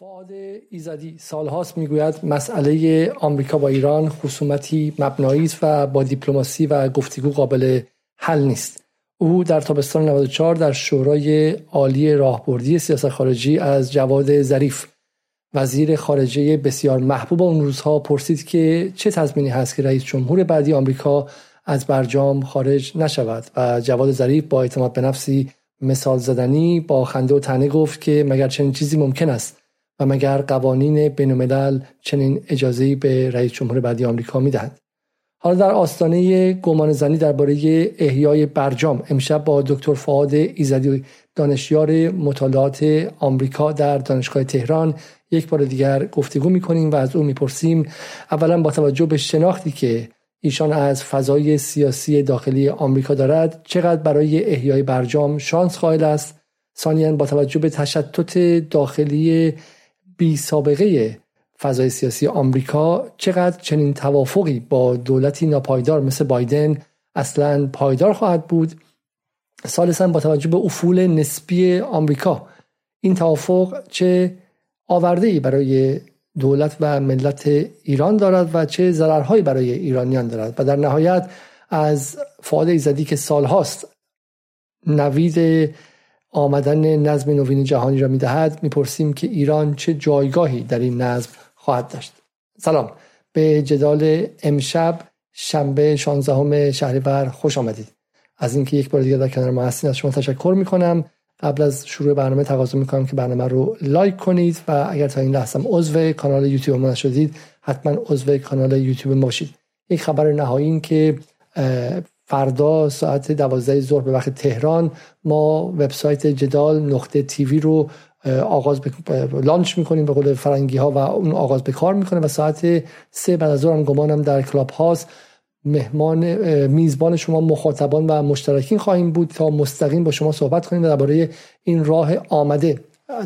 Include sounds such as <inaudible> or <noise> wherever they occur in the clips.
فعاد ایزدی سالهاست می‌گوید مسئله آمریکا با ایران خصومتی مبنایی و با دیپلماسی و گفتگو قابل حل نیست. او در تابستان 94 در شورای عالی راهبردی سیاست خارجی از جواد ظریف. وزیر خارجه بسیار محبوب اون روزها پرسید که چه تضمینی هست که رئیس جمهور بعدی آمریکا از برجام خارج نشود و جواد ظریف با اعتماد به نفسی مثال زدنی با خنده و تنه گفت که مگر چنین چیزی ممکن است. و مگر قوانین بین چنین اجازه‌ای به رئیس جمهور بعدی آمریکا می‌دهند حالا در آستانه گمان زنی درباره احیای برجام امشب با دکتر فعاد ایزدی دانشیار مطالعات آمریکا در دانشگاه تهران یک بار دیگر گفتگو می‌کنیم و از او می‌پرسیم اولا با توجه به شناختی که ایشان از فضای سیاسی داخلی آمریکا دارد چقدر برای احیای برجام شانس قائل است؟ ثانیا با توجه به تشتت داخلی بی سابقه فضای سیاسی آمریکا چقدر چنین توافقی با دولتی ناپایدار مثل بایدن اصلا پایدار خواهد بود؟ سالسا با توجه به افول نسبی آمریکا این توافق چه آورده ای برای دولت و ملت ایران دارد و چه ضررهایی برای ایرانیان دارد؟ و در نهایت از فعال ایزدی که سالهاست نوید آمدن نظم نوین جهانی را می‌دهد می‌پرسیم که ایران چه جایگاهی در این نظم خواهد داشت. سلام. به جدال امشب شنبه 16 شهریور خوش آمدید. از اینکه یک بار دیگه در کنار ما هستین از شما تشکر می‌کنم. قبل از شروع برنامه تقاضا می‌کنم که برنامه رو لایک کنید و اگر تا این لحظه عضو کانال یوتیوب ما نشدید حتما عضو کانال یوتیوب باشید. یک خبر نهایی این که فردا ساعت دوازده ظهر به وقت تهران ما وبسایت جدال نقطه تیوی رو آغاز لانچ می‌کنیم به قول فرنگی ها و اون آغاز به کار می‌کنه و ساعت سه بعد از ظهر گمانم در کلاب هاست. مهمان میزبان شما مخاطبان و مشترکین خواهیم بود تا مستقیم با شما صحبت کنیم درباره این راه آمده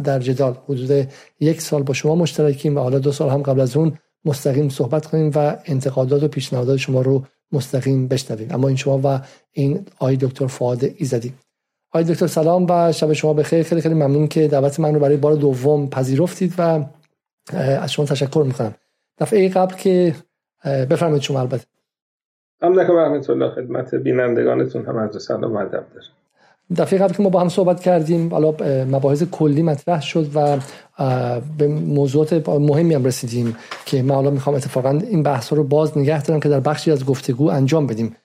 در جدال. حدود یک سال با شما مشترکیم و حالا دو سال هم قبل از اون مستقیم صحبت کنیم و انتقادات و پیشنهادات شما رو مستقیم بشنویم. اما این شما و این آی دکتر فعاد ایزدی. آی دکتر سلام و شب شما بخیر. خیلی خیلی ممنون که دعوت من رو برای بار دوم پذیرفتید و از شما تشکر می‌کنم. دفعه قبل که بفرمایید شما البته. هم نکنم رحمت الله خدمت بینندگانتون هم از سلام ادب دارم. دفعه قبل که ما با هم صحبت کردیم حالا مباحث کلی مطرح شد و به موضوعات مهمی هم رسیدیم که من حالا می‌خوام اتفاقا این بحث رو باز نگه دارم که در بخشی از گفتگو انجام بدیم.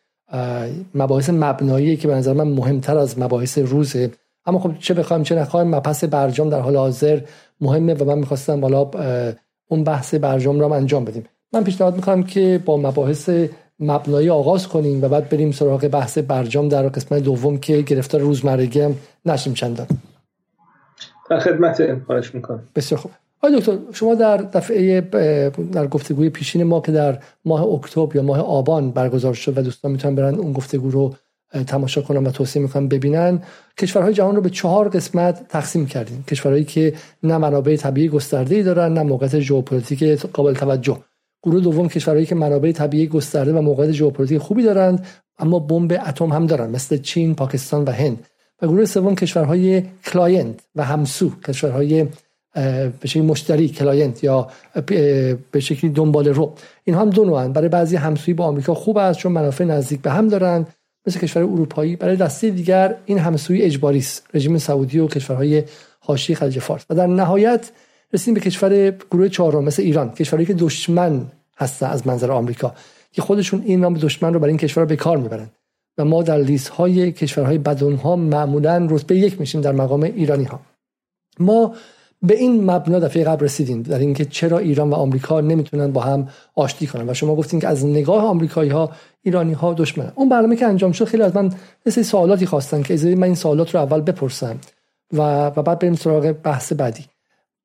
مباحث مبنایی که به نظر من مهمتر از مباحث روزه. اما خب چه بخوایم چه نخوایم مبحث برجام در حال حاضر مهمه و من می‌خواستم حالا اون بحث برجام رو هم انجام بدیم. من پیشنهاد می‌کنم که با مباحث مبنایی آغاز کنیم و بعد بریم سراغ بحث برجام در قسمت دوم که گرفتار روزمرگی هم نشیم چندان. در خدمت خواهش می‌کنم. بسیار خوب. آقای دکتر شما در دفعه در گفتگوی پیشین ما که در ماه اکتبر یا ماه آبان برگزار شد و دوستان می‌تونن برن اون گفتگو رو تماشا کنن و توصیه می‌کنن ببینن کشورهای جهان رو به چهار قسمت تقسیم کردیم. کشورهایی که نه منابع طبیعی گسترده ای دارن نه موقعیت ژئوپلیتیک قابل توجه. گروه دوم کشورهایی که منابع طبیعی گسترده و موقعیت ژئوپلیتیک خوبی دارند اما بمب اتم هم دارند مثل چین، پاکستان و هند. و گروه سوم کشورهای client و همسو کشورهای به شکلی مشتری client یا به شکلی دنبال رو. این هم دو نوعن. برای بعضی همسویی با آمریکا خوب است چون منافع نزدیک به هم دارند مثل کشور اروپایی برای دسته دیگر این همسویی اجباری است. رژیم سعودی و کشورهای حاشیه خلیج فارس. و در نهایت رسیدیم به کشور گروه چهارم مثل ایران. کشوری که دشمن هستن از منظر آمریکا که خودشون این نام دشمن رو برای این کشور به کار می‌برن. و ما در لیست های کشورهای بدون ها معمولا رتبه یک میشیم در مقام ایرانی ها ما به این مبنا دفعه قبل رسیدیم در اینکه چرا ایران و آمریکا نمی‌تونن با هم آشتی کنن. و شما گفتین که از نگاه آمریکایی ها ایرانی ها دشمن اون برنامه که انجام شد خیلی از من مثل سوالاتی خواستن که من این سوالات رو اول بپرسم و و بعد بریم سراغ بحث بعدی.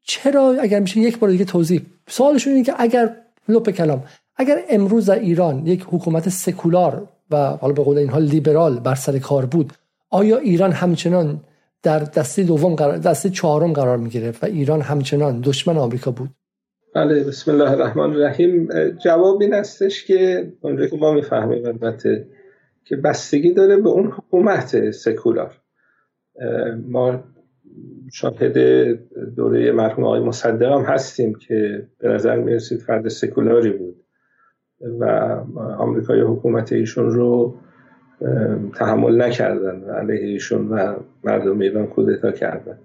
چرا اگر میشه یک بار دیگه توضیح سوالشون اینه که اگر لپ کلام. اگر امروز در ایران یک حکومت سکولار و حالا به قول اینها لیبرال بر سر کار بود آیا ایران همچنان در دسته دوم قرار دسته چهارم قرار می و ایران همچنان دشمن آمریکا بود؟ بله بسم الله الرحمن الرحیم. جواب این استش که اونجا که ما می‌فهمیم البته که بستگی داره به اون حکومت سکولار. ما شاهد دوره مرحوم آقای مصدق هم هستیم که به نظر می‌رسید فرد سکولاری بود و آمریکای حکومت ایشون رو تحمل نکردن و علیه ایشون و مردم ایران کودتا کردن.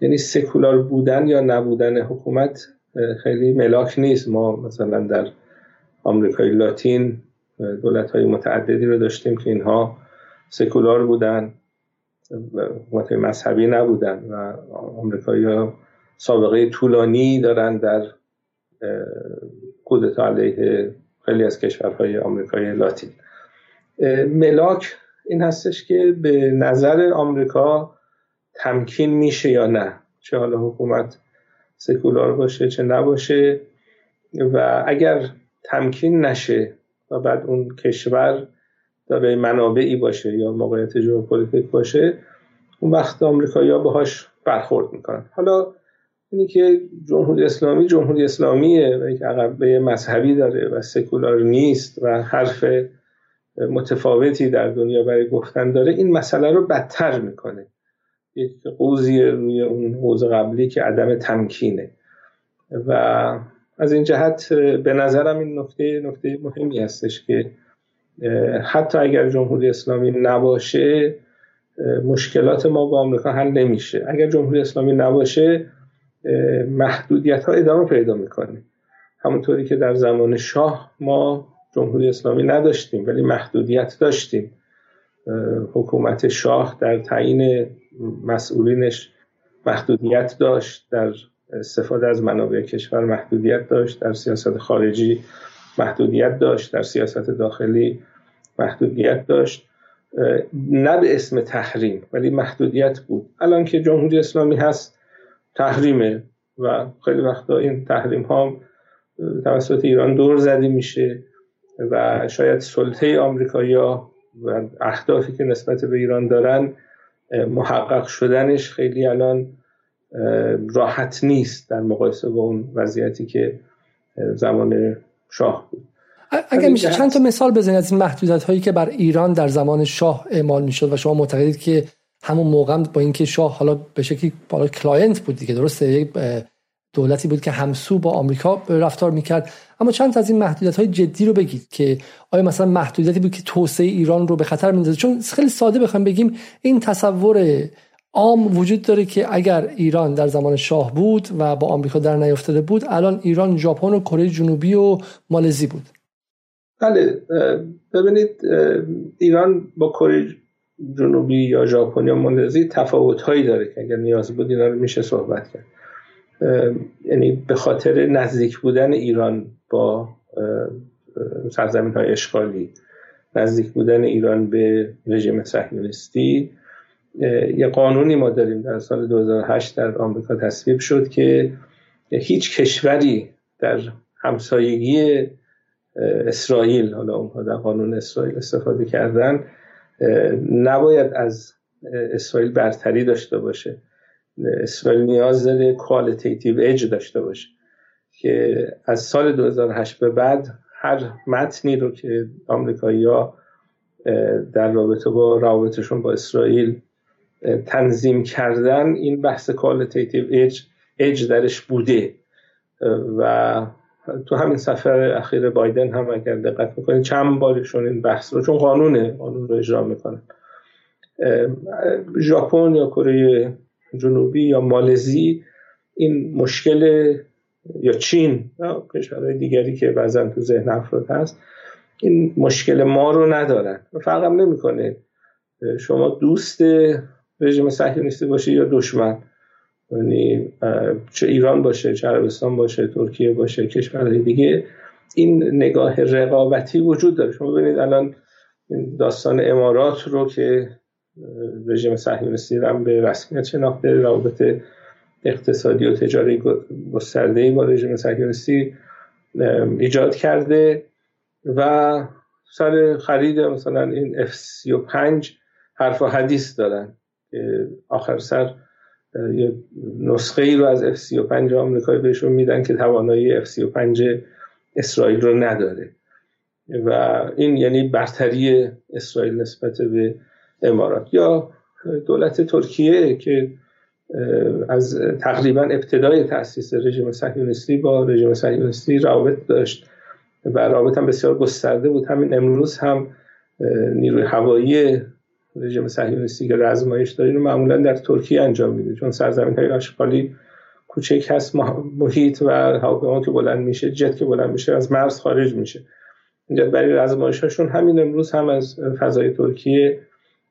یعنی سکولار بودن یا نبودن حکومت خیلی ملاک نیست. ما مثلا در آمریکای لاتین دولت های متعددی رو داشتیم که اینها سکولار بودن. حکومت مذهبی نبودن و آمریکایی ها سابقه طولانی دارن در کودتا علیه خیلی از کشورهای آمریکای لاتین. ملاک این هستش که به نظر آمریکا تمکین میشه یا نه. چه حالا حکومت سکولار باشه چه نباشه. و اگر تمکین نشه و بعد اون کشور داره منابعی باشه یا موقعیت ژئوپلیتیک باشه اون وقت آمریکایی‌ها باهاش برخورد می‌کنن. حالا اینی که جمهوری اسلامی جمهوری اسلامیه و یک عقبه مذهبی داره و سکولار نیست و حرف متفاوتی در دنیا برای گفتن داره این مسئله رو بدتر می‌کنه. یک قوزی روی اون حوز قبلی که عدم تمکینه. و از این جهت به نظرم این نکته نکته مهمی هستش که حتی اگر جمهوری اسلامی نباشه مشکلات ما با آمریکا حل نمیشه. اگر جمهوری اسلامی نباشه محدودیت ها ادامه پیدا می‌کنه. همونطوری که در زمان شاه ما جمهوری اسلامی نداشتیم ولی محدودیت داشتیم. حکومت شاه در تعیین مسئولینش محدودیت داشت در استفاده از منابع کشور محدودیت داشت در سیاست خارجی محدودیت داشت در سیاست داخلی محدودیت داشت نه به اسم تحریم ولی محدودیت بود. الان که جمهوری اسلامی هست تحریمه و خیلی وقتا این تحریم ها توسط ایران دور زدی میشه و شاید سلطه آمریکایی‌ها و اهدافی که نسبت به ایران دارن محقق شدنش خیلی الان راحت نیست در مقایسه با اون وضعیتی که زمان شاه بود. اگر میشه چند تا مثال بزنید از این محدودیت هایی که بر ایران در زمان شاه اعمال می‌شد و شما معتقدید که همون موقع با اینکه شاه حالا به شکلی بالا client بود دیگه درسته؟ یک دولتی بود که همسو با آمریکا رفتار می‌کرد. اما چند از این محدودیت های جدی رو بگید که آیا مثلا محدودیتی بود که توسعه ایران رو به خطر میندازه چون خیلی ساده بخوایم بگیم این تصور عام وجود داره که اگر ایران در زمان شاه بود و با آمریکا در نیافتاده بود الان ایران ژاپن و کره جنوبی و مالزی بود. بله ببینید ایران با کره جنوبی یا ژاپن یا مالزی تفاوت هایی داره که اگر نیاز بود اینا رو میشه صحبت کرد. یعنی به خاطر نزدیک بودن ایران با سرزمین های اشغالی نزدیک بودن ایران به رژیم صهیونیستی یه قانونی ما داریم در سال 2008 در آمریکا تصویب شد که هیچ کشوری در همسایگی اسرائیل حالا اونها در قانون اسرائیل استفاده کردن نباید از اسرائیل برتری داشته باشه. اسرائیل نیاز داره qualitative edge داشته باشه که از سال 2008 به بعد هر متنی رو که آمریکایی ها در رابطه با روابطشون با اسرائیل تنظیم کردن این بحث qualitative edge edge درش بوده. و تو همین سفر اخیر بایدن هم اگر دقت می‌کنید چند بارشون این بحث رو چون قانونه قانون رو اجرا می‌کنن ژاپن یا کره جنوبی یا مالزی این مشکل یا چین یا کشورهای دیگری که بعضا تو ذهن افراد هست این مشکل ما رو ندارن. فرقم نمی‌کنه. شما دوست رژیم صهیونیستی باشه یا دشمن. یعنی چه ایران باشه چه عربستان باشه ترکیه باشه کشورهای دیگه این نگاه رقابتی وجود داره. شما ببینید الان داستان امارات رو که رژیم صهیونیستی هم به رسمیت شناخته روابط اقتصادی و تجاری گسترده با رژیم صهیونیستی ایجاد کرده و سر خرید مثلا این F35 حرف و حدیث دارن. آخر سر یه نسخه ای رو از F35 آمریکایی بهشون میدن که توانایی F35 اسرائیل رو نداره. و این یعنی برتری اسرائیل نسبت به امارات. یا دولت ترکیه که از تقریبا ابتدای تاسیس رژیم صهیونیستی با رژیم صهیونیستی رابط داشت و رابط هم بسیار گسترده بود. همین امروز هم نیروی هوایی رژیم صهیونیستی که رزمایش داره. معمولا در ترکیه انجام میده. چون سرزمین های آشغالی کوچک هست محیط و هواپیما که بلند میشه جت که بلند میشه از مرز خارج میشه. برای هاشون همین امروز هم از فضای ترکیه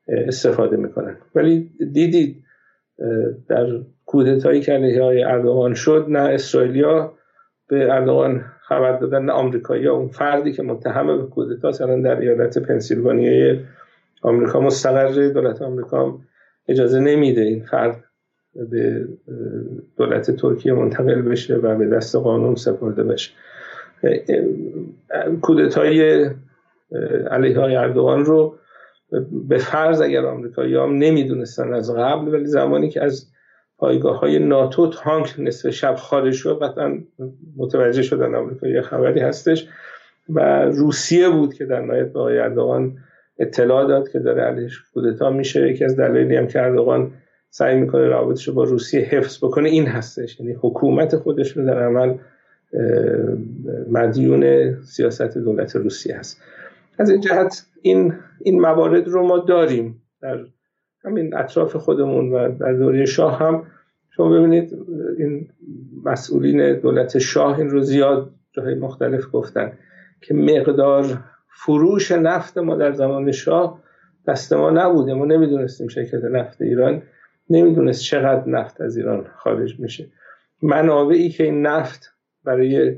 استفاده می‌کنن. ولی دیدید در کودتایی که علیه های اردوغان شد نه اسرائیلیا به اردوغان خبر دادن نه آمریکایی اون فردی که متهم به کودتا الان در ایالت پنسیلوانیای آمریکا مستقر دولت آمریکا اجازه نمیده این فرد به دولت ترکیه منتقل بشه و به دست قانون سپرده بشه. کودتای علیه های اردوغان رو به فرض اگر آمریکایی هم نمی‌دونستن از قبل ولی زمانی که از پایگاه های ناتو تانک نصف شب خارج شد قطعا متوجه شدن آمریکایی خبری هستش و روسیه بود که در نهایت به آقای اردوغان اطلاع داد که داره علیش کودتا. میشه یکی از دلایلی هم که اردوغان سعی می‌کنه رابطش با روسیه حفظ بکنه این هستش. یعنی حکومت خودش رو در عمل مدیون سیاست دولت روسیه هست. از این جهت این این موارد رو ما داریم در همین اطراف خودمون و در دوره شاه هم. شما ببینید این مسئولین دولت شاه این رو زیاد جاهای مختلف گفتن که مقدار فروش نفت ما در زمان شاه دست ما نبوده. ما نمی‌دونستیم شرکت نفت ایران نمی‌دونست چقدر نفت از ایران خارج میشه. منابعی که این نفت برای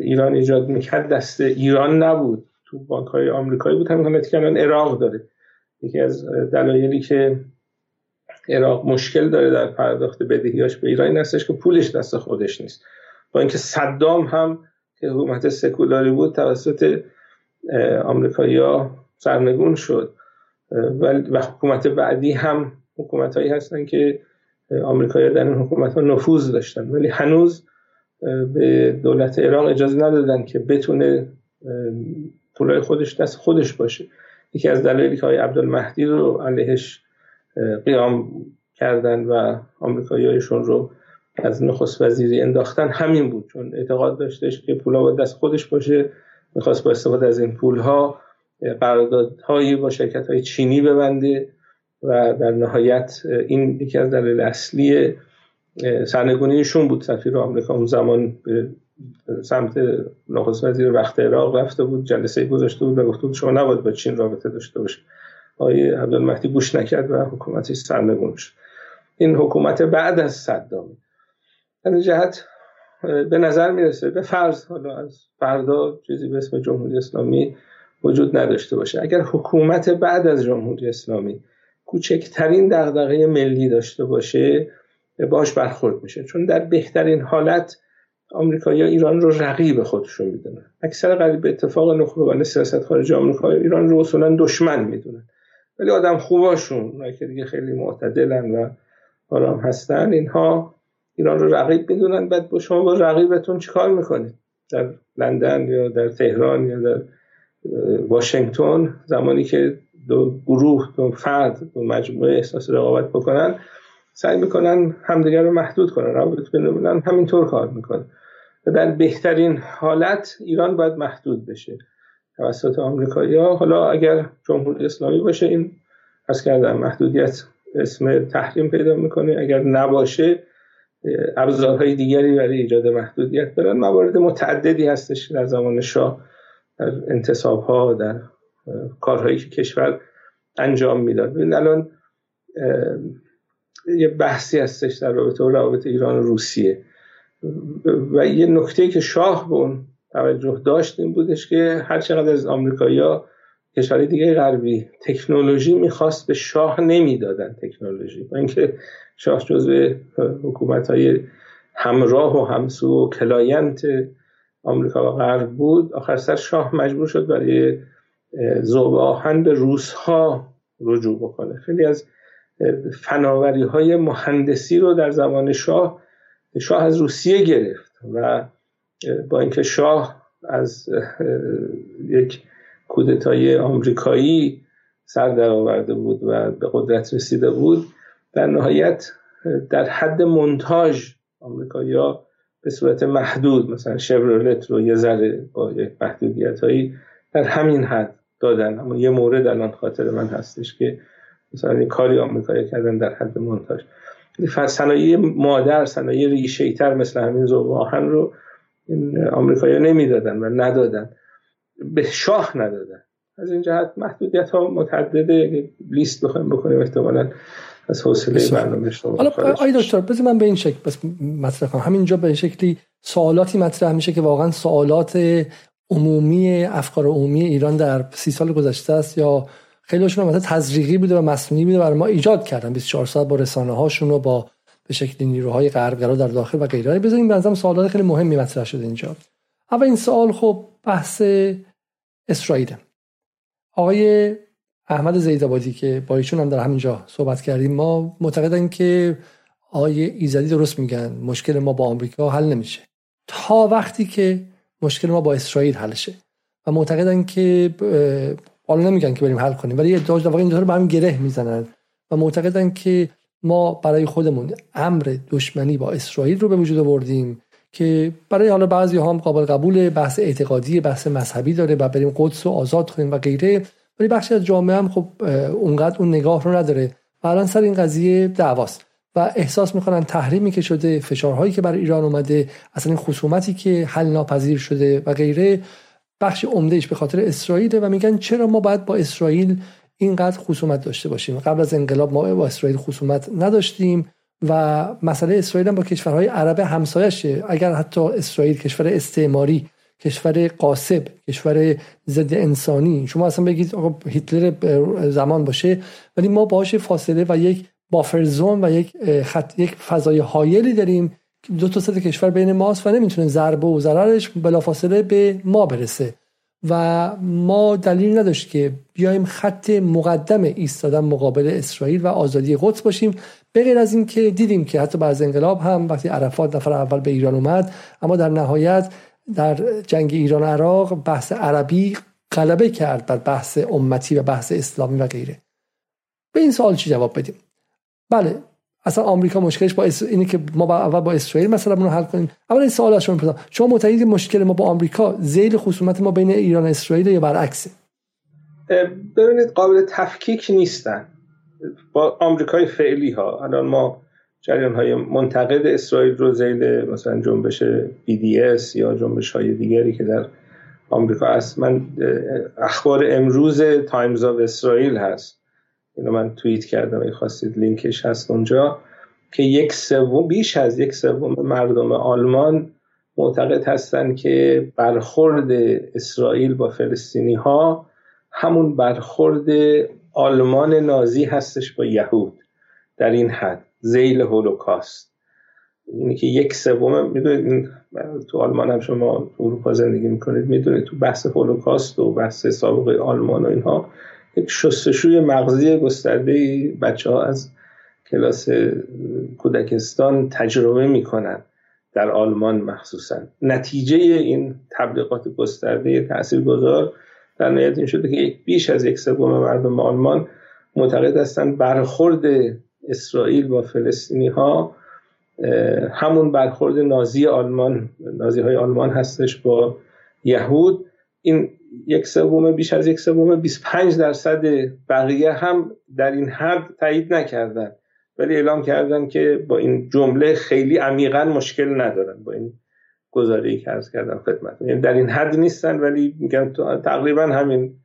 ایران ایجاد می‌کرد دست ایران نبود. تو بانک های آمریکایی بود همین که الان عراق داره. یکی از دلایلی که عراق مشکل داره در پرداخت بدهیاش به ایران این هستش که پولش دست خودش نیست. با اینکه صدام هم که حکومت سکولاری بود توسط آمریکایی‌ها سرنگون شد. و حکومت بعدی هم حکومت هایی هستن که آمریکایی در این حکومت ها نفوذ داشتن. ولی هنوز به دولت عراق اجازه ندادن که بتونه پولای خودش دست خودش باشه. یکی از دلایلی که آقای عبدالمهدی رو علیهش قیام کردن و آمریکاییشون رو از نخست وزیری انداختن همین بود چون اعتقاد داشتش که پولا باید دست خودش باشه. می‌خواست با استفاده از این پولها قراردادهایی با شرکت های چینی ببنده و در نهایت این یکی از دلایل اصلی سرنگونیشون بود. سفیر آمریکا اون زمان به سمت نخست وزیر وقت عراق رفته بود جلسه گذاشته بود و گفته بود شما نباید با چین رابطه داشته باشید. آقای عبدالمهدی گوش نکرد و حکومتش سرنگون شد. این حکومت بعد از صدام. از جهت به نظر می‌رسه به فرض حالا از فردا چیزی به اسم جمهوری اسلامی وجود نداشته باشه. اگر حکومت بعد از جمهوری اسلامی کوچکترین دغدغه ملی داشته باشه باش برخورد میشه. چون در بهترین حالت آمریکایی‌ها ایران رو رقیب خودشون می‌دونن. اکثر قریب به اتفاق نخبگان سیاست خارج آمریکا ایران رو اصولا دشمن می‌دونن. ولی آدم خوباشون که دیگه خیلی معتدلن و آرام هستن اینها ایران رو رقیب می‌دونن بعد با شما با رقیبتون چیکار می‌کنید؟ در لندن یا در تهران یا در واشنگتن زمانی که دو گروه دو فرد دو مجموعه احساس رقابت بکنن سعی می‌کنن همدیگر رو محدود کنن رابط بین همینطور کار می‌کنن. و در بهترین حالت ایران باید محدود بشه. توسط آمریکایی ها حالا اگر جمهوری اسلامی باشه این از کردن محدودیت اسم تحریم پیدا می‌کنه. اگر نباشه ابزارهای دیگری برای ایجاد محدودیت دارن. موارد متعددی هستش در زمان شاه در انتصاب ها در کارهایی که کشور انجام می‌داد. ببین الان یه بحثی هستش در رابطه و روابط ایران و روسیه. و یه نکته که شاه به اون توجه داشت این بودش که هر چقدر از آمریکایی‌ها کشورهای دیگه غربی تکنولوژی می‌خواست به شاه نمی‌دادن تکنولوژی. با اینکه شاه جزو حکومت های همراه و همسو و client آمریکا و غرب بود آخر سر شاه مجبور شد برای ذوب آهن به روس ها رجوع بکنه. خیلی از فناوری های مهندسی رو در زمان شاه شاه از روسیه گرفت و با اینکه شاه از یک کودتای آمریکایی سر در آورده بود و به قدرت رسیده بود. در نهایت در حد منتاج آمریکایی‌ها به صورت محدود مثلا شورولت رو یه ذره با یک محدودیت هایی در همین حد دادن. اما یه مورد الان خاطر من هستش که مثلا این کاری آمریکایی کردن در حد منتاج. صنایع مادر صنایع ریشه تر مثل همین زوب آهن رو این آمریکایی نمی‌دادن و ندادن. به شاه ندادن. از این جهت محدودیت ها متعدده لیست بخوایم بکنیم احتمالا از حوصله برنامه شما حالا آی دکتر بذار من به این شکل بس مطرح کنم. همینجا به شکلی سوالاتی مطرح میشه که واقعا سوالات عمومی افکار عمومی ایران در سی سال گذشته است یا خیلیشون مثلا تزریقی بوده و مصنوعی بوده برای ما ایجاد کردن. 24 ساعت با رسانه هاشون و با به شکل نیروهای غربگرا در داخل و غیره. بذاریم به سوالات خیلی مهمی مطرح شده اینجا. اول این سوال خب بحث اسرائیل. آقای احمد زیدابادی که با ایشون هم در همینجا صحبت کردیم ما معتقدن که آقای ایزدی درست میگن مشکل ما با آمریکا حل نمیشه. تا وقتی که مشکل ما با اسرائیل حل شه. و معتقدن که حالا نمیگن که بریم حل کنیم ولی ادعا در واقع این رو به هم گره می‌زنن. و معتقدن که ما برای خودمون امر دشمنی با اسرائیل رو به وجود آوردیم. که برای حالا بعضی هم قابل قبول بحث اعتقادی بحث مذهبی داره و بریم قدس و آزاد کنیم و غیره. ولی بخشی از جامعه هم خب اونقدر اون نگاه رو نداره و الان سر این قضیه دعواست و احساس می‌کنن تحریمی که شده فشارهایی که برای ایران اومده اصلا این خصومتی که حل ناپذیر شده و غیره بخش عمدهش به خاطر اسرائیل و میگن چرا ما باید با اسرائیل اینقدر خصومت داشته باشیم؟ قبل از انقلاب ما با اسرائیل خصومت نداشتیم. و مسئله اسرائیل هم با کشورهای عرب همسایشه اگر حتی اسرائیل کشور استعماری کشور قاسب کشور ضد انسانی شما اصلا بگید آقا هیتلر زمان باشه ولی ما باش فاصله و یک بافر زون و یک خط یک فضای هایلی داریم. دو تا سه کشور بین ماست و نمی‌تونه ضربه و ضررش بلافاصله به ما برسه. و ما دلیل نداشت که بیایم خط مقدم ایستادن مقابل اسرائیل و آزادی قدس باشیم. به غیر از اینکه دیدیم که حتی بعد انقلاب هم وقتی عرفات نفر اول به ایران اومد اما در نهایت در جنگ ایران عراق بحث عربی غلبه کرد بر بحث امتی و بحث اسلامی و غیره. به این سوال چی جواب بدیم؟ بله اصلا آمریکا مشکلش با اینه که ما با اول با اسرائیل مثلا رو حل کنیم. اول این سوال شما می‌پرسم شما معتقدید مشکل ما با آمریکا ذیل خصومت ما بین ایران و اسرائیل یا برعکسه؟ ببینید قابل تفکیک نیستن. با آمریکای فعلی ها الان ما جریان های منتقد اسرائیل رو زیل مثلا جنبش BDS یا جنبش های دیگری که در آمریکا هست. من اخبار امروز تایمز آف اسرائیل هست. اینو من توییت کردم اگه خواستید لینکش هست اونجا که یک سوم بیش از یک سوم مردم آلمان معتقد هستند که برخورد اسرائیل با فلسطینی ها همون برخورد آلمان نازی هستش با یهود در این حد زیل هولوکاست. اینی که یک سوم می‌دونید تو آلمان هم شما اروپا زندگی می‌کنید می‌دونید تو بحث هولوکاست و بحث سابقه آلمان و اینها یک شستشوی مغزی گسترده بچه ها از کلاس کودکستان تجربه می‌کنن در آلمان مخصوصا. نتیجه این تبلیغات گسترده گذار در نهایت این شده که بیش از یک سوم مردم آلمان معتقد هستند برخورد اسرائیل با فلسطینی ها همون برخورد نازی آلمان نازی های آلمان هستش با یهود. این یک سوم بیش از یک سوم 25 درصد بقیه هم در این حد تایید نکردن. ولی اعلام کردن که با این جمله خیلی عمیقا مشکل ندارن با این گزاره که عرض کردم خدمت یعنی در این حد نیستن ولی میگن تقریبا همین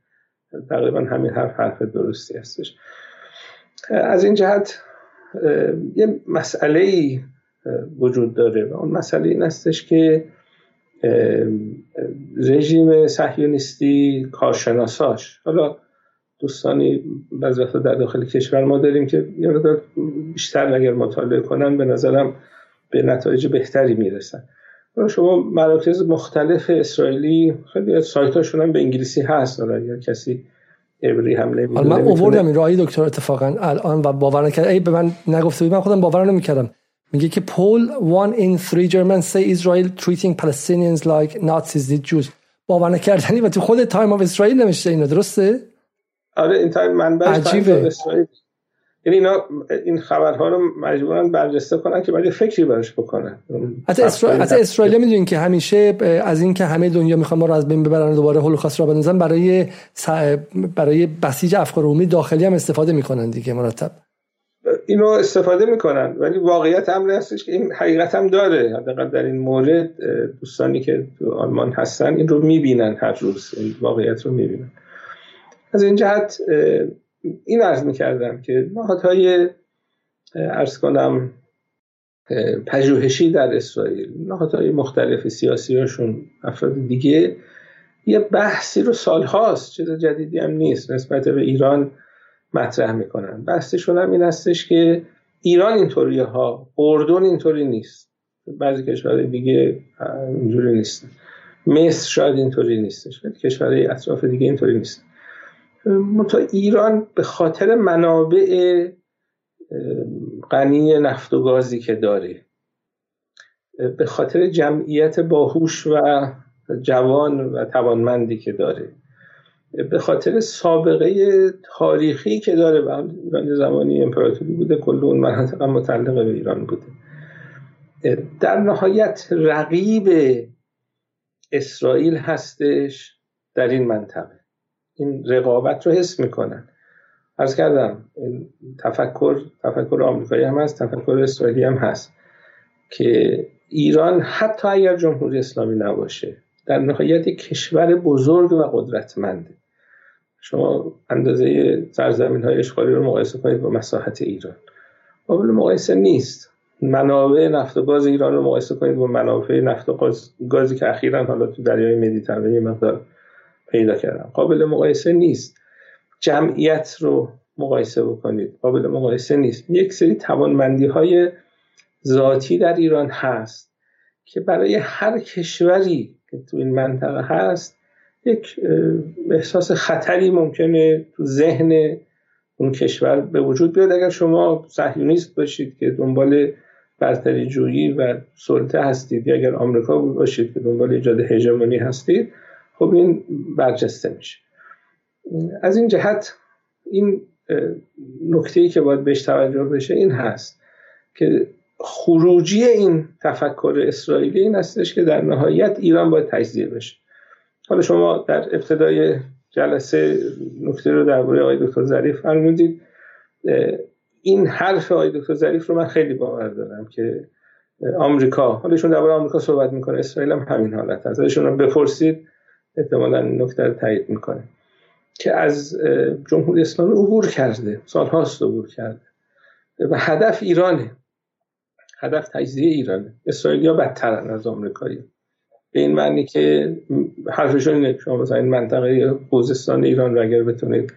تقریبا همین حرف حرف درستی هستش. از این جهت یه مسئله ای وجود داره و اون مسئله این هستش که رژیم صهیونیستی کارشناساش. حالا دوستانی بعضی وقتا در داخل کشور ما داریم که یه بیشتر اگر مطالعه کنن به نظرم به نتایج بهتری می‌رسن. شما مراکز مختلف اسرائیلی خیلی سایتاشون هم به انگلیسی هست. حالا اگر کسی عبری هم نمی‌دونه من اووردم این رای دکتر اتفاقا الان و باور نکرد ای به من نگفته بود من خودم باور نمی‌کردم. میگه که poll one in three Germans say Israel treating Palestinians like Nazis did Jews. باور نکردنی و تو خود تایم آف اسرائیل نمیشه اینو درسته؟ آره این تایم منبع عجیبه. اسرائیل یعنی اینا این خبرها رو مجبورن برجسته کنن که باید فکری براش بکنن. حتی اسرائیل اسرائیل می‌دونین که همیشه از اینکه همه دنیا می‌خوان ما رو از بین ببرن دوباره هولوکاست را بنزن برای برای بسیج افکار عمومی داخلی هم استفاده می‌کنن دیگه مرتب. اینو استفاده می‌کنن. ولی واقعیت امر هستش که این حقیقت هم داره. حداقل در این مورد دوستانی که تو آلمان هستن این رو می‌بینن هر روز. این واقعیت رو می‌بینن. از این جهت این عرض می‌کردم که نهادهای ارز کنم پژوهشی در اسرائیل نهادهای مختلف سیاسی هاشون افراد دیگه یه بحثی رو سالهاست. چیز جدیدی هم نیست. نسبت به ایران مطرح می‌کنن. بحثشون هم این هستش که ایران اینطوری ها اردن اینطوری نیست. بعضی کشورهای دیگه اینجوری نیست. مصر شاید اینطوری نیستش کشورهای اطراف دیگه اینطوری نیست. منتها ایران به خاطر منابع غنی نفت و گازی که داره به خاطر جمعیت باهوش و جوان و توانمندی که داره به خاطر سابقه تاریخی که داره ایران زمانی امپراتوری بوده کل اون مناطق متعلق به ایران بوده. در نهایت رقیب اسرائیل هستش در این منطقه. این رقابت رو حس می‌کنن. ارز کردم تفکر تفکر آمریکایی هم هست تفکر اسرائیلی هم هست که ایران حتی اگر جمهوری اسلامی نباشه در نهایت کشور بزرگ و قدرتمنده. شما اندازه سرزمین های اشغالی رو مقایسه کنید با مساحت ایران. قابل مقایسه نیست. منابع نفت و گاز ایران رو مقایسه کنید با منابع نفت و گاز گازی که اخیرا حالا تو دریای مدیترانه مقدار پیدا کردن. قابل مقایسه نیست. جمعیت رو مقایسه بکنید. قابل مقایسه نیست. یک سری توانمندی های ذاتی در ایران هست که برای هر کشوری که تو این منطقه هست یک احساس خطری ممکنه تو ذهن اون کشور به وجود بیاد. اگر شما صهیونیست باشید که دنبال برتری جویی و سلطه هستید یا اگر آمریکا باشید که دنبال ایجاد هژمونی هستید خب این برجسته میشه. از این جهت این نکته ای که باید بهش توجه بشه این هست که خروجی این تفکر اسرائیلی این هستش که در نهایت ایران باید تجزیه بشه. حالا شما در ابتدای جلسه نکته رو درباره آقای دکتر ظریف فرمودید. این حرف آقای دکتر ظریف رو من خیلی باور دارم که آمریکا حالا ایشون درباره آمریکا صحبت می‌کنه اسرائیل هم همین حالت هست. ازشون رو بپرسید احتمالا نکته رو تایید می‌کنه. که از جمهوری اسلامی عبور کرده سالهاست عبور کرده و هدف ایرانه. هدف تجزیه ایرانه. اسرائیلیا بدترن از آمریکایی. به این معنی که حرفشون اینه شما مثلا این منطقه خوزستان ایران رو اگر بتونید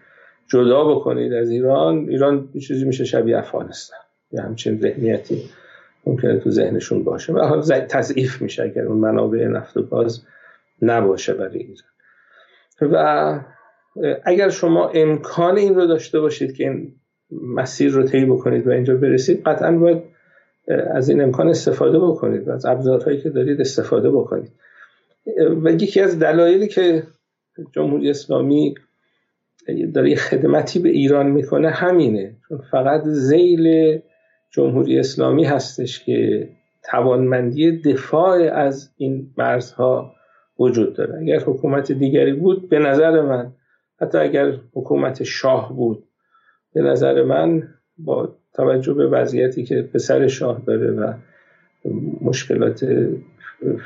جدا بکنید از ایران ایران چیزی میشه شبیه افغانستان. یا همچین ذهنیتی ممکنه تو ذهنشون باشه. و تضعیف میشه اگر اون منابع نفت و گاز نباشه برای ایران. و اگر شما امکان این رو داشته باشید که این مسیر رو طی بکنید و اینجا برسید قطعا باید از این امکان استفاده بکنید و از ابزارهایی که دارید استفاده بکنید. و یکی از دلایلی که جمهوری اسلامی داره خدمتی به ایران می‌کنه همینه. چون فقط زیل جمهوری اسلامی هستش که توانمندی دفاع از این مرزها وجود داره. اگر حکومت دیگری بود به نظر من حتی اگر حکومت شاه بود به نظر من با توجه به وضعیتی که پسر شاه داره و مشکلات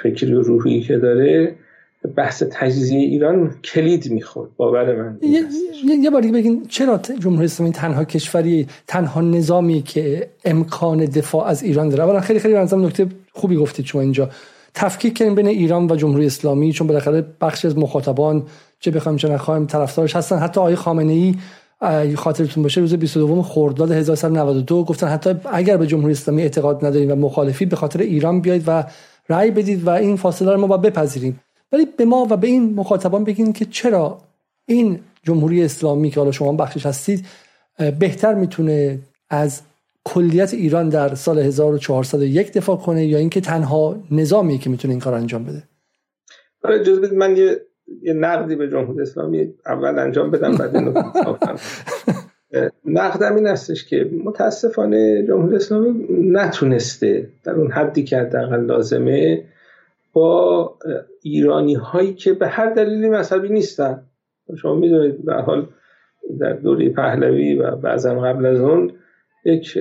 فکری و روحی که داره بحث تجزیه ایران کلید می‌خورد. باور من یه, یه بار بگین چرا جمهوری اسلامی تنها کشوری تنها نظامی که امکان دفاع از ایران داره؟ اولا خیلی خیلی بنظرم نکته خوبی گفتید شما اینجا. تفکیک کردیم بین ایران و جمهوری اسلامی چون بالاخره بخشی از مخاطبان چه بخوایم چه نخوایم طرفدارش هستن. حتی آقای خامنه ای خاطرتون باشه روز 22 خرداد 1392 گفتن حتی اگر به جمهوری اسلامی اعتقاد ندارید و مخالفی به خاطر ایران بیاید و رأی بدید و این فاصله رو ما باید بپذیریم. ولی به ما و به این مخاطبان بگین که چرا این جمهوری اسلامی که حالا شما بخشش هستید بهتر می‌تونه از کلیت ایران در سال 1401 دفاع کنه یا اینکه تنها نظامی که می‌تونه این کار انجام بده؟ آره اجازه من یه یه نقدی به جمهوری اسلامی اول انجام بدم بعد اینو <laughs> نقدم این هستش که متاسفانه جمهوری اسلامی نتونسته در اون حدی که حداقل لازمه با ایرانی هایی که به هر دلیلی مذهبی نیستن. شما می‌دونید به حال در دوره پهلوی و بعضا قبل از اون یک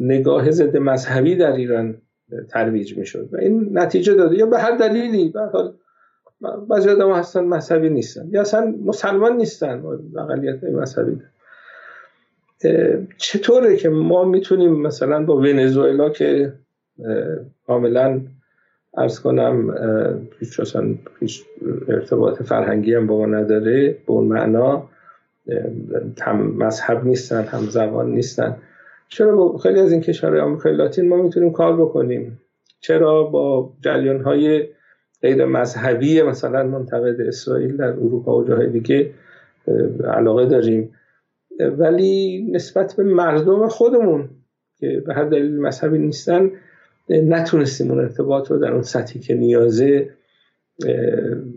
نگاه ضد مذهبی در ایران ترویج می‌شد و این نتیجه داده یا به هر دلیلی. به حال بعضی آدم هستن مذهبی نیستن. یا اصلا مسلمان نیستن. اقلیت مذهبی. چطوره که ما می‌تونیم مثلا با ونزوئلا که کاملا ارز کنم هیچ هیچ ارتباط فرهنگی هم با ما نداره به اون معنا. هم مذهب نیستن هم زبان نیستن. چرا با خیلی از این کشورهای آمریکای لاتین ما می‌تونیم کار بکنیم؟ چرا با جریان های غیر مذهبی مثلا منتقد اسرائیل در اروپا و جاهای دیگه علاقه داریم. ولی نسبت به مردم خودمون که به هر دلیل مذهبی نیستن نتونستیم اون ارتباط رو در اون سطحی که نیازه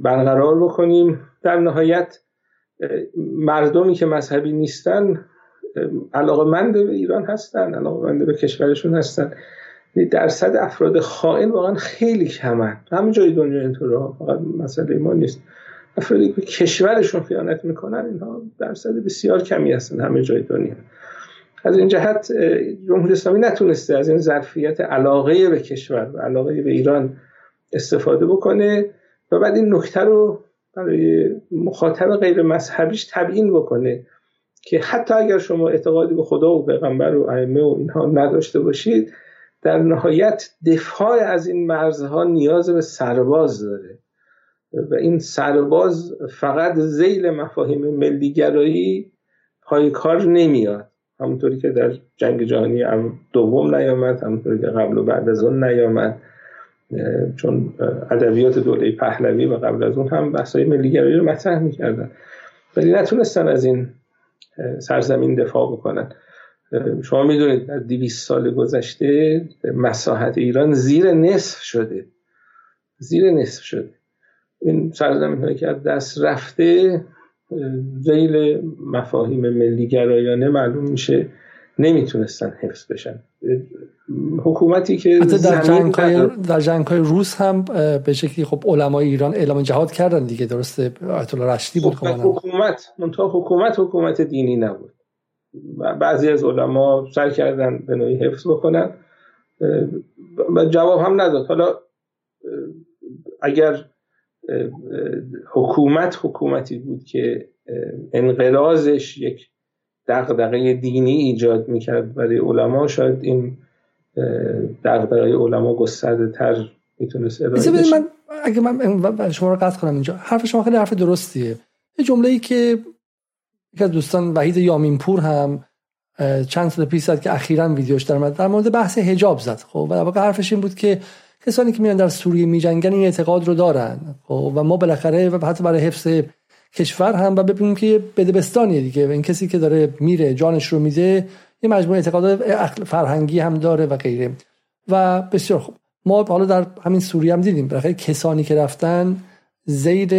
برقرار بکنیم. در نهایت مردمی که مذهبی نیستن علاقه مند به ایران هستن علاقه مند به کشورشون هستن. درصد افراد خائن واقعا خیلی کمن. همه جای دنیا اینطوره فقط مسئله ما نیست. افرادی که کشورشون خیانت می‌کنن اینها درصد بسیار کمی هستن همه جای دنیا. از این جهت جمهوری اسلامی نتونسته از این ظرفیت علاقه به کشور و علاقه به ایران استفاده بکنه و بعد این نکته رو برای مخاطب غیر مذهبیش تبیین بکنه که حتی اگر شما اعتقادی به خدا و پیغمبر و ائمه و اینها نداشته باشید در نهایت دفاع از این مرزها نیاز به سرباز داره. و این سرباز فقط زیل مفاهیم ملیگرایی پای کار نمیاد. همونطوری که در جنگ جهانی دوم نیامد همونطوری که قبل و بعد از اون نیامد. چون ادبیات دوره پهلوی و قبل از اون هم بحثای ملیگرایی رو مطرح می‌کردن. ولی نتونستن از این سرزمین دفاع بکنن. شما می‌دونید در دیویس سال گذشته مساحت ایران زیر نصف شده. زیر نصف شده. این سرزمین هایی که از دست رفته زیل مفاهیم ملی گرایانه معلوم میشه نمی‌تونستن حفظ بشن. حکومتی که در جنگ, های در جنگ های روس هم به شکلی خب علمای ایران اعلام جهاد کردن دیگه درسته؟ آیت الله رشدی بود خب حکومت منتها حکومت حکومت دینی نبود. بعضی از علما سر کردن به نوعی حفظ بکنن. و جواب هم نداد. حالا اگر حکومت حکومتی بود که انقرازش یک دغدغه دینی ایجاد می‌کرد برای علما شاید این دغدغه علما گسترده تر می‌تونست ارائه من اگه من شما رو قطع کنم اینجا. حرف شما خیلی حرف درستیه. یه جمله ای که یک از دوستان وحید یامین پور هم چند سال پیش زد که اخیرا ویدیوش در در مورد بحث حجاب زد خب و واقعا حرفش این بود که کسانی که میان در سوریه میجنگن این اعتقاد رو دارن خب و ما بالاخره و حتی برای حفظ کشور هم و ببینیم که بدبستانیه دیگه. این کسی که داره میره جانش رو میده یه مجموعه اعتقادات فرهنگی هم داره و غیره. و بسیار خوب. ما حالا در همین سوریه هم دیدیم. بالاخره کسانی که رفتن زیر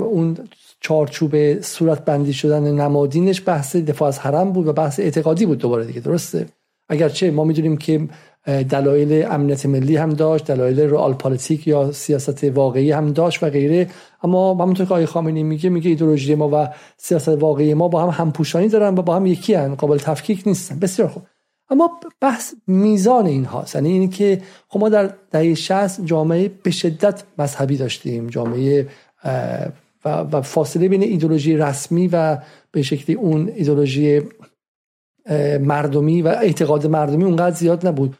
اون چارچوب صورت بندی شدن نمادینش بحث دفاع از حرم بود و بحث اعتقادی بود دوباره دیگه درسته اگرچه ما می‌دونیم که دلایل امنیت ملی هم داشت دلایل رئال پالیتیک یا سیاست واقعی هم داشت و غیره اما همونطور که آقای خامنه‌ای میگه میگه ایدئولوژی ما و سیاست واقعی ما با هم همپوشانی دارن و با هم یکی هن. قابل تفکیک نیستن بسیار خوب اما بحث میزان این هاست یعنی اینی که خب ما در دهه 60 جامعه به شدت مذهبی داشتیم جامعه و, فاصله بین ایدولوژی رسمی و به شکلی اون ایدولوژی مردمی و اعتقاد مردمی اونقدر زیاد نبود.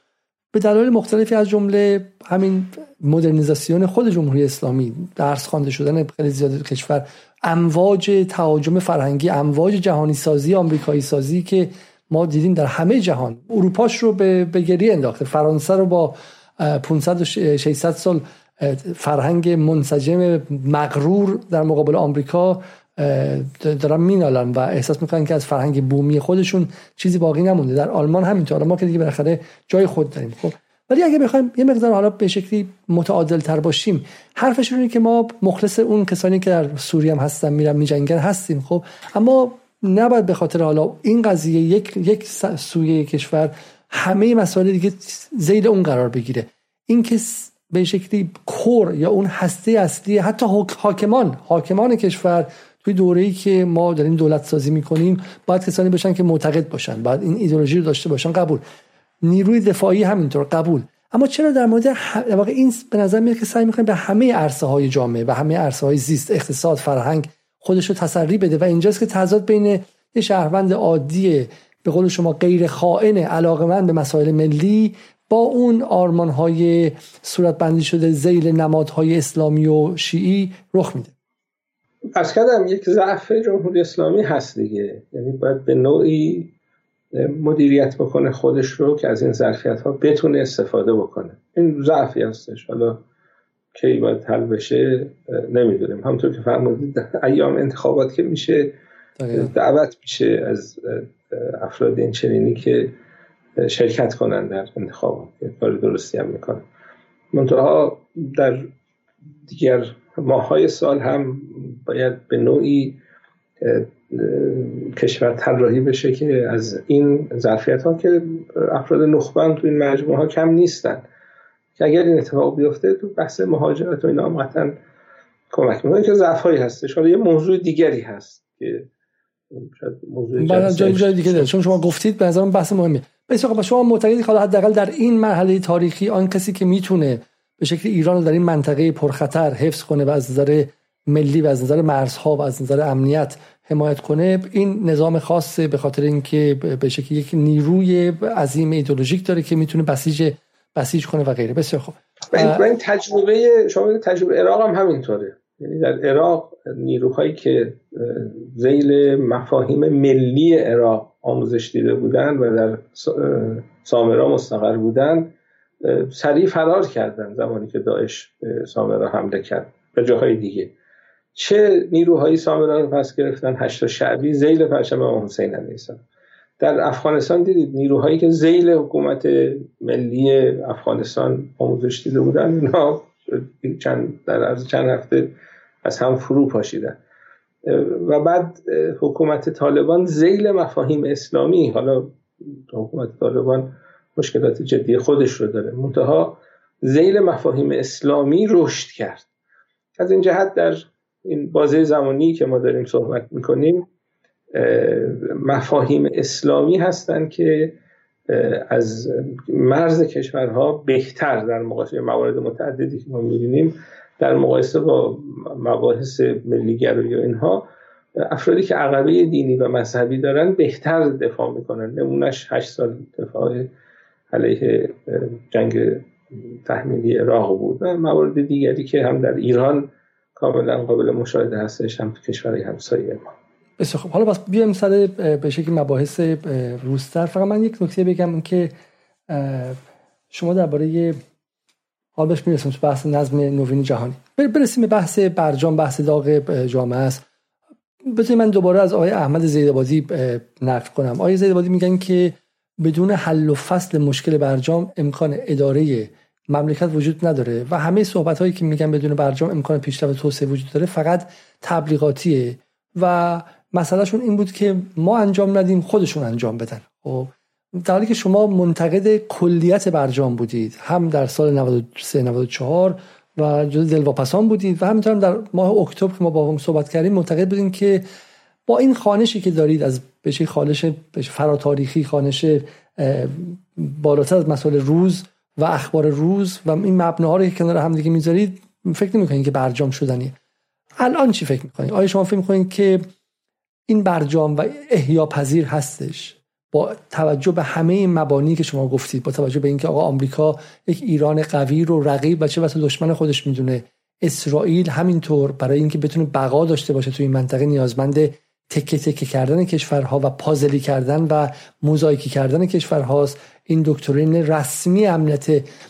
به دلایل مختلفی از جمله همین مدرنیزاسیون خود جمهوری اسلامی درس خوانده شدن خیلی زیاد کشور امواج تهاجم فرهنگی امواج جهانی سازی آمریکایی سازی که ما دیدیم در همه جهان. اروپاش رو به, به گریه انداخته. فرانسه رو با 500 و 600 سال فرهنگ منسجم مغرور در مقابل آمریکا دارن مینالن و احساس می‌کنن که از فرهنگ بومی خودشون چیزی باقی نمونده. در آلمان همینطور. ما که دیگه بالاخره جای خود داریم خب. ولی اگه بخوایم یه مقدار حالا به شکلی متعادل تر باشیم حرفشون اینه که ما مخلص اون کسانی که در سوریه هم هستن میرن میجنگن هستیم خب. اما نباید به خاطر حالا این قضیه یک یک سویه کشور همه مسائل دیگه زیر اون قرار بگیره. این که به شکلی کور یا اون هسته اصلی حتی حاکمان حاکمان کشور توی دوره‌ای که ما داریم دولت سازی می‌کنیم باید کسانی باشن که معتقد باشن باید این ایدولوژی رو داشته باشن قبول. نیروی دفاعی همینطور قبول. اما چرا در مورد واقع این به نظر میاد که سعی می‌کنه به همه عرصه های جامعه و همه عرصه های زیست اقتصاد فرهنگ خودش رو تسری بده و اینجاست که تضاد بین یه شهروند عادی به قول شما غیر خائن علاقمند به مسائل ملی با اون آرمان های صورت بندی شده زیل نمادهای اسلامی و شیعی رخ میده. از کردم یک ضعف جمهوری اسلامی هست دیگه؟ یعنی باید به نوعی مدیریت بکنه خودش رو که از این ظرفیت ها بتونه استفاده بکنه. این ضعفی هستش. حالا کی باید حل بشه نمی‌دونیم. همونطور که فرمودید ایام انتخابات که میشه دعوت میشه از افراد این چنینی که شرکت کنن در انتخابات کار درستی هم می‌کنن. منتها در دیگر ماهای سال هم باید به نوعی کشور طراحی بشه که از این ظرفیت ها که افراد نخبه تو این مجموعه ها کم نیستن. که اگر این اتفاق بیفته تو بحث مهاجرت و اینا هم قطعا کمک می‌کنه. که ضعف هایی هستش. حالا یه موضوع دیگری هست که موضوع جای جای دیگه داره چون شما گفتید به نظرم بحث مهمه. بسیار شما معتقدید حالا حداقل در این مرحله تاریخی آن کسی که می‌تونه به شکل ایران رو در این منطقه پرخطر حفظ کنه و از نظر ملی و از نظر مرزها و از نظر امنیت حمایت کنه این نظام خاصه به خاطر اینکه به شکل یک نیروی عظیم ایدولوژیک داره که می‌تونه بسیج بسیج کنه و غیره. بسیار خوب. این تجربه شما تجربه عراق هم همینطوره. یعنی در عراق نیروهایی که زیل مفاهیم ملی عراق آموزش دیده بودن و در سامرا مستقر بودن سریع فرار کردن زمانی که داعش به سامرا حمله کرد به جاهای دیگه. چه نیروهایی سامرا رو پس گرفتن؟ هشتا شعبی زیل پرچم امام حسین علیه در افغانستان دیدید نیروهایی که زیل حکومت ملی افغانستان آموزش دیده بودن اینا چند در عرض چند هفته از هم فرو پاشیدن. و بعد حکومت طالبان زیل مفاهیم اسلامی حالا حکومت طالبان مشکلات جدی خودش رو داره منتها زیل مفاهیم اسلامی رشد کرد. از این جهت در این بازه زمانی که ما داریم صحبت می‌کنیم مفاهیم اسلامی هستند که از مرز کشورها بهتر در مقایسه موارد متعددی که ما می‌بینیم در مقایسه با مباحث ملیگرایی و اینها افرادی که عقبه دینی و مذهبی دارن بهتر دفاع می‌کنن. نمونش هشت سال دفاع علیه جنگ تحمیلی عراق بود و موارد دیگری که هم در ایران کاملا قابل مشاهده هستش هم کشورهای همسایه ما. بسیار خب حالا بس بیایم سر به شکل مباحث روستر. فقط من یک نکته بگم که شما درباره حال بهش می‌رسیم تو بحث نظم نوین جهانی. برسیم به بحث برجام بحث داغ جامعه است. بذارید من دوباره از آقای احمد زیدآبادی نقل کنم. آقای زیدآبادی میگن که بدون حل و فصل مشکل برجام امکان اداره مملکت وجود نداره و همه صحبت هایی که میگن بدون برجام امکان پیشرفت توسعه وجود داره فقط تبلیغاتیه و مسئلهشون این بود که ما انجام ندیم خودشون انجام بدن. خب در حالی که شما منتقد کلیت برجام بودید هم در سال 93 94 و جز دلواپسان بودید و همینطور هم در ماه اکتبر که ما با هم صحبت کردیم منتقد بودیم که با این خانشی که دارید از بشه خانش فراتاریخی خانش بالاتر از مسائل روز و اخبار روز و این مبناها رو که کنار هم دیگه می‌ذارید فکر نمی‌کنید که برجام شدنیه. الان چی فکر می‌کنید آیا شما فکر می‌کنید که این برجام و احیا پذیر هستش با توجه به همه این مبانی که شما گفتید با توجه به اینکه آقا آمریکا یک ایران قوی رو رقیب و چه واسه دشمن خودش می‌دونه. اسرائیل همینطور برای اینکه بتونه بقا داشته باشه تو این منطقه نیازمند تکه تکه کردن کشورها و پازلی کردن و موزاییکی کردن کشورهاست. این دکترین رسمی امنیت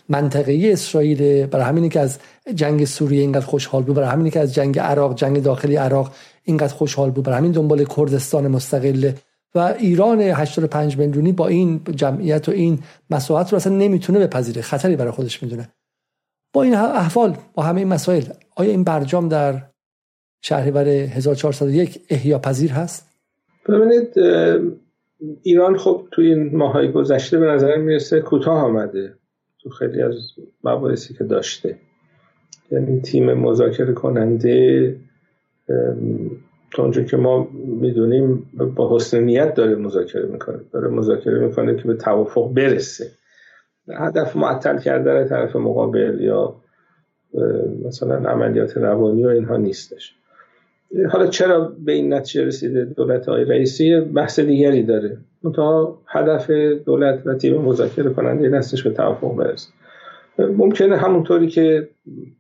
منطقه‌ای اسرائیل برای همینی که از جنگ سوریه اینقدر خوشحال بود برای همینی که از جنگ عراق جنگ داخلی عراق اینقدر خوشحال بود. برای همین دنبال کردستان مستقل. و ایران 85 میلیونی با این جمعیت و این مساحت رو اصلا نمی‌تونه بپذیره. خطری برای خودش می‌دونه. با این احوال با همه این مسائل آیا این برجام در شهریور 1401 احیا پذیر هست؟ ببینید ایران خب توی این ماهای گذشته به نظر می‌رسه کوتاه آمده تو خیلی از مباحثی که داشته. یعنی تیم مذاکره کننده تا اونجا که ما می‌دونیم با حسن نیت داره مذاکره می‌کنه. داره مذاکره می‌کنه که به توافق برسه. هدف معطل کردن طرف مقابل یا مثلا عملیات روانی و اینها نیستش. حالا چرا به این نتیجه رسیده دولت های رئیسی؟ بحث دیگری داره. تا هدف دولت و تیم مذاکره کننده این هستش به توافق برسه. ممکنه همونطوری که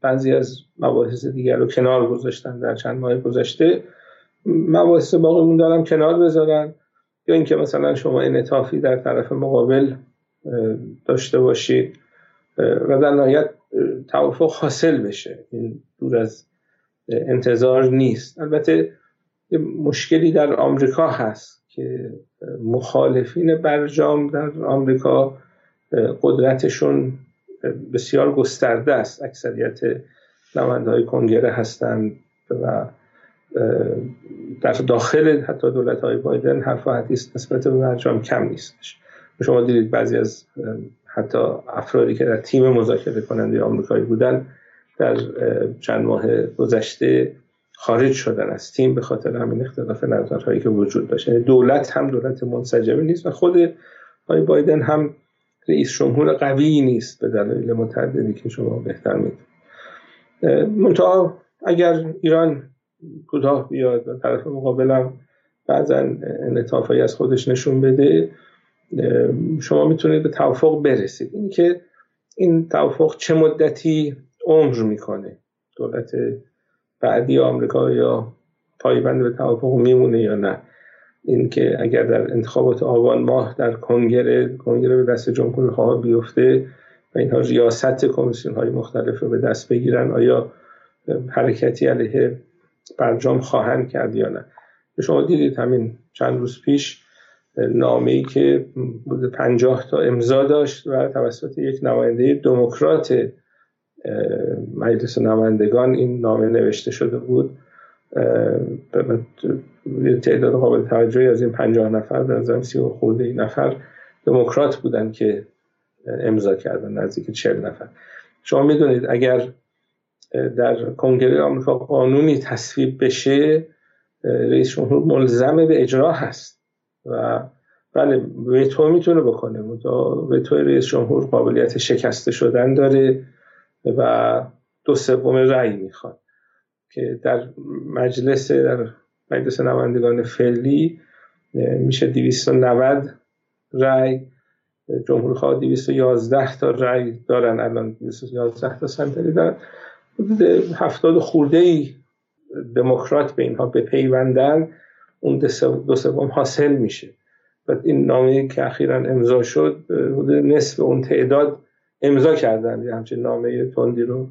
بعضی از مباحث دیگر رو کنار گذاشتن در چند ماه گذشته مباحث باقی دارم کنار بذارن. یا اینکه مثلا شما انعطافی در طرف مقابل داشته باشید و در نهایت توافق حاصل بشه. این دور از انتظار نیست. البته مشکلی در آمریکا هست که مخالفین برجام در آمریکا قدرتشون بسیار گسترده است. اکثریت های کنگره هستند و در داخل حتی دولت های بایدن حرف و حدیث نسبت به برجام کم نیستش. شما دیدید بعضی از حتی افرادی که در تیم مذاکره کننده آمریکایی بودن در چند ماه گذشته خارج شدن از تیم به خاطر همین اختلاف نظرهایی که وجود داشت. یعنی دولت هم دولت منسجمی نیست و خود آقای بایدن هم رئیس جمهور قوی نیست به دلایل متعددی که شما بهتر می‌دونید. منتها اگر ایران کوتاه بیاد و طرف مقابلم بعضا انعطافایی از خودش نشون بده شما می‌تونید به توافق برسید. این که این توافق چه مدتی عمر می‌کنه؟ دولت بعدی آمریکا یا پایبند به توافق میمونه یا نه؟ اینکه اگر در انتخابات آبان ماه در کنگره کنگره به دست جمهور خواه بیفته و اینها ریاست کمیسیون های مختلف رو به دست بگیرن آیا حرکتی علیه برجام خواهند کرد یا نه؟ شما دیدید همین چند روز پیش نامه ای که بود پنجاه تا امضا داشت و توسط یک نماینده دموکرات مجلس نمایندگان این نامه نوشته شده بود. تعداد قابل توجهی از این پنجاه نفر به نظرم سی و خورده نفر دموکرات بودن که امضا کردن نزدیک چهل نفر. شما می‌دونید اگر در کنگره آمریکا قانونی تصویب بشه رئیس جمهور ملزم به اجرا هست و بله ویتو می‌تونه بکنه. ویتو رئیس جمهور قابلیت شکسته شدن داره و دو سوم رأی می‌خواد. که در مجلس در مجلس نمایندگان فعلی میشه 290 رأی جمهوری خواه 211 تا رأی دارن الان 211 تا صندلی دارن. حدود 70 خورده ای دموکرات به اینها بپیوندن اون دو سوم حاصل میشه. و این نامه که اخیرا امضا شد نصف اون تعداد امضا کردن. یه همچین نامه تندی رو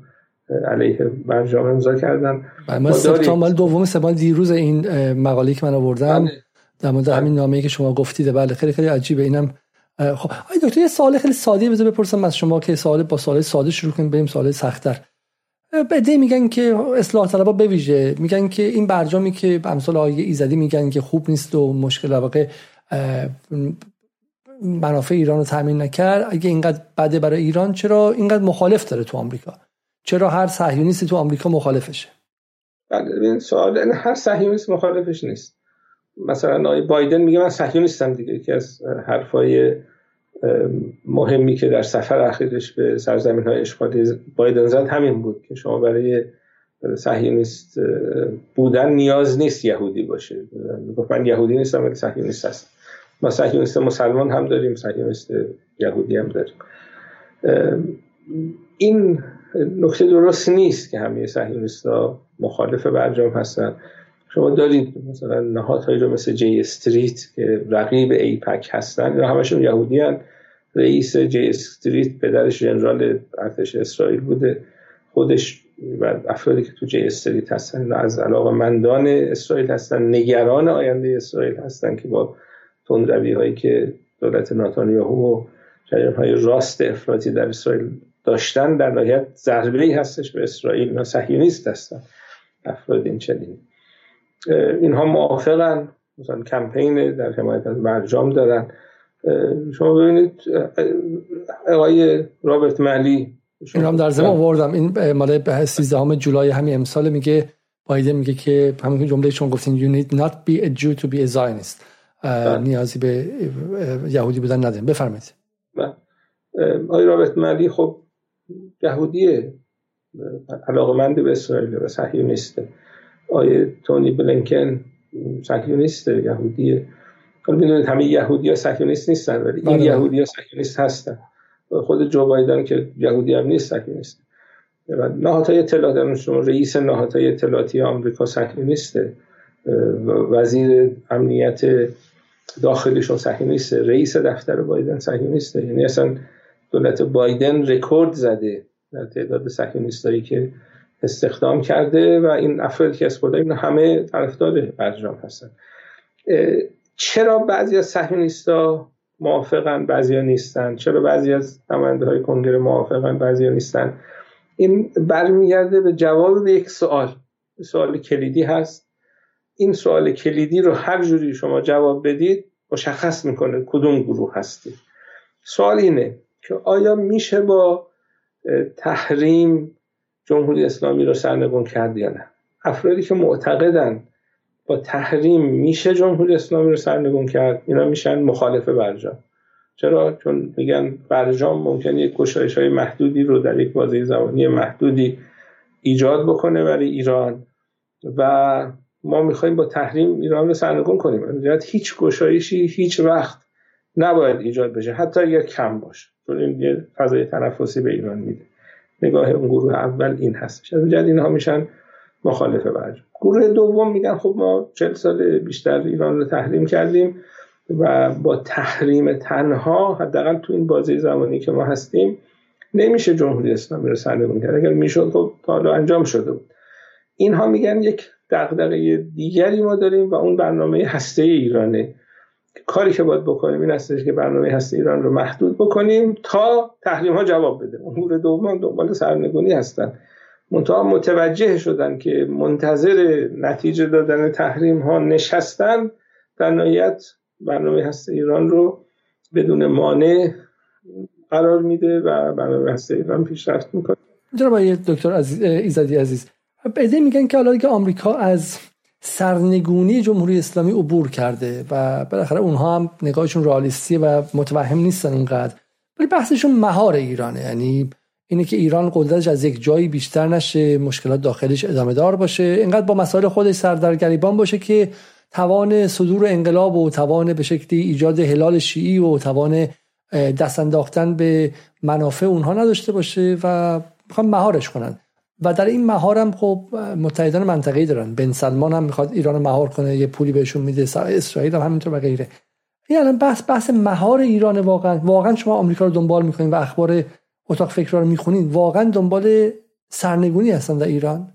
علیه برجام امضا کردن. بله، ما سپتامبر دوم سپتامبر دیروز این مقاله که من آوردم. بله. در مورد بله. همین نامه‌ای که شما گفتید بله خیلی خیلی عجیبه. اینم خب آی دکتر یه سوال خیلی ساده بذار بپرسم از شما که سوال با سوال ساده شروع کنیم بریم سوال سخت‌تر. بده میگن که اصلاح طلبا به ویژه میگن که این برجامی که امثال آقای ایزدی میگن که خوب نیست و مشکل واقع منافع ایران رو تامین نکرد. اگه اینقدر بده برای ایران چرا اینقدر مخالف داره تو آمریکا؟ چرا هر صهیونیستی تو آمریکا مخالفشه بله این سوال یعنی هر صهیونیست مخالفش نیست. مثلا آقای بایدن میگه من صهیونیستم دیگه. یکی از حرفای مهمی که در سفر اخیرش به سرزمین های اشغالی بایدن زد همین بود که شما برای صهیونیست بودن نیاز نیست یهودی باشه. می‌گفت من یهودی نیستم ولی صهیونیست هستم. ما صهیونیست مسلمان هم داریم صهیونیست یهودی هم داریم. این نکته درست نیست که همه صهیونیست ها مخالف برجام هستن. شما دارید مثلا نهادهایی رو مثل جی استریت که رقیب ایپک هستن یا همشون یهودی هن. رئیس جی استریت پدرش جنرال ارتش اسرائیل بوده. خودش و افرادی که تو جی استریت هستن از علاقه مندان اسرائیل هستن. نگران آینده اسرائیل هستن که با تندروی هایی که دولت ناتانیاهو و جریان های راست افراطی در اسرائیل داشتن در نهایت ضربه ای هستش به اسرائیل. اینا صهیونیست هستن افراد این چنین. اینها موافقن. مثلا کمپین در حمایت از برجام دارن. شما ببینید آقای رابرت ملی این هم در زمان آوردم. این مال به 13 جولای همین امسال میگه بایدن میگه که همین جمله چون گفتین you need not be a Jew to be a Zionist. بله. نیازی به یهودی بودن نداریم. بفرمایید. بله. آقای رابرت ملی خب یهودیه علاقمند به اسرائیل و صهیونیسته آقای تونی بلینکن صهیونیسته یهودیه حالا می‌دونید همه یهودی ها صهیونیست نیستن ولی این بله. یهودی ها صهیونیست هستن. خود جو بایدن که یهودی هم نیست صهیونیست نهادهای اطلاعات شما رئیس نهادهای اطلاعاتی آمریکا صهیونیسته وزیر امنیت داخلیشون سکیونیسته رئیس دفتر بایدن سکیونیسته یعنی اصلا دولت بایدن رکورد زده در تعداد سکیونیستایی که استخدام کرده و این افرادی که اسپورده این همه طرفدار برجام هستن. چرا بعضی از صهیونیستا موافقن بعضی نیستن؟ چرا بعضی از نماینده های کنگره موافقن بعضی نیستن؟ این برمیگرده به جواب به یک سوال. سوال کلیدی هست. این سوال کلیدی رو هر جوری شما جواب بدید مشخص می‌کنه کدوم گروه هستید. سوال اینه که آیا میشه با تحریم جمهوری اسلامی رو سرنگون کرد یا نه؟ افرادی که معتقدن با تحریم میشه جمهوری اسلامی رو سرنگون کرد اینا میشن مخالف برجام. چرا؟ چون میگن برجام ممکن یک گشایش های محدودی رو در یک بازه زمانی محدودی ایجاد بکنه برای ایران و ما می‌خوایم با تحریم ایران رو سرنگون کنیم. هیچ گشایشی هیچ وقت نباید ایجاد بشه حتی اگر کم باشه. چون این یه فضای تنفسی به ایران میده. نگاه اون گروه اول این هست. از اینها میشن مخالف برجام گروه دوم میگن خب ما چل سال بیشتر ایران رو تحریم کردیم و با تحریم تنها حداقل تو این بازه زمانی که ما هستیم نمیشه جمهوری اسلامی رو سرنگون کرد. اگر می‌شد خب تا حالا انجام شده بود. اینها میگن یک دغدغه دیگری ما داریم و اون برنامه هسته ایرانه. کاری که باید بکنیم این هستش که برنامه هسته ایران رو محدود بکنیم تا تحریم ها جواب بده. امور دوم دنبال سرنگونی هستن. منتها متوجه شدن که منتظر نتیجه دادن تحریم ها نشستن در نهایت برنامه هست ایران رو بدون مانع قرار میده و برنامه هست ایران پیشرفت می‌کنه. جناب دکتر عزیز ایزدی عزیز بعده میگن که حالا که آمریکا از سرنگونی جمهوری اسلامی عبور کرده و بالاخره اونها هم نگاهشون رئالیستی و متوهم نیستن اونقدر. ولی بحثشون مهار ایرانه. یعنی اینه که ایران قدرتش از یک جایی بیشتر نشه مشکلات داخلش ادامه دار باشه. اینقدر با مسائل خودش سردرگریبان باشه که توان صدور انقلاب و توان به شکلی ایجاد هلال شیعی و توان دست انداختن به منافع اونها نداشته باشه و می‌خوان مهارش کنن. و در این مهارم خب متحدان منطقه‌ای دارن. بن سلمان هم می‌خواد ایران مهار کنه یه پولی بهشون میده اسرائیل هم همینطور و غیره. این الان بحث بحث مهار ایران واقعا واقعا شما آمریکا رو دنبال می‌کنین و اخبار اتاق فکر رو می‌خونید واقعا دنبال سرنگونی هستن در ایران؟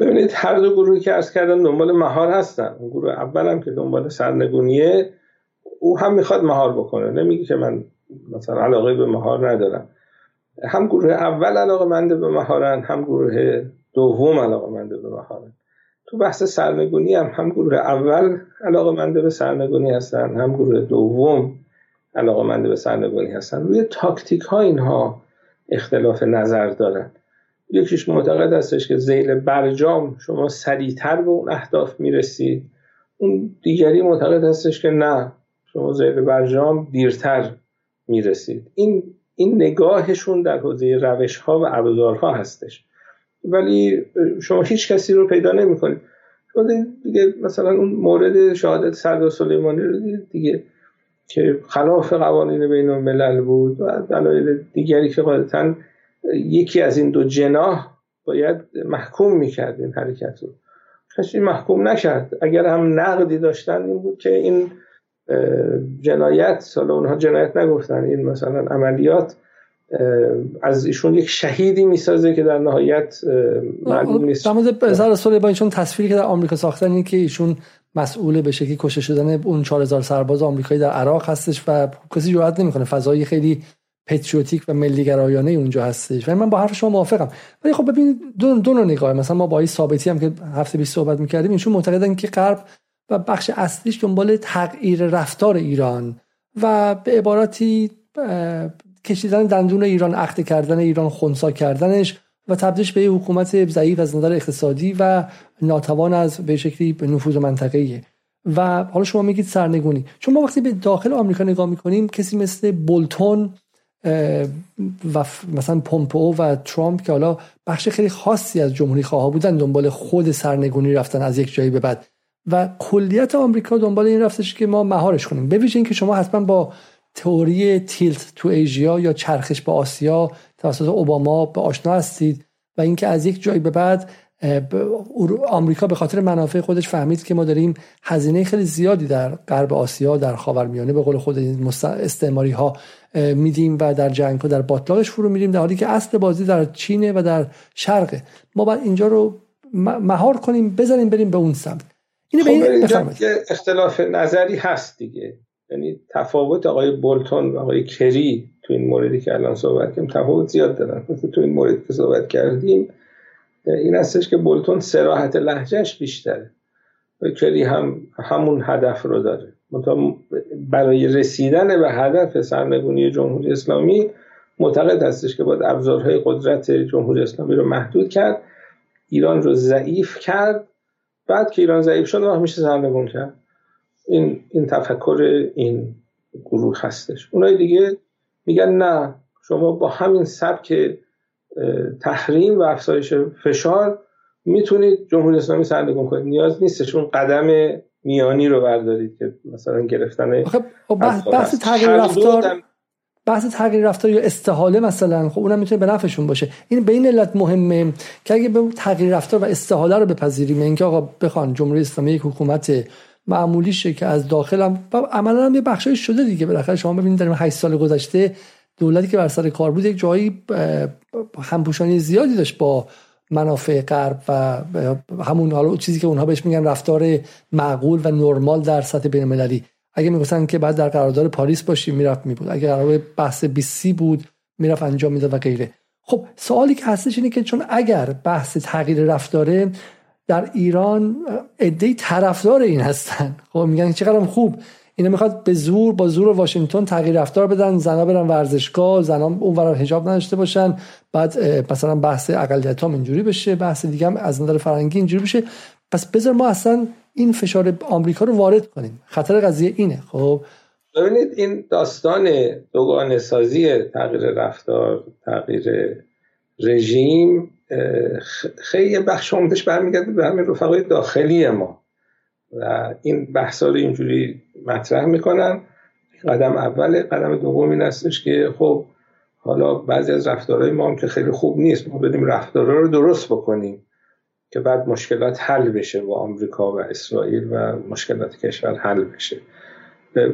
ببینید هر دو گروهی که ارز کردم دنبال مهار هستن. گروه اول هم که دنبال سرنگونیه او هم می‌خواد مهار بکنه. نمیگه که من مثلا علاقه به مهار ندارم. هم گروه اول علاقه منده به مهارن هم گروه دوم علاقه منده به مهارن. تو بحث سرنگونی هم هم گروه اول علاقه منده به سرنگونی هستن هم گروه دوم علاقه منده به سرنگونی هستن. روی تاکتیک ها اینها اختلاف نظر دارن. یکیش معتقد هستش که زیل برجام شما سریعتر به اون اهداف می‌رسید. اون دیگری معتقد هستش که نه شما زیل برجام دیرتر می‌رسید. این این نگاهشون در حوزه روش ها و ابزارها هستش. ولی شما هیچ کسی رو پیدا نمی‌کنید. شما دیگه مثلا اون مورد شهادت سردار سلیمانی رو دیگه که خلاف قوانین بین الملل بود و دلایل دیگری که قاعدتا یکی از این دو جناح باید محکوم می‌کرد این حرکت رو. کسی محکوم نکرد. اگر هم نقدی داشتن این بود که این جنایت سال اونها جنایت نگفتن. این مثلا عملیات از ایشون یک شهیدی می‌سازه که در نهایت معلوم نیست. در مورد با ایشون تصویری که در آمریکا ساختن این که ایشون مسئول به شکلی کشته شدن اون 4000 سرباز آمریکایی در عراق هستش و کسی جرئت نمی‌کنه. فضایی خیلی پتریوتیک و ملی گرایانه اونجا هستش. و من با حرف شما موافقم. ولی خب ببین دو, دو نگاه. مثلا ما با این ثابتی هم که هفته 20 صحبت می‌کردیم ایشون معتقدن که غرب و بخش اصلیش دنبال تغییر رفتار ایران و به عبارتی کشیدن دندون ایران اخته کردن ایران خونسا کردنش و تبدیلش به حکومت ضعیف از نظر اقتصادی و ناتوان از به شکلی به نفوذ منطقه‌ایه. و حالا شما میگید سرنگونی. چون ما وقتی به داخل آمریکا نگاه می‌کنیم کسی مثل بولتون و مثلا پومپو و ترامپ که حالا بخش خیلی خاصی از جمهوری خواه بودن دنبال خود سرنگونی رفتن از یک جایی به بعد. و کلیت آمریکا دنبال این رفتش که ما مهارش کنیم. به اینکه شما حتما با تئوری تیلت تو ایژیا یا چرخش به آسیا توسط اوباما به آشنا هستید و اینکه از یک جایی به بعد آمریکا به خاطر منافع خودش فهمید که ما داریم هزینه خیلی زیادی در غرب آسیا در خاورمیانه به قول خود استعماری ها میدیم و در جنگ ها در باطلاقش فرو میریم در حالی که اصل بازی در چینه و در شرقه. ما باید اینجا رو مهار کنیم بزنیم بریم به اون سمت. اینو خب به اختلاف نظری هست دیگه. یعنی تفاوت آقای بولتون و آقای کری تو این موردی که الان صحبت کردیم تفاوت زیاد دارن. مثل تو این موردی که صحبت کردیم این هستش که بولتون سراحت لحجهش بیشتره. و کلی هم همون هدف رو داره. برای رسیدن به هدف سرنگونی جمهوری اسلامی معتقد هستش که باید ابزارهای قدرت جمهوری اسلامی رو محدود کرد ایران رو ضعیف کرد بعد که ایران ضعیف شد میشه سرنگون کرد این این تفکر این گروه هستش اونای دیگه میگن نه شما با همین سبک تحریم و افزایش فشار می‌تونید جمهوری اسلامی سرنگون کنید. نیاز نیستش اون قدم میانی رو بردارید که مثلا گرفتن خب بحث تغییر رفتار بحث تغییر رفتار یا استحاله مثلا خب اونم می‌تونه به نفعشون باشه. این به علت مهمه که اگه به تغییر رفتار و استحاله رو بپذیریم اینکه آقا بخوان جمهوری اسلامی یک حکومت معمولی شه که از داخل هم عملا هم یه بخشای شده دیگه. بالاخره شما ببینید در 8 سال گذشته دولتی که بر سر کار بود یک جایی همپوشانی زیادی داشت با منافع غرب و همون حالا چیزی که اونها بهش میگن رفتار معقول و نرمال در سطح بین المللی اگه می‌گفتن که بعد در قرارداد پاریس باشیم می‌رفت میبود اگه قرار بحث 20 بود می‌رفت انجام می‌داد و غیره. خب سوالی که هستش اینه که چون اگر بحث تغییر رفتاره در ایران عده طرفدار این هستن. خب میگن چقدر خوب. اینا می‌خواد به زور با زور واشنگتن تغییر رفتار بدن زنا برن ورزشگاه زنا اون ورا حجاب نداشته باشن. بعد مثلا بحث اقلیت هم اینجوری بشه بحث دیگه هم از نظر فرنگی اینجوری بشه. پس بذار ما اصلا این فشار آمریکا رو وارد کنیم. خطر قضیه اینه. خب؟ ببینید این داستان دوگانه سازی تغییر رفتار تغییر رژیم خیلی بخش عمدش برمیگرده به همین رفقای داخلی ما. و این بحثا رو اینجوری مطرح می‌کنن. قدم اول قدم دوم این هستش که خب حالا بعضی از رفتارهای ما هم که خیلی خوب نیست. ما بدیم رفتارها رو درست بکنیم. که بعد مشکلات حل بشه با آمریکا و اسرائیل و مشکلات کشور حل بشه.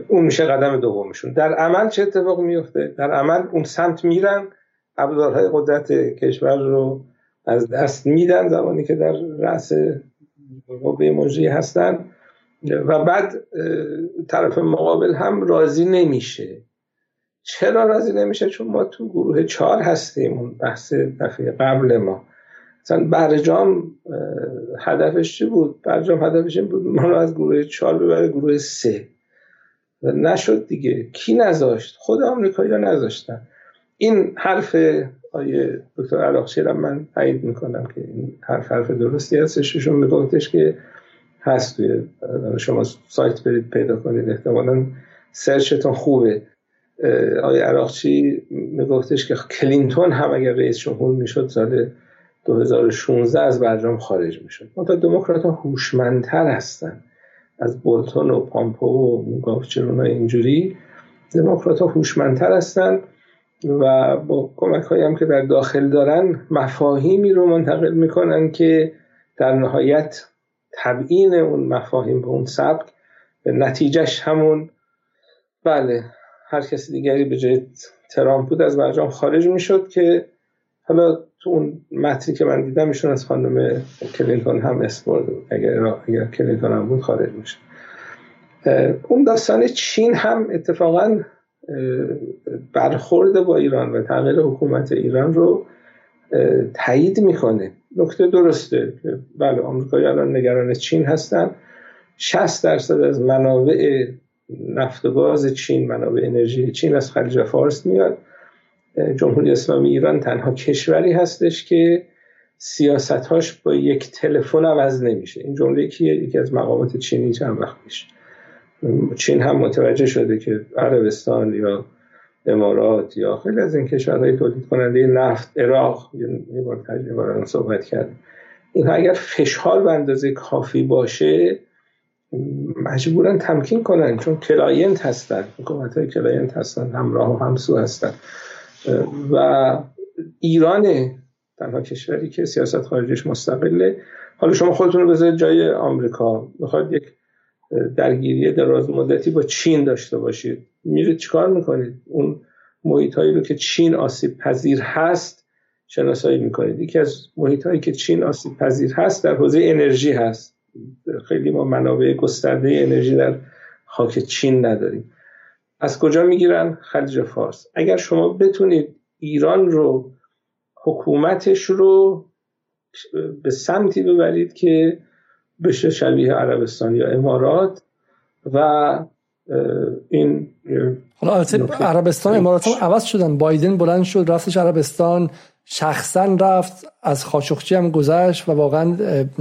اون میشه قدم دومشون. در عمل چه اتفاق میفته؟ در عمل اون سمت میرن ابزارهای قدرت کشور رو از دست میدن زمانی که در رأس قوه مجری هستن. و بعد طرف مقابل هم راضی نمیشه. چرا راضی نمیشه؟ چون ما تو گروه چهار هستیم اون بحث دفعه قبل ما. مثلا برجام هدفش چی بود؟ برجام هدفش این بود ما رو از گروه چهار ببره گروه سه. نشد دیگه. کی نذاشت؟ خود آمریکایی ها نذاشتن. این حرف آیه دکتر عراقچی را من تایید می‌کنم که این حرف حرف درستی هستش. ششون میگفتش که هست توی شما سایت برید پیدا کنید. احتمالا سرچتون خوبه. آیه عراقچی میگفتش که کلینتون هم اگر رئیس جمهور می‌شد سال 2016 از برجام خارج می‌شد. منتها دموکرات ها هوشمندتر هستن. از بولتون و پامپو و گافچرون اینجوری دموکرات ها هوشمندتر هستن و با کمک هایی هم که در داخل دارن مفاهیمی رو منتقل می‌کنن که در نهایت تبیین اون مفاهیم به اون سبک نتیجهش همون بله هر کسی دیگری به جای ترامپ بود از برجام خارج می‌شد که حالا تو اون متنی که من دیدم ایشون از خانم کلینتون هم اسم بود. اگر, اگر کلینتون هم بود خارج میشه. اون داستان چین هم اتفاقا برخورد با ایران و تغییر حکومت ایران رو تایید می‌کنه. نکته درسته بله آمریکایی الان نگران چین هستن. 60 درصد از منابع نفت و گاز چین منابع انرژی چین از خلیج فارس میاد. جمهوری اسلامی ایران تنها کشوری هستش که سیاستهاش با یک تلفن عوض نمیشه. این جمله کیه؟ یکی از مقامات چینی چند وقت پیش. چین هم متوجه شده که عربستان یا امارات یا خیلی از این کشورهای تولید کننده نفت عراق یه بار تجربه صحبت کرد. این اگر فشار به اندازه کافی باشه مجبورن تمکین کنن چون client هستن حکومت های client هستن همراه و همسو هستن. و ایران تنها کشوری که سیاست خارجیش مستقله. حالا شما خودتون رو بذارید جای آمریکا. می‌خواد یک درگیری دراز مدتی با چین داشته باشید. میرید چیکار می‌کنید؟ اون محیط هایی رو که چین آسیب پذیر هست شناسایی می‌کنید. یکی از محیط هایی که چین آسیب پذیر هست در حوزه انرژی هست. خیلی ما منابع گسترده انرژی در خاک چین نداریم. از کجا می‌گیرن؟ خلیج فارس. اگر شما بتونید ایران رو حکومتش رو به سمتی ببرید که بشه شبیه عربستان یا امارات و این حالا عربستان امارات هم عوض شدن. بایدن بلند شد رفتش عربستان شخصا رفت از خاشخچی هم گذشت و واقعا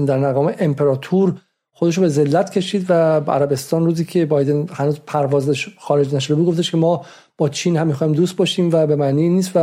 در مقام امپراتور خودش به ذلت کشید و عربستان روزی که بایدن هنوز پروازش خارج نشده بود گفتش که ما با چین هم می‌خوایم دوست باشیم و به معنی نیست و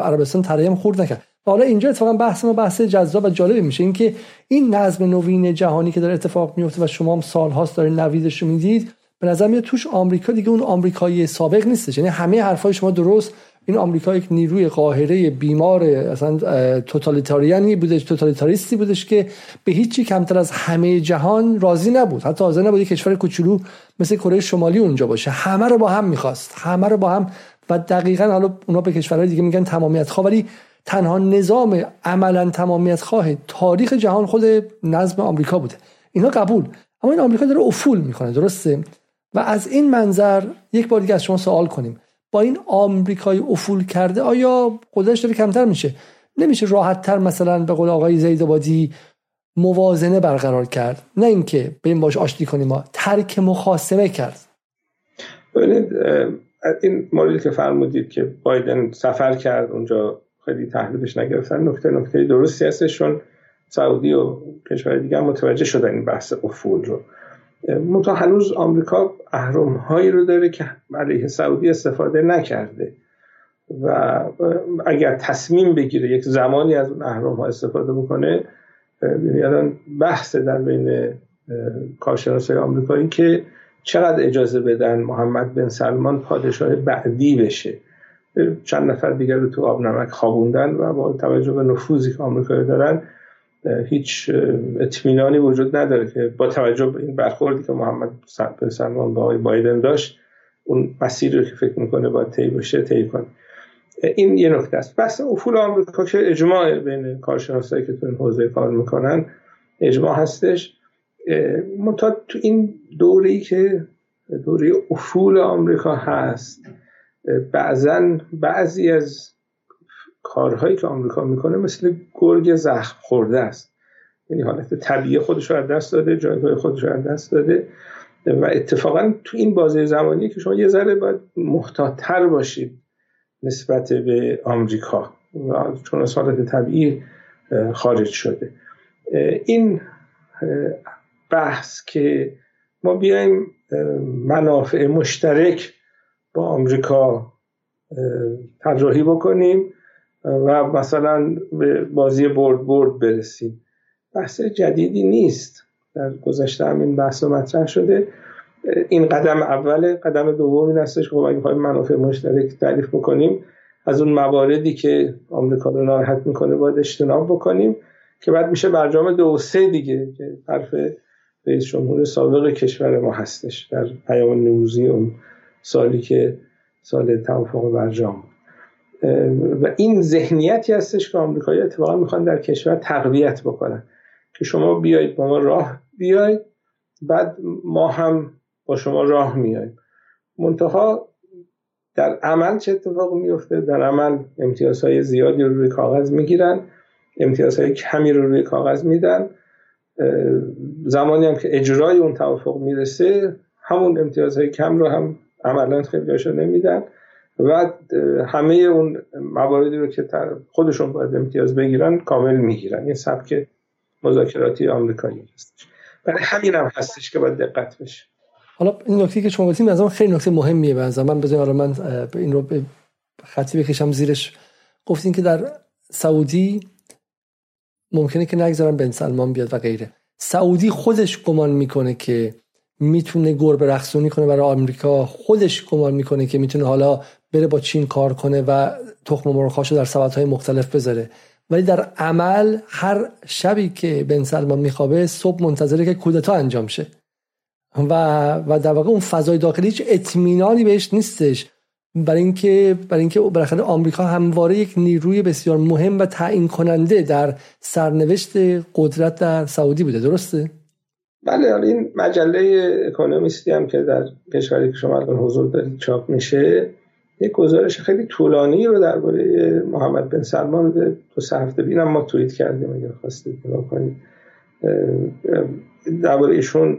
عربستان تریم خورد نکرد. حالا اینجا اتفاقا بحث ما بحث جذاب و جالبی میشه. اینکه این نظم نوین جهانی که داره اتفاق میفته و شما هم سالهاست دارین نویدش رو می‌دید به نظر میاد توش آمریکا دیگه اون آمریکایی سابق نیستش. یعنی همه حرفای شما درست این آمریکا یک نیروی قاهره بیمار اصلا توتالیتاریانی بودش توتالیتاریستی بودش که به هیچی کمتر از همه جهان راضی نبود. حتی حاضر نبود کشور کوچولو مثل کره شمالی اونجا باشه. همه رو با هم می‌خواست. همه رو با هم. و دقیقا حالا اونا به کشورهای دیگه میگن تمامیت خواه ولی تنها نظام عملا تمامیت خواه تاریخ جهان خود نظم آمریکا بوده. اینا قبول. اما این آمریکا داره افول می‌کنه درسته؟ و از این منظر یک بار دیگه از شما سوال کنیم. با این آمریکای افول کرده آیا قدرتش داره کمتر میشه؟ نمیشه راحت تر مثلا به قول آقای زیدآبادی موازنه برقرار کرد. نه اینکه بریم باش آشتی کنیم ما ترک مخاسمه کرد. ببینید این موردی که فرمودید که بایدن سفر کرد اونجا خیلی تحلیلش نگرفتن نکته نکته درستی هستش چون سعودی و کشور دیگه متوجه شدن این بحث افول رو. منتها هنوز آمریکا اهرم هایی رو داره که علیه سعودی استفاده نکرده و اگر تصمیم بگیره یک زمانی از اون اهرم ها استفاده بکنه یعنی الان بحث در بین کارشناسای آمریکایی که چقدر اجازه بدن محمد بن سلمان پادشاه بعدی بشه. چند نفر دیگر رو تو آب نمک خوابوندن و با توجه به نفوذی که آمریکایی دارن هیچ اطمینانی وجود نداره که با توجه به این برخوردی که محمد سلمان با آقای بایدن داشت اون مسیری رو که فکر می‌کنه باید طی بشه طی کنه. این یه نکته است. بس افول آمریکا که اجماع بین کارشناسایی که تو این حوزه کار می‌کنن اجماع هستش. منتها تو این دوره که دوره افول آمریکا هست بعضا بعضی از کارهایی که آمریکا می‌کنه مثل گرگ زخم خورده است. یعنی حالت طبیعی خودش رو از دست داده جایگاه خودش رو از دست داده و اتفاقا تو این بازه زمانی که شما یه ذره باید محتاطتر باشید نسبت به آمریکا چون از حالت طبیعی خارج شده. این بحث که ما بیایم منافع مشترک با آمریکا طراحی بکنیم و مثلا به بازی برد برد برسیم. بحث جدیدی نیست. در گذشته هم این بحث مطرح شده. این قدم اول قدم دوم این هستش که خب اگه منافع مشترک تعریف بکنیم از اون مواردی که آمریکا رو ناراحت می‌کنه باید اجتناب بکنیم که بعد میشه برجام دو سه دیگه که حرف رئیس جمهور سابق کشور ما هستش در پیام نوروزی اون سالی که سال توافق برجام و این ذهنیتی هستش که آمریکایی اتفاقا می‌خوان در کشور تقویت بکنن. که شما بیایید با ما راه بیایید بعد ما هم با شما راه میاییم منتها در عمل چه اتفاق میفته؟ در عمل امتیازهای زیادی رو روی کاغذ می‌گیرن امتیازهای کمی رو روی کاغذ میدن. زمانی هم که اجرای اون توافق می‌رسه همون امتیازهای کم رو هم عملا خیلی نمیدن. و همه اون مواردی رو که خودشون باید امتیاز بگیرن کامل می‌گیرن. این سبک مذاکراتی آمریکایی هستش. برای همین هم هستش که باید دقت بشه. حالا این نکته که شما گفتید از خیلی نکته مهمیه. به من بذارید من این رو به خطی بکشم زیرش. گفتین که در سعودی ممکنه که نگذارن بن سلمان بیاد و غیره. سعودی خودش گمان می‌کنه که می‌تونه گربه رخصونی کنه برای آمریکا. خودش گمان می‌کنه که می‌تونه حالا بره با چین کار کنه و تخم مرغاشو در سبدهای مختلف بذاره. ولی در عمل هر شبی که بن سلمان میخوابه صبح منتظره که کودتا انجام شه. و و در واقع اون فضای داخلی هیچ اطمینانی بهش نیستش. برای اینکه برای اینکه بالاخره آمریکا همواره یک نیروی بسیار مهم و تعیین کننده در سرنوشت قدرت در سعودی بوده. درسته؟ بله این مجله اکونومیستی هم که در کشوری که شما الان حضور دارید چاپ میشه یک گزارش خیلی طولانی رو درباره محمد بن سلمان دو سه هفته بینم ما توییت کردیم اگر خواستید نگاه کنید. درباره ایشون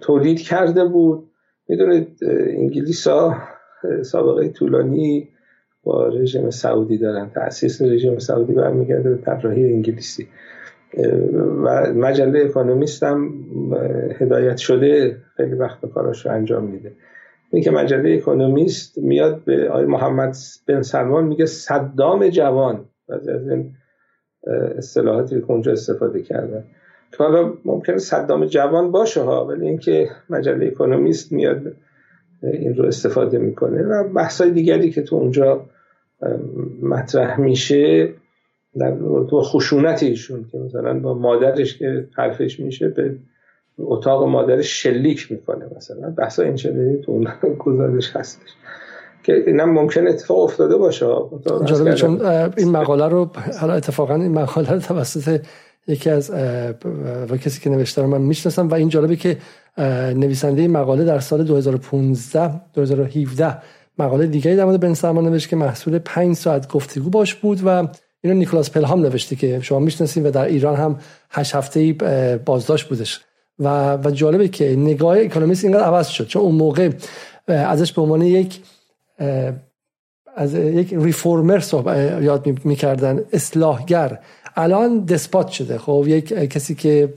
تولید کرده بود. می‌دونید انگلیس ها سابقه طولانی با رژیم سعودی دارن. تاسیس رژیم سعودی برمیگرده به طراحی انگلیسی. و مجله اکونومیست هم هدایت شده خیلی وقت کاراش رو انجام میده. این که مجله اکونومیست میاد به آقای محمد بن سلمان میگه صدام جوان. از این اصطلاحاتی که اونجا استفاده کردن. که حالا ممکنه صدام جوان باشه ها ولی اینکه مجله اکونومیست میاد این رو استفاده می‌کنه و بحثای دیگری که تو اونجا مطرح میشه در تو خشونت ایشون که مثلا با مادرش که حرفش میشه به اتاق مادرش شلیک می‌کنه مثلا. بحثا این چنینی تو اون <laughs> گزارش هستش. که اینم ممکن اتفاق افتاده باشه. چون این مقاله رو حالا اتفاقا این مقاله رو توسط یکی از و کسی که نوشته رو من می‌شناسم و این جالبه که نویسنده مقاله در سال 2015 2017 مقاله دیگری در مورد بن سلمان نوشت که محصول 5 ساعت گفتگو باش بود و اینو نیکلاس پلهام نوشته که شما می‌شناسید و در ایران هم 8 هفته بازداشت بودش. و و جالبه که نگاه اکونومیست اینقدر عوض شد. چون اون موقع ازش به عنوان یک از یک ریفورمر یاد می‌کردن. اصلاحگر. الان دسپات شده. خب یک کسی که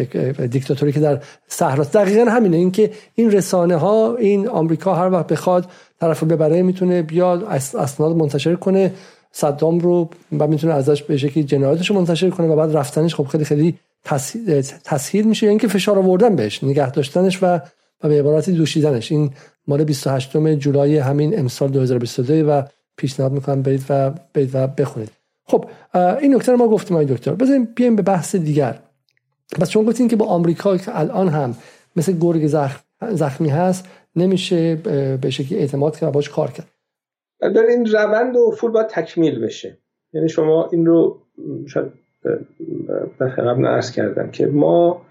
یک دیکتاتوری که در صحراست دقیقا همینه. اینکه این رسانه ها این آمریکا هر وقت بخواد طرف ببره می‌تونه بیاد اسناد منتشر کنه صدام رو و می‌تونه ازش به شکلی جنایتش رو منتشر کنه و بعد رفتنش خب خیلی خیلی تسهیل میشه اینکه فشار آوردن بهش نگه داشتنش و و به عبارتی دوشیدنش. این مال 28 جولای همین امسال 2022 و پیشنهاد می‌کنم برید و برید و بخونید. خب این نکته رو ما گفتیم آقای دکتر. بذاریم بیایم به بحث دیگر. بس چون گفتین که با آمریکا که الان هم مثل گرگ زخمی هست نمیشه به شکلی اعتماد کرد و باش کار کرد. در این روند و فول باید تکمیل بشه. یعنی شما این رو شاید در قبل عرض کردم که ما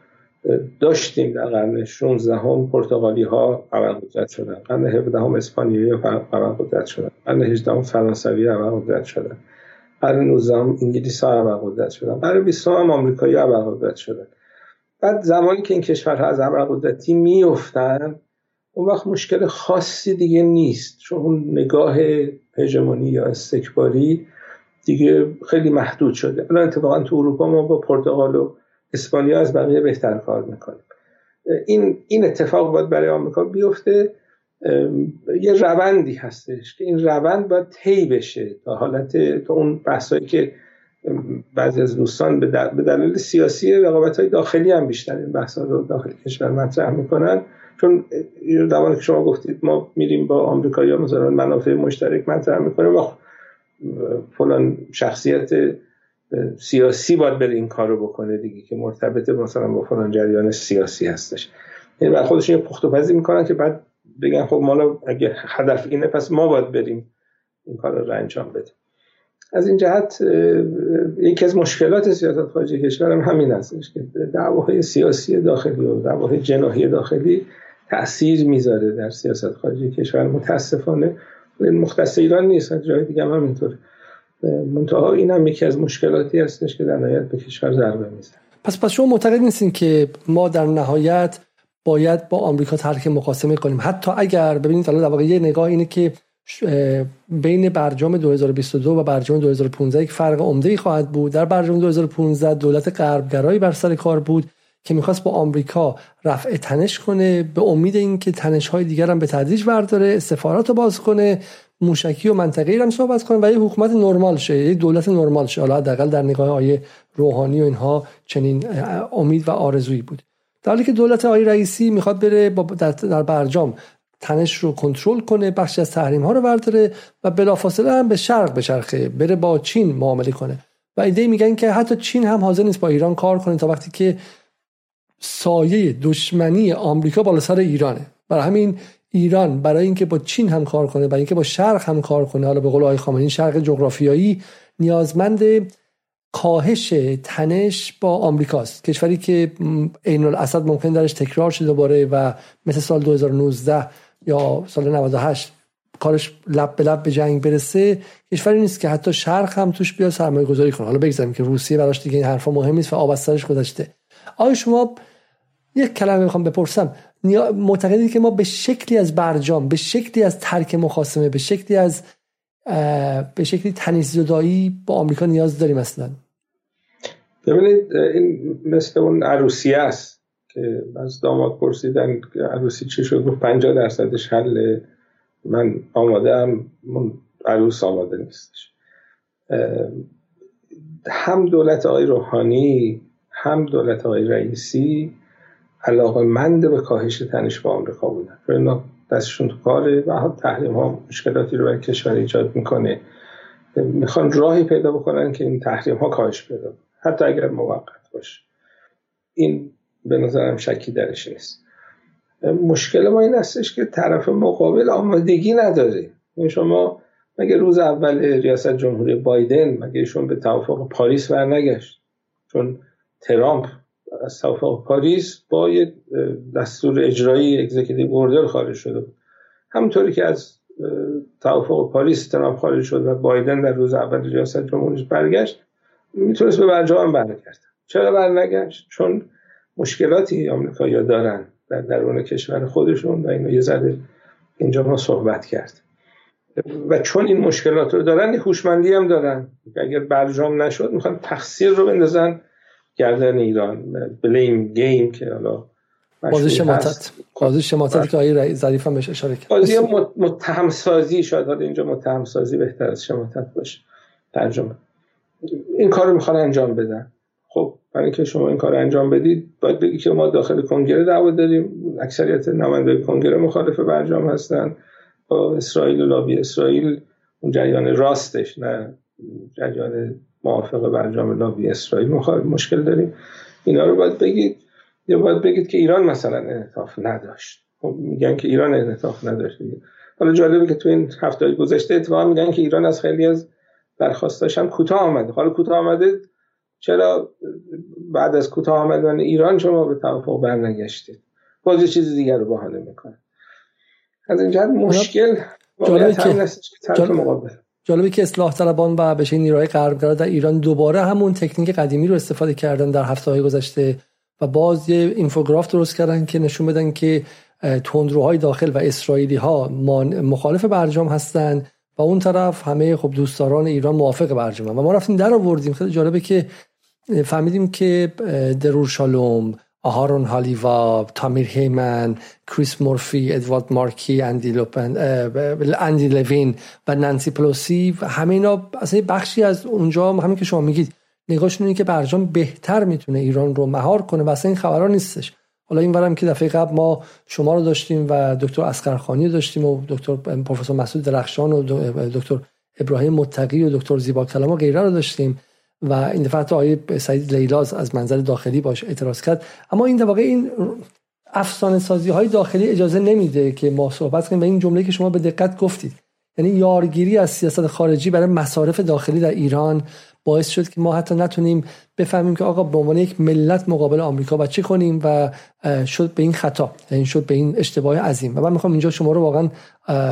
داشتیم در قرن 16 هم پرتغالی ها قدرت شدن. قرن 17 هم اسپانیایی قدرت شدن. قرن 18 هم فرانسوی قدرت شدن. قرن 19 هم انگلیس ها قدرت شدن. قرن 20 هم آمریکایی قدرت شدن. بعد زمانی که این کشورها از قدرتی میفتن اون وقت مشکل خاصی دیگه نیست. چون اون نگاه هژمونی یا استکباری دیگه خیلی محدود شده. الان اتفاقا تو اروپا ما با پرتغال و اسپانیا از بقیه بهتر کار می‌کنیم. این این اتفاق باید برای آمریکا بیفته. یه روندی هستش که این روند باید طی بشه تا حالت تا اون بحثایی که بعضی از دوستان به دلیل سیاسی رقابت های داخلی هم بیشتر این بحث رو داخل کشور مطرح می‌کنن. چون زمانی که شما گفتید ما میریم با آمریکایی مثلا منافع مشترک مطرح می‌کنیم و فلان شخصیت سیاسی باید بره این کار رو بکنه دیگه که مرتبط مثلا با فلان جریان سیاسی هستش. یعنی بعد خودشون یه پخت و پزی می‌کنن که بعد بگن خب ما اگه هدف اینه پس ما باید بریم این کار رو انجام بدیم. از این جهت یکی از مشکلات سیاست خارجی کشور هم همین هستش که دعواهای سیاسی داخلی و دعواهای جناحی داخلی تاثیر می‌ذاره در سیاست خارجی کشور. متاسفانه مختص ایران نیست جای دیگه هم همینطور منتها این هم یکی از مشکلاتی هستش که در نهایت به کشور ضربه می‌زنه. پس پس شما معتقد نیستین که ما در نهایت باید با آمریکا ترک مقاسمه کنیم؟ حتی اگر ببینید حالا در واقع یه نگاه اینه که بین برجام 2022 و برجام 2015 یک فرق عمده ای خواهد بود. در برجام 2015 دولت غربگرایی بر سر کار بود. که می‌خواست با آمریکا رفع تنش کنه به امید اینکه تنش های دیگر هم به تدریج برداره سفارت رو باز کنه موشکی و منطقه هم صحبت کنه و یه حکومت نرمال شه یه دولت نرمال شه. حالا حداقل در نگاه آیه روحانی و اینها چنین امید و آرزویی بود. در حالی که دولت آقای رئیسی می‌خواد بره در برجام تنش رو کنترل کنه بخشی از تحریم ها رو برداره و بلافاصله هم به شرق بچرخه بره با چین معامله کنه. و ایده میگن که حتی چین هم حاضر نیست با ایران کار کنه تا وقتی که سایه دشمنی آمریکا بالا سر ایرانه. برای همین ایران برای اینکه با چین هم کار کنه برای اینکه با شرق هم کار کنه. حالا به قول آقای خامنه‌ای شرق جغرافیایی نیازمند کاهش تنش با آمریکاست کشوری که عین الاسد ممکن درش تکرار شده دوباره و مثل سال 2019 یا سال 98 کارش لب به لب به جنگ برسه کشوری نیست که حتی شرق هم توش بیاد سرمایه گذاری کنه. حالا بگذاریم که روسیه براش دیگه این حرفا مهم نیست و آب از سرش گذشته. آیا شما یک کلمه می‌خوام بپرسم. معتقدید که ما به شکلی از برجام به شکلی از ترک مخاسمه به شکلی از به شکلی تنیز زدایی با آمریکا نیاز داریم اصلا؟ ببینید این مثل اون عروسی است که از داماد پرسیدن عروسی چی شد؟ گفت 50 درصدش حل. من آماده هم عروس آماده نیستش. هم دولت آقای روحانی هم دولت آقای رئیسی علاقه مند به کاهش تنش با آمریکا بودن. اینا دستشون تو کاره و تحریم ها مشکلاتی رو برای کشور ایجاد می‌کنه. می‌خوان راهی پیدا بکنن که این تحریم ها کاهش پیدا حتی اگر موقت باشه. این به نظرم شکی درش نیست. مشکل ما این هستش که طرف مقابل آمادگی نداره. یعنی شما مگه روز اول ریاست جمهوری بایدن مگه ایشون به توافق پاریس برنگشت؟ چون ترامپ از توافق پاریس با یه دستور اجرایی executive order خارج شده بود. همونطوری که از توافق پاریس ترامپ خارج شد و بایدن در روز اول ریاست جمهوریش برگشت می‌تونست به برجام برنگرد چرا برنگشت؟ چون مشکلاتی آمریکایی‌ها دارن در درون کشور خودشون و اینو یه ذره اینجا ما صحبت کرد. و چون این مشکلات رو دارن هوشمندی هم دارن. اگر برجام نشد می‌خوان تقصیر رو بندازن گردن ایران بلیم گیم که حالا بازی شماتت بازی شماتت که آقای ظریف هم بهش اشاره کرد. بازی متهم سازی شاید حالا اینجا متهم سازی بهتر از شماتت باشه. ترجمه. این کار رو می‌خوان انجام بدن. خب برای اینکه شما این کار انجام بدید باید بگی که ما داخل کنگره دعوا داریم. اکثریت نماینده کنگره مخالف برجام هستن. با اسرائیل و لابی اسرائیل اون جریان راستش نه جریان موافق برجام لابی اسرائیل مشکل داریم. اینا رو باید بگید. یا باید بگید که ایران مثلا انعطاف نداشت. خب میگن که ایران انعطاف نداشت حالا جالبه که تو این هفته گذشته اتفاقا میگن که ایران از خیلی از درخواستاش هم کوتاه آمده. حالا کوتاه آمده چرا بعد از کوتاه آمدن ایران شما به توافق برنگشتید؟ باز یه چیز دیگر رو بهانه می‌کنه. از این جهت مشکل جالبه که مقابل. جالبه که اصلاح طلبان و بشه نیروهای غربگرا در ایران دوباره همون تکنیک قدیمی رو استفاده کردن در هفته های گذشته و باز یه اینفوگراف درست کردن که نشون بدن که تندروهای داخل و اسرائیلی ها مخالف برجام هستند و اون طرف همه خب دوستداران ایران موافق برجام و ما رفتیم در آوردیم. خیلی جالبه که فهمیدیم که درور شالوم آهارون هالیوا تامیر هیمن کریس مورفی ادوارد مارکی اندی, لوپن، اندی لوین و نانسی پلوسی و همه اینا اصلا بخشی از اونجا همین که شما میگید. نگاهشون اینه که برجام بهتر می‌تونه ایران رو مهار کنه و اصلا این خبرها نیستش. حالا این ورم که دفعه قبل ما شما رو داشتیم و دکتر عسگرخانی داشتیم و دکتر پروفسور مسعود درخشان و دکتر ابراهیم متقی و دکتر زیبا کلام و غیره رو داشتیم. و این دفعه حتی آقای سعید لیلاز از منظر داخلی باش اعتراض کرد. اما این واقع این افسانه سازی های داخلی اجازه نمیده که ما صحبت کنیم و این جمله که شما به دقت گفتید. یعنی یارگیری از سیاست خارجی برای مصارف داخلی در ایران باعث شد که ما حتی نتونیم بفهمیم که آقا به عنوان یک ملت مقابل آمریکا و چه کنیم و شد به این خطا یعنی شد به این اشتباه عظیم. و من می‌خوام اینجا شما رو واقعا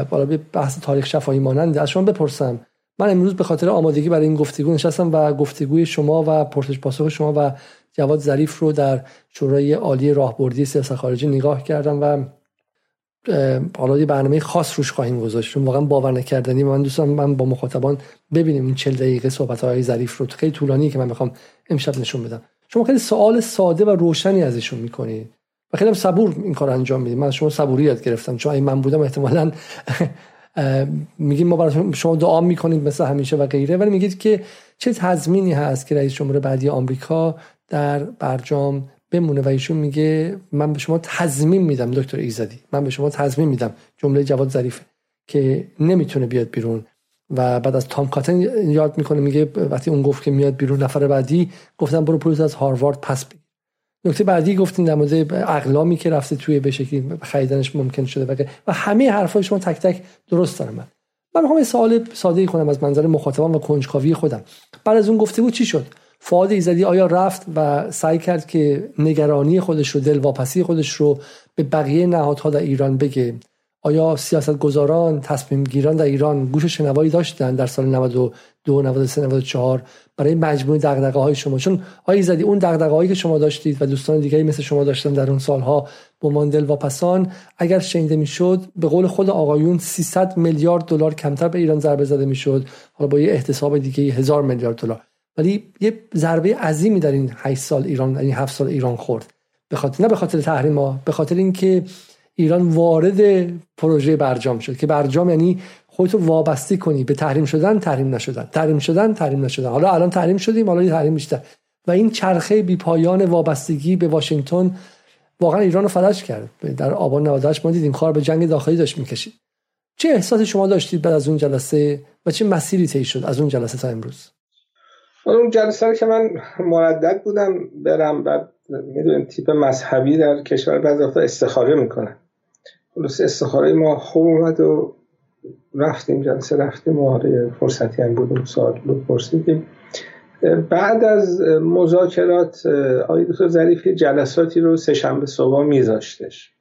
بالا به بحث تاریخ شفاهی مانند از شما بپرسم. من امروز به خاطر آمادگی برای این گفتگو نشستم و گفتگوی شما و پرسش پاسخ شما و جواد ظریف رو در شورای عالی راهبردی سیاست خارجی نگاه کردم و حالا یه برنامه خاص روش خواهیم گذاشت. واقعا باور نکردنی. من دوستم من با مخاطبان ببینیم این 40 دقیقه صحبت های ظریف رو. خیلی طولانی که من می‌خوام امشب نشون بدم. شما خیلی سوال ساده و روشنی ازشون می‌کنید و خیلی صبور این کار انجام میدیم من شما صبوری یاد گرفتم. چون این من بودم احتمالا میگیم ما برای شما دعا می‌کنید مثل همیشه و غیره ولی میگید که چه تضمینی هست که رئیس جمهور بعدی آمریکا در برجام بمونه و ایشون میگه من به شما تضمین میدم دکتر ایزدی من به شما تضمین میدم جمله جواد ظریفه که نمی‌تونه بیاد بیرون. و بعد از تام کاتن یاد می‌کنه میگه وقتی اون گفت که میاد بیرون نفر بعدی گفتم برو پولت از هاروارد پس بگیر. نکته بعدی گفتیم در مورد اقلامی که رفته توی به شکلی خریدنش ممکن شده و و همه حرفای شما تک تک درست دارم من من می‌خوام سوال ساده کنم از منظر مخاطبان و کنجکاوی خودم. بعد از اون گفته بود چی شد؟ فعاد ایزدی آیا رفت و سعی کرد که نگرانی خودش رو دلواپسی خودش رو به بقیه نهادها در ایران بگه؟ آیا سیاستگزاران تصمیم گیران در ایران گوش شنوایی داشتن در سال 92 93 94 برای مجموعه دغدغه های شما. چون آیا زدی اون دغدغه هایی که شما داشتید و دوستان دیگری مثل شما داشتن در اون سالها با ماندل و پسان اگر شنیده می‌شد به قول خود آقایون 300 میلیارد دلار کمتر به ایران ضربه زده می‌شد. حالا با یه احتساب دیگه هزار میلیارد دلار. ولی یه ضربه عظیمی در این 8 سال ایران این 7 سال ایران خورد. به خاطر نه به خاطر تحریم ها به خاطر اینکه ایران وارد پروژه برجام شد که برجام یعنی خودتو وابسته کنی. به تحریم شدن تحریم نشدن. تحریم شدن تحریم نشدن. حالا الان تحریم شدیم حالا تحریم بیشتر. و این چرخه بی پایان وابستگی به واشنگتن واقعا ایران رو فلج کرد. در آبان 98 ما دیدیم کار به جنگ داخلی داشت می‌کشید. چه احساسی شما داشتید بعد از اون جلسه و چه مسیری طی شد از اون جلسه تا امروز؟ اون جلسه که من مردد بودم برم بعد می‌دونیم تیپ مذهبی در کشور بعضی استخاره می‌کنن. خلاص استخاره ما خوب اومد و رفتیم جلسه رفتیم آره فرصتی هم بودیم سوال بود پرسیدیم. بعد از مذاکرات آقای دکتر ظریف جلساتی رو سه شنبه صبح میذاشتش.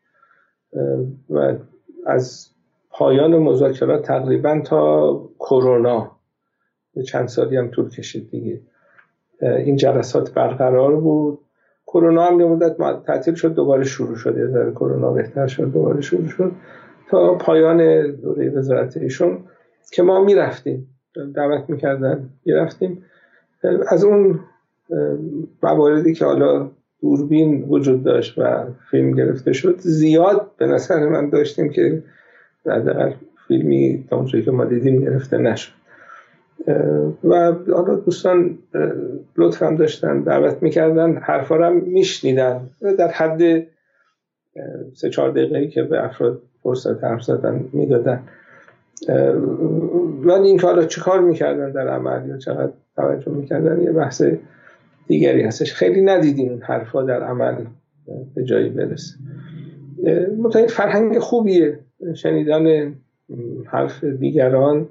و از پایان مذاکرات تقریبا تا کرونا. چند سالی هم طول کشید دیگه. این جلسات برقرار بود. کرونا هم یه مدت تعطیل شد دوباره شروع شد. یه ذره کرونا بهتر شد دوباره شروع شد. تا پایان دوره وزارت ایشون که ما می‌رفتیم دعوت می‌کردن می‌رفتیم. از اون مواردی که حالا دوربین وجود داشت و فیلم گرفته شد زیاد به نظر من داشتیم که در فیلمی تا که ما دیدیم گرفته نشد. و حالا دوستان لطف هم داشتن دعوت می‌کردن حرفا رو میشنیدن. در حد سه چهار دقیقه که به افراد فرصت حرف زدن می‌دادن. و این حالا چه کار می‌کردن در عمل یا چقدر توجه می‌کردن یه بحث دیگری هستش. خیلی ندیدیم حرفا در عمل به جایی برسه. متعید فرهنگ خوبیه. شنیدن حرف دیگران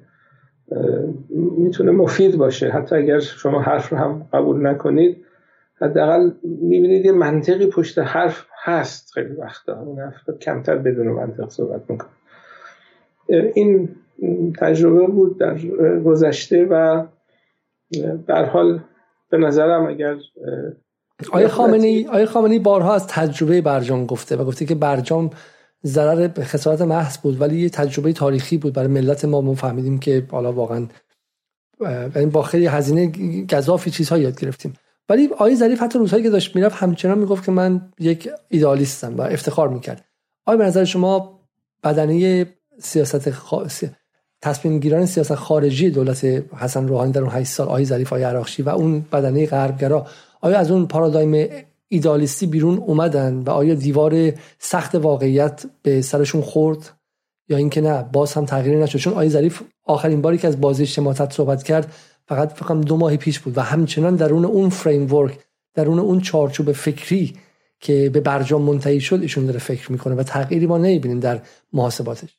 می‌تونه مفید باشه. حتی اگر شما حرف رو هم قبول نکنید حداقل می‌بینید یه منطقی پشت حرف هست خیلی وقتا. اون افراد کمتر بدون منطق صحبت می‌کنه این تجربه بود در گذشته و در حال به نظرم اگر آیا خامنی آیا خامنی بارها از تجربه برجام گفته و گفته که برجام ضرر خسارت محض بود ولی یه تجربه تاریخی بود برای ملت ما. ما فهمیدیم که حالا واقعا یعنی با خیلی هزینه گذافی چیزها یاد گرفتیم. ولی آقای ظریف حتی روزهایی که داشت می‌رفت همچنان می‌گفت که من یک ایدالیستم و افتخار می‌کرد. آیا به نظر شما بدنه سیاست تصمیم گیران سیاست خارجی دولت حسن روحانی در اون 8 سال آقای ظریف آقای عراقچی و اون بدنه غربگرا آیا از اون پارادایم ایدالیستی بیرون اومدن و آیا دیوار سخت واقعیت به سرشون خورد یا اینکه نه باز هم تغییری نشد؟ چون آقای ظریف آخرین باری که از بازی شماتت صحبت کرد فقط فقط دو ماه پیش بود و همچنان درون اون فریم ورک درون اون چارچوب فکری که به برجام منتهی شد ایشون داره فکر می‌کنه و تغییری ما نمی‌بینیم در محاسباتش.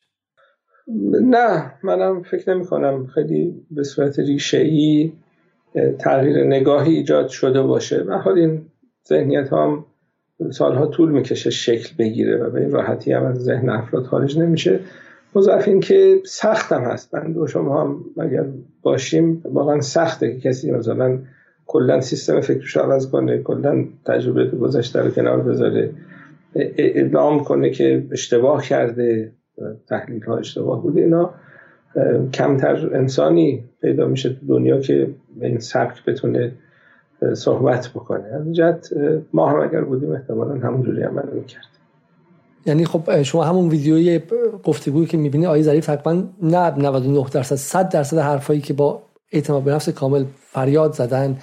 نه منم فکر نمی کنم خیلی به صورت ریشه ای تغییر نگاهی ایجاد شده باشه. و حال این ذهنیت هم سالها طول می‌کشه شکل بگیره و به این راحتی هم از ذهن افراد خارج نمیشه. مضاف این که سخت هم هست. من و شما هم اگر باشیم واقعا سخته که کسی مثلا کلا سیستم فکرش عوض کنه کلا تجربه گذشته رو کنار بذاره اعلام کنه که اشتباه کرده تحلیل ها اشتباه بوده. اینا کمتر انسانی پیدا میشه تو دنیا که به این سبک بتونه صحبت بکنه. از ما هم اگر بودیم احتمالا همونجوری عمل می‌کرد یعنی خب شما همون ویدیوی گفتگویی که می‌بینی آقای ظریف تقریبا نه 99 درصد 100 درصد حرفایی که با اعتماد به نفس کامل فریاد زدن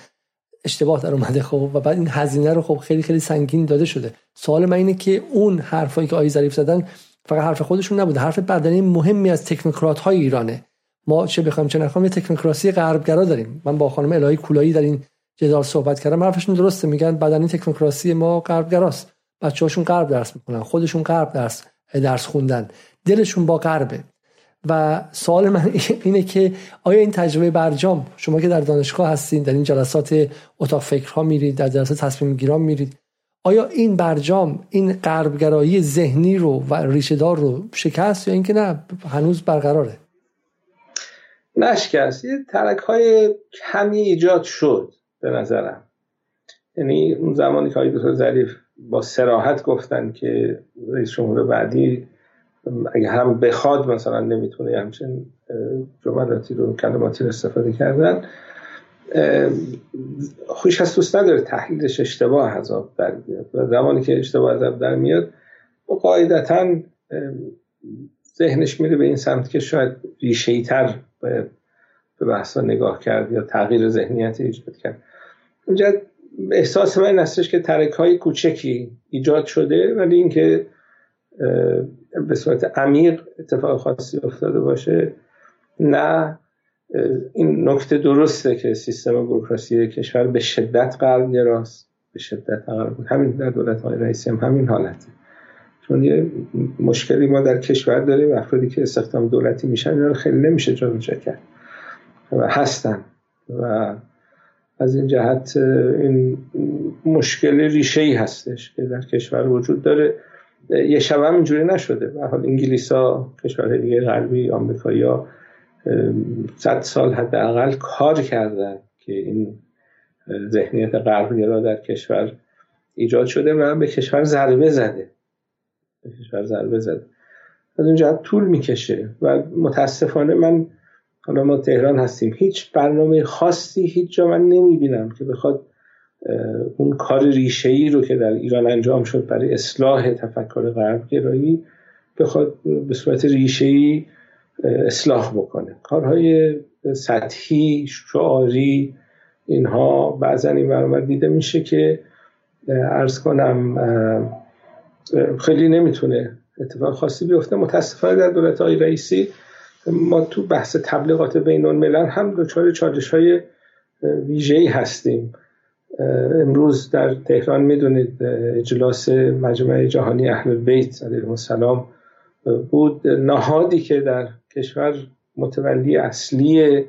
اشتباه در اومده خب و بعد این هزینه رو خب خیلی خیلی سنگین داده شده. سوال من اینه که اون حرفایی که آقای ظریف زدن فقط حرف خودشون نبوده حرف بدنی مهمی از تکنوکرات های ایرانه. ما چه بخوایم چه نخوایم یه تکنوکراسی غربگرا داریم. من با خانم الهی کولایی در این جدال صحبت کردم حرفشون درسته میگن بدنی تکنوکراسی ما غربگراست. بچه‌هاشون غرب درس می‌کنن خودشون غرب درس درس خوندن. دلشون با غربه. و سوال من <laughs> اینه که آیا این تجربه برجام شما که در دانشگاه هستین در این جلسات اتاق فکرها میرید در جلسات تصمیم گیران میرید. آیا این برجام این غربگرایی ذهنی رو و ریشهدار رو شکست یا اینکه نه هنوز برقراره؟ نشکست یه ترک های کمی ایجاد شد به نظرم. یعنی اون زمانی که آقای ظریف با سراحت گفتن که رئیس جمهور بعدی اگه هم بخواد مثلا نمی‌تونه همچین جملاتی رو کلماتی رو استفاده کردن. خوش از دوست نداره تحلیلش اشتباه عذاب در بیاد. و زمانی که اشتباه عذاب در میاد و قاعدتا ذهنش میره به این سمت که شاید ریشه تر به بحثا نگاه کرد یا تغییر ذهنیت ایجاد کرد. اونجا احساس من هستش که ترک های کوچکی ایجاد شده ولی اینکه به صورت عمیق اتفاق خاصی افتاده باشه نه این نکته درسته که سیستم بروکراسی کشور به شدت قلب گراست به شدت قلب همین در دولت های رئیسی هم همین حالته. چون یه مشکلی ما در کشور داریم افرادی که استخدام دولتی میشن اینا رو خیلی نمیشه جابجا کرد. و هستن. و از این جهت این مشکل ریشه ای هستش که در کشور وجود داره. یه شب هم اینجوری نشده. به حال انگلیس ها کشورهای دیگه غربی آمریکایی ها صد سال حداقل کار کردن که این ذهنیت غربگرا در کشور ایجاد شده و به کشور ضربه زده. به کشور ضربه زده. از اون جهت طول می‌کشه و متاسفانه من حالا ما تهران هستیم. هیچ برنامه خاصی هیچ جا من نمی‌بینم که بخواد اون کار ریشه ای رو که در ایران انجام شد برای اصلاح تفکر غرب گرایی بخواد به صورت ریشه ای اصلاح بکنه. کارهای سطحی شعاری اینها بعضا این برامر دیده میشه که ارز کنم خیلی نمی‌تونه اتفاق خاصی بیفته. متاسفانه در دولت های رئیسی ما تو بحث تبلیغات بین الملل هم دچار چالش های ویژه‌ای هستیم. امروز در تهران می‌دونید اجلاس مجمع جهانی اهل بیت علیهم السلام بود. نهادی که در کشور متولی اصلی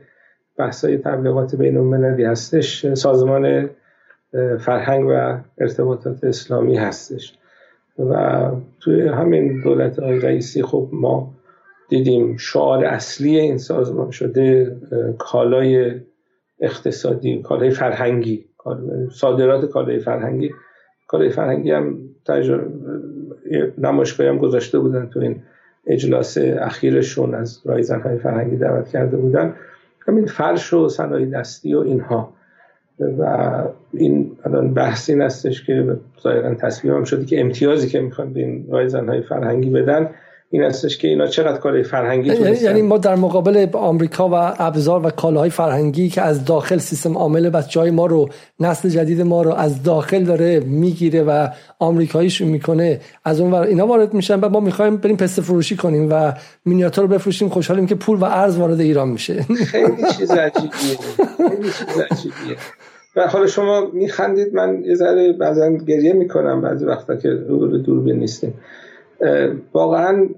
بحثای تبلیغات بین المللی هستش سازمان فرهنگ و ارتباطات اسلامی هستش. و توی همین دولت آقای رئیسی خب ما دیدیم شعار اصلی این سازمان شده کالای اقتصادی کالای فرهنگی صادرات کالای فرهنگی. کالای فرهنگی هم نمایشگاهی هم گذاشته بودن تو این اجلاس اخیرشون از رایزن های فرهنگی دعوت کرده بودن. همین فرش و صنایع دستی و اینها. و این الان بحث این هستش که ظاهرا تصمیم هم شده که امتیازی که می‌خوان به این رایزن های فرهنگی بدن این هستش که اینا چقدر کار فرهنگی یعنی, یعنی ما در مقابل آمریکا و ابزار و کالاهای فرهنگی که از داخل سیستم عامل بچهای ما رو نسل جدید ما رو از داخل داره می‌گیره و آمریکاییش می‌کنه. از اون ور اینا وارد میشن و ما می‌خوایم بریم پسته فروشی کنیم و مینیاتور رو بفروشیم. خوشحالیم که پول و ارز وارد ایران میشه. خیلی چیز عجیبیه. خیلی چیز عجیبیه. و حالا شما میخندید من یه ذره بعضا گریه می‌کنم بعضی وقتا که رو دوربین نیستیم. واقعا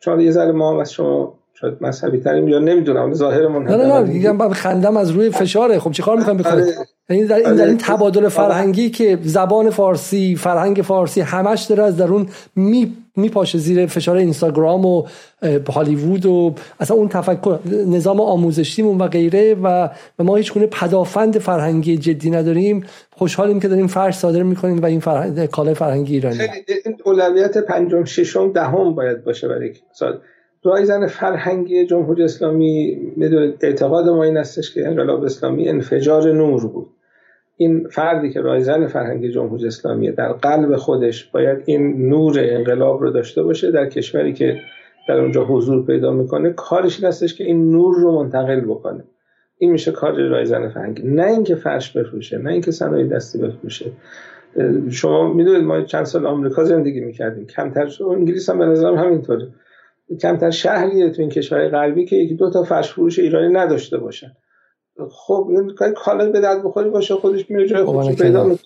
چون یه ذره ما از شما شاید مذهبی تریم یا نمی‌دونم ظاهرمون نه نه نه میگم خندم از روی فشاره. خب چیکار می‌خوایم بکنیم؟ آره. یعنی در این, در این تبادل فرهنگی که زبان فارسی فرهنگ فارسی همش داره از درون می میپاشه زیر فشار اینستاگرام و هالیوود و اصلا اون تفکر نظام آموزشیمون و غیره و ما هیچ گونه پدافند فرهنگی جدی نداریم. خوشحالیم که داریم فرش صادر می‌کنیم و این فرهنگ کالای فرهنگی ایرانی. این اولویت پنجم ششم دهم باید باشه برای سال رایزن فرهنگی جمهوری اسلامی اعتقاد ما این استش که انقلاب اسلامی انفجار نور بود. این فردی که رایزن فرهنگ جمهوری اسلامی در قلب خودش باید این نور انقلاب رو داشته باشه در کشوری که در اونجا حضور پیدا می‌کنه کارش این هستش که این نور رو منتقل بکنه. این میشه کار رایزن فرهنگی نه اینکه فرش بفروشه نه اینکه صنایع دستی بفروشه. شما می‌دونید ما چند سال آمریکا زندگی می‌کردیم. کمتر انگلیس هم به نظرم همینطوره. کمتر شهریه تو این کشور غربی که یکی دو تا فرش فروش ایرانی نداشته باشن. خب این کالا به درد بخوری باشه خودش میره جای خودش. پیدا می‌کنه.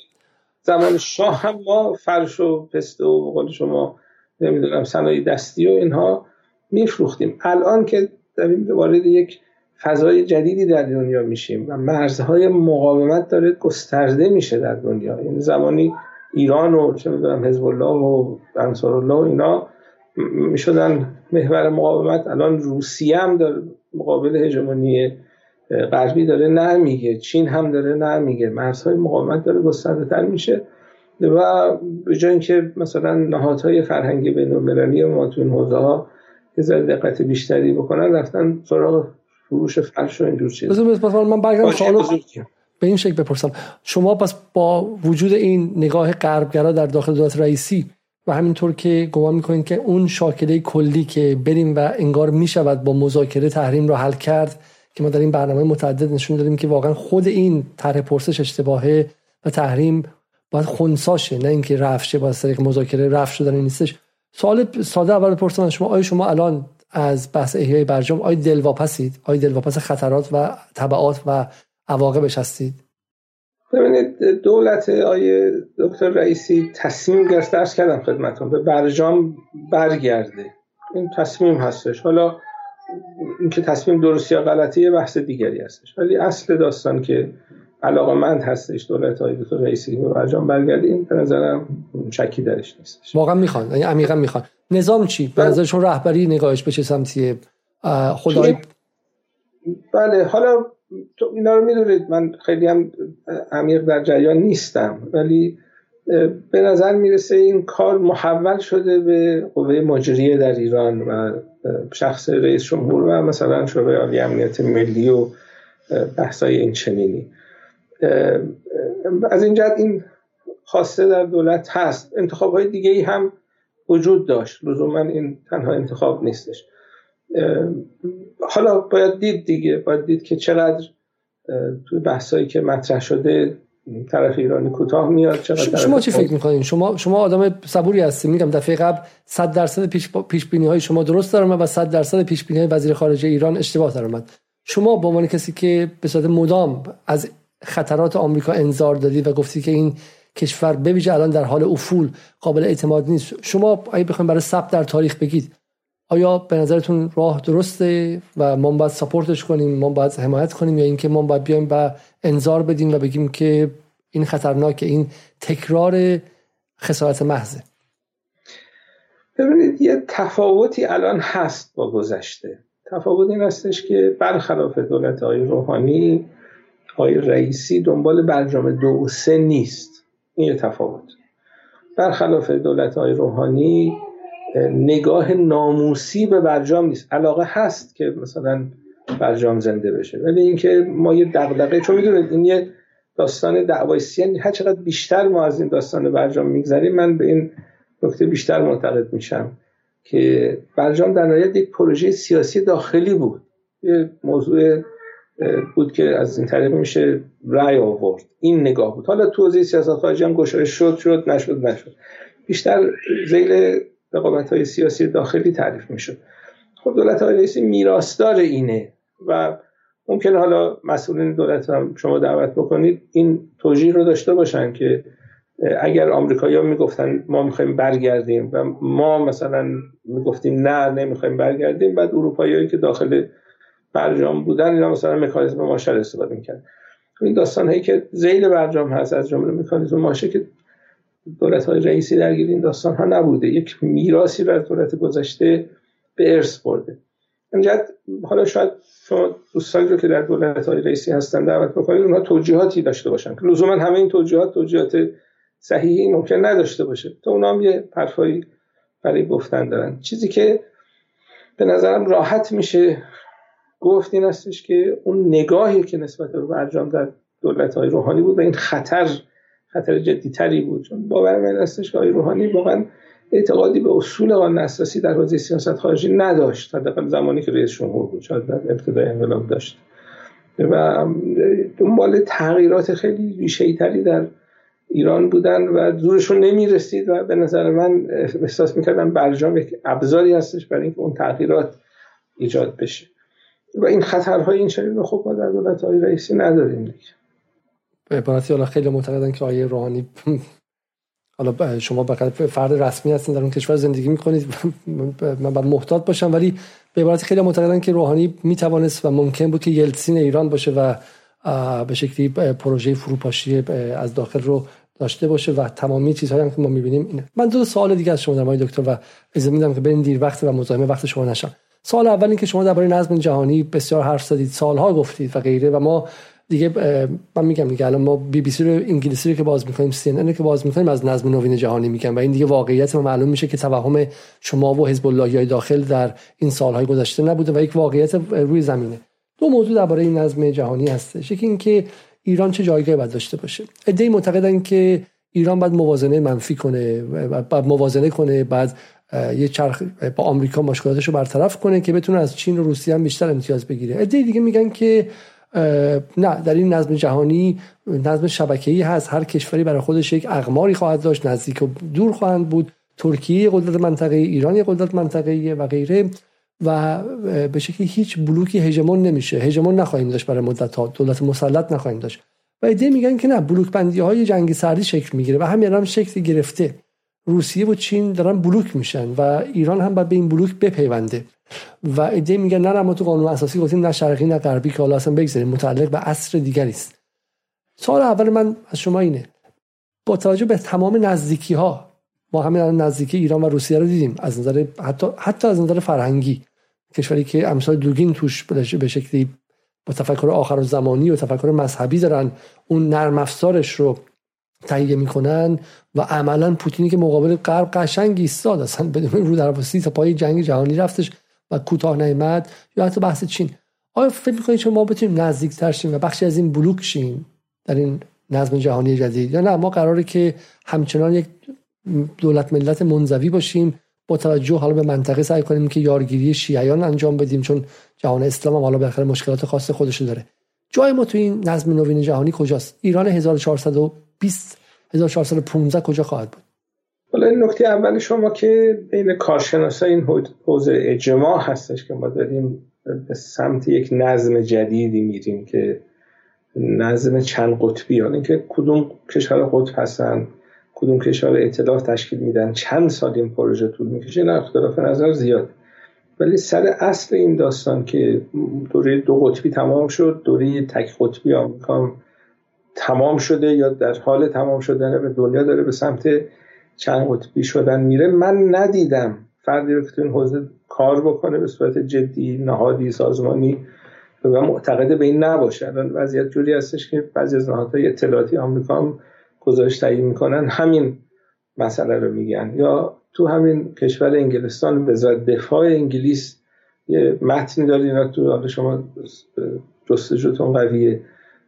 زمان شاه هم ما فرش و پسته و بقول شما نمی‌دونم صنایع دستی و اینها میفروختیم. الان که داریم وارد یک فضای جدیدی در دنیا میشیم و مرزهای مقاومت داره گسترده میشه در دنیا. یعنی زمانی ایران و چه می‌دونم حزب الله و انصار الله و اینا می‌شدن محور مقاومت. الان روسیه هم در مقابل هژمونی غربی داره نه میگه چین هم داره نه میگه مرزهای مقاومت داره گسترده تر میشه و به جای اینکه مثلا نهادهای فرهنگی بین المللی ما تو این حوزه ها یه دقت بیشتری بکنن رفتن سراغ فروش فرش و اینجور چیز من برگردم سوالو. به این شکل بپرسم. شما پس با وجود این نگاه غربگرا در داخل دولت رئیسی و همینطور که گمان می‌کنید که اون شاکله کلی که بریم و انگار می‌شود با مذاکره تحریم رو حل کرد که ما در این برنامه متعدد نشون دادیم که واقعا خود این طرح پرسش اشتباهه و تحریم باید خونساشه نه اینکه رفشه با طریق مذاکره رفت شدن نیستش. سوال ساده اول بپرسم شما آیا شما الان از بحث احیای برجام آیا دلواپسید آیا دلواپس خطرات و تبعات و عواقبش هستید؟ ببینید دولت آیه دکتر رئیسی تصمیم گرفت درس کردم خدمتون به برجام برگرده. این تصمیم هستش. حالا اینکه تصمیم درستی یا غلطی یه بحث دیگری هستش. ولی اصل داستان که علاقه مند هستش دولت های دکتر رئیسی به برجام برگرده این به نظرم شکی درش نیستش. واقعا می‌خوان. یعنی عمیقا می‌خوان. نظام چی؟ به نظرشون رهبری نگاهش به چه سمتیه خدای؟ بله حالا تو اینا رو می‌دونید. من خیلی هم عمیق در جریان نیستم. ولی به نظر می‌رسه این کار محول شده به قوه مجریه در ایران و شخص رئیس جمهور و مثلا شورای عالی امنیت ملی و بحثای این چنینی. از این جهت این خواسته در دولت هست. انتخاب های دیگه ای هم وجود داشت. لزوما این تنها انتخاب نیستش. حالا باید دید دیگه. باید دید که چقدر توی بحثایی که مطرح شده طرف ایرانی کوتاه میاد شما چی فکر می‌کنین؟ شما شما آدم صبوری هستید میگم دفعه قبل 100 درصد پیش پیش بینی های شما درست داره و 100 درصد پیش بینی های وزیر خارجه ایران اشتباه در اومد شما به عنوان کسی که به صورت مدام از خطرات آمریکا انذار دادی و گفتی که این کشور بویژه الان در حال افول قابل اعتماد نیست. شما اگه بخواید برای ثبت در تاریخ بگید آیا به نظرتون راه درسته و ما باید ساپورتش کنیم ما باید حمایت کنیم یا اینکه ما باید بیایم و انظار بدیم و بگیم که این خطرناک این تکرار خسارت محضه؟ ببینید یه تفاوتی الان هست با گذشته. تفاوت این هستش که برخلاف دولت های روحانی های رئیسی دنبال برجام دو و سه نیست. این یه تفاوت. برخلاف دولت های روحانی نگاه ناموسی به برجام نیست. علاقه هست که مثلا برجام زنده بشه. ولی اینکه ما یه دغدغه چون می‌دونید این یه داستان دعوای سیان هر چقدر بیشتر ما از این داستان برجام میگذریم من به این نکته بیشتر معتقد میشم که برجام در نهایت یک پروژه سیاسی داخلی بود. یه موضوع بود که از این طریق میشه رای آورد. این نگاه بود. حالا تو سیاست خارجی هم گشایش شد شد نشد نشد. بیشتر زیل رقابت های سیاسی داخلی تعریف می‌شد. خب دولت های رئیسی میراستار اینه و ممکن حالا مسئولین دولت هم شما دعوت بکنید این توجیه رو داشته باشن که اگر آمریکایی‌ها می‌گفتن ما می‌خوایم برگردیم و ما مثلا می‌گفتیم نه نمی‌خوایم برگردیم بعد اروپاییایی که داخل برجام بودن اینا مثلا مکانیزم ماشر استفاده می‌کرد این داستان هایی که زیل برجام هست از جمله مکانیزم ماشه که دولت های رئیسی درگیر این داستان ها نبوده. یک میراسی رو از دولت گذشته به ارث برده. انجد حالا شاید شما دوستانی رو که در دولت های رئیسی هستن دعوت بکنید اونها توجیهاتی داشته باشن که لزوما همه این توجیهات توجیهات صحیحی ممکن نداشته باشه. تو اونا هم یه حرفایی برای گفتن دارن. چیزی که به نظرم راحت میشه گفت این هستش که اون نگاهی که نسبت به برجام در دولت های روحانی بود و این خطر خطر جدیتری بود. چون باور من هستش که روحانی واقعا اعتقادی به اصول قانون اساسی در حوزه سیاست خارجی نداشت. حداقل زمانی که رئیس جمهور بود شاید در ابتدای انقلاب داشت. و دنبال تغییرات خیلی ریشه‌ای تری در ایران بودن و زورشون نمی‌رسید و به نظر من احساس می‌کردم برجام یک ابزاری هستش برای اینکه اون تغییرات ایجاد بشه. و این خطرهای این چنین خب ما در دولت های رئیسی نداریم دیگه. به عبارتی حالا خیلی معتقدن که آیه روحانی حالا شما فقط فرد رسمی هستین در اون کشور زندگی می‌کنید. <laughs> من باید محتاط باشم ولی به عبارت خیلی معتقدن که روحانی می‌توانست و ممکن بود که یلتسین ایران باشه و به شکلی پروژه فروپاشی از داخل رو داشته باشه و تمامی چیزهایی هم که ما می‌بینیم اینه. من دو سوال دیگه از شما در دکتر و اجازه میدم که برین دیر وقت و مزاحم وقت شما نشم سال اول این که شما درباره نظم جهانی بسیار حرف زدید سالها گفتید و غیره و ما دیگه من میگم دیگه الان ما بی بی سی رو انگلیسی رو که باز می‌کنیم سی ان که باز می‌کنیم از نظم نوین جهانی میگم. و این دیگه واقعیت ما معلوم میشه که توهم شما و حزب الله داخل در این سالهای گذشته نبوده و یک واقعیت روی زمینه. دو موضوع درباره این نظم جهانی هستش. یکی اینکه ایران چه جایگاهی باید داشته باشه. ایده معتقدن که ایران باید موازنه منفی کنه بعد موازنه کنه بعد یه چرخ با آمریکا مشکلاتش رو برطرف کنه که بتونه از چین و روسیه هم بیشتر امتیاز بگیره. ایده دیگه میگن که نه در این نظم جهانی نظم شبکه‌ای هست. هر کشوری برای خودش یک اقماری خواهد داشت. نزدیک و دور خواهند بود. ترکیه قدرت منطقه ایران قدرت منطقه و غیره. و به شکلی هیچ بلوکی هژمون نمیشه. هژمون نخواهیم داشت برای مدت ها دولت مسلط نخواهیم داشت. و ایده میگن که نه بلوک بندی های جنگی سردی شکل می‌گیره و همین هم شکل گرفته. روسیه و چین دارن بلوک میشن و ایران هم باید به این بلوک بپیونده. و ایده میگن نه ما تو قانون اساسی گفتیم نه شرقی نه غربی که حالا اصلا بگذاریم متعلق به عصر دیگری است سوال اول من از شما اینه. با توجه به تمام نزدیکی ها ما همین نزدیکی ایران و روسیه رو دیدیم از نظر حتی حتی از نظر فرهنگی. کشوری که امثال دوگین توش به شکلی با تفکر آخر زمانی و تفکر مذهبی دارن اون نرم افزارش رو تهیه می‌کنن و عملا پوتینی که مقابل غرب قشنگ ایستاد اصلا بدون رو در تا پای جنگ جهانی رفتش. و کوتاه نیامد یا حتی بحث چین. آیا فکر می‌کنید چون ما بتونیم نزدیک تر شیم و بخشی از این بلوک شیم در این نظم جهانی جدید یا نه؟ ما قراره که همچنان یک دولت ملت منزوی باشیم با توجه حالا به منطقه سعی کنیم که یارگیری شیعیان انجام بدیم چون جهان اسلام هم حالا بالاخره مشکلات خاص خودش داره. جای ما تو این نظم نوین جهانی کجاست؟ ایران 1420 1415 کجا خواهد بود؟ حالا نکته اول شما که بین کارشناسا این حوزه اجماع هستش که ما داریم به سمت یک نظم جدیدی میریم که نظم چند قطبی یعنی اینکه کدوم کشور قطب هستن کدوم کشور ائتلاف تشکیل میدن چند سال این پروژه طول می‌کشه نه اختلاف نظر زیاد. ولی سر اصل این داستان که دوره دو قطبی تمام شد دوره تک قطبی آمریکا تمام شده یا در حال تمام شدن و دنیا داره به سمت چند قطبی شدن میره من ندیدم. فردی رو که این حوزه کار بکنه به صورت جدی نهادی سازمانی و معتقد به این نباشه. الان وضعیت جوری هستش که بعضی از نهادهای اطلاعاتی آمریکا هم گزارش تهیه می‌کنن همین مسئله رو میگن. یا تو همین کشور انگلستان به دفاع انگلیس یه متنی داره اینا تو شما جستجوتون قویه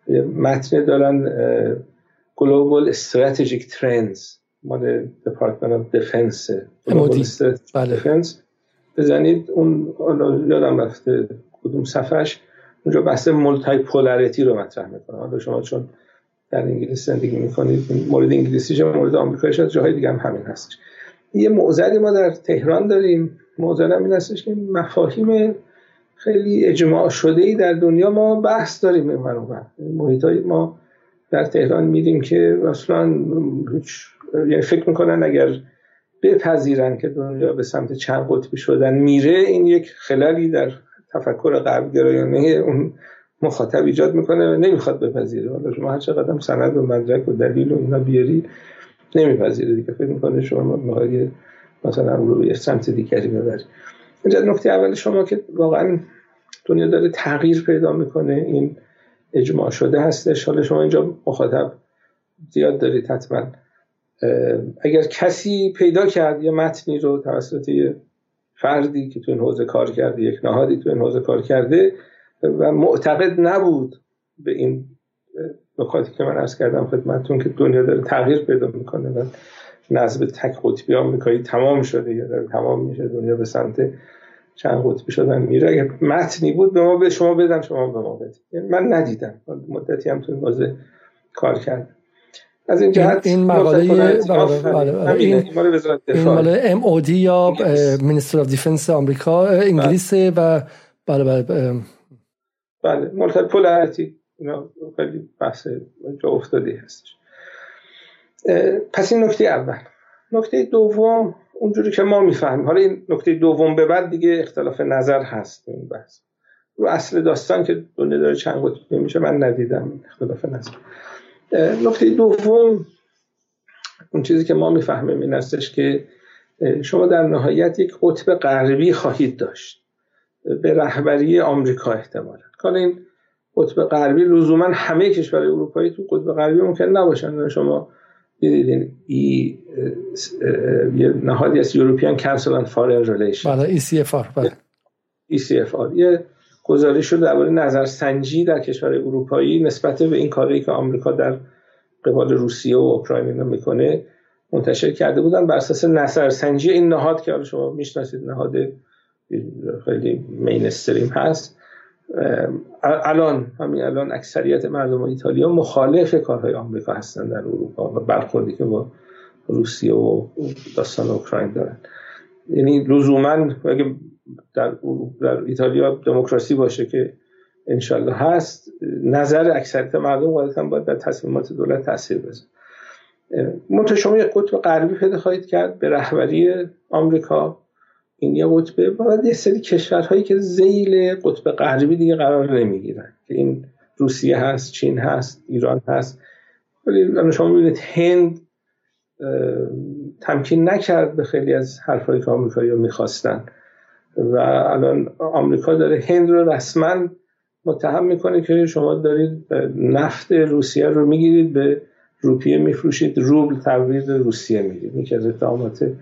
یه متنی دارن Global Strategic Trends. مال دپارتمنت اف دفنس بله. بزنید اون یادم رفته کدوم صفحش اونجا بحث مولتای پولاریتی رو مطرح می‌کنه. حالا شما چون در انگلیس زندگی می‌کنید مورد انگلیسی مورد آمریکایی از جاهای دیگه هم همین هستش. یه معضلی ما در تهران داریم. معضل این هستش که مفاهیم خیلی اجماع شده ای در دنیا ما بحث داریم این محیط ما در تهران میدیم که اصلا یعنی فکر می‌کنن اگر بپذیرن که دنیا به سمت چند قطبی شدن میره این یک خلالی در تفکر غرب گرایانه اون مخاطب ایجاد می‌کنه و نمی‌خواد بپذیره. حالا شما هر چقدر سند و مدرک و دلیل و اینا بیاری نمیپذیره دیگه. فکر می‌کنه شما می‌خواید مثلا اون رو یه سمت دیگری ببری. اینجا نکته اول شما که واقعا دنیا داره تغییر پیدا می‌کنه این اجماع شده هستش. حالا شما اینجا مخاطب زیاد دارید حتما اگر کسی پیدا کرد یه متنی رو توسط یه فردی که تو این حوزه کار کرده یک نهادی تو این حوزه کار کرده و معتقد نبود به این نکاتی که من ارز کردم خدمتتون که دنیا داره تغییر پیدا می‌کنه و نظم تک قطبی آمریکایی تمام شده یا داره تمام میشه دنیا به سمت چند قطبی شدن میره. اگر متنی بود به ما به شما بدن شما به ما بدید یعنی من ندیدم. مدتی هم تو این کار کردم. از این جهت این مقاله این مقاله MOD یا Ministry of Defence آمریکا انگلیس و بله بله بله multipolarity اینا خیلی بحث جا افتادی هستش. پس این نکته اول. نکته دوم اونجوری که ما می‌فهمیم. حالا این نکته دوم به بعد دیگه اختلاف نظر هست این بحث. رو اصل داستان که دنیا داره چند قطبی میشه من ندیدم اختلاف نظر. نکته دوم اون چیزی که ما می‌فهمیم این هستش که شما در نهایت یک قطب غربی خواهید داشت. به رهبری آمریکا احتمالا. کار این قطب غربی لزوما همه کشورهای اروپایی تو قطب غربی ممکن نباشن. شما دیدین ای یه نهادی از European Council on Foreign Relations. بله ECFR بله. ECFR یه گزارش شد درباره نظرسنجی در کشور اروپایی نسبت به این کاری که آمریکا در قبال روسیه و اوکراین می‌کنه منتشر کرده بودن. بر اساس نظرسنجی این نهاد که شما می‌شناسید نهاد خیلی مینستریم هست الان همین الان اکثریت مردم ایتالیا مخالف کارهای آمریکا هستن در اروپا و برخوردی که با روسیه و داستان اوکراین دارن. یعنی لزوما اگه در, در ایتالیا دموکراسی باشه که انشالله هست نظر اکثریت مردم غالبا باید در تصمیمات دولت تاثیر بذاره. منتها شما یک قطب غربی پیدا خواهید کرد به رهبری آمریکا. این یه قطبه باید یه سری کشورهایی که زیل قطب غربی دیگه قرار نمی‌گیرن که این روسیه هست چین هست ایران هست. ولی شما می‌بینید هند تمکین نکرد به خیلی از حرفایی که آمریکایی می‌خواستن. و الان آمریکا داره هند رو رسما متهم می‌کنه که شما دارید نفت روسیه رو می‌گیرید به روپیه میفروشید روبل تبرید روسیه می‌گیرید. این که از اتهامات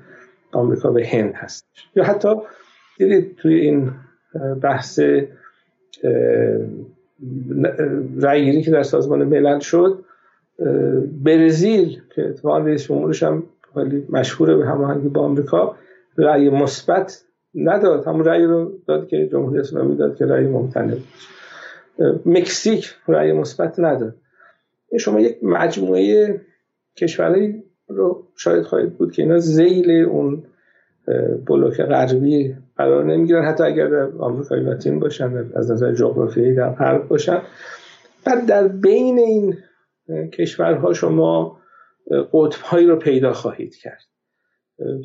آمریکا به هند هست. یا حتی دیدید توی این بحث رأیگیری که در سازمان ملل شد برزیل که اتفاقا رئیس جمهورش هم خیلی مشهوره به هماهنگی با آمریکا رأی مثبت نداد. همون رأی رو داد که جمهوری اسلامی داد که رأی ممتنع مکزیک رأی مثبت نداد. شما یک مجموعه کشورهایی رو شاید خواهید بود که اینا زیل اون بلوک غربی قرار نمی‌گیرن. حتی اگر در آمریکای لاتین باشن از نظر جغرافیایی در غرب باشن. بعد در بین این کشورها شما قطبهایی رو پیدا خواهید کرد.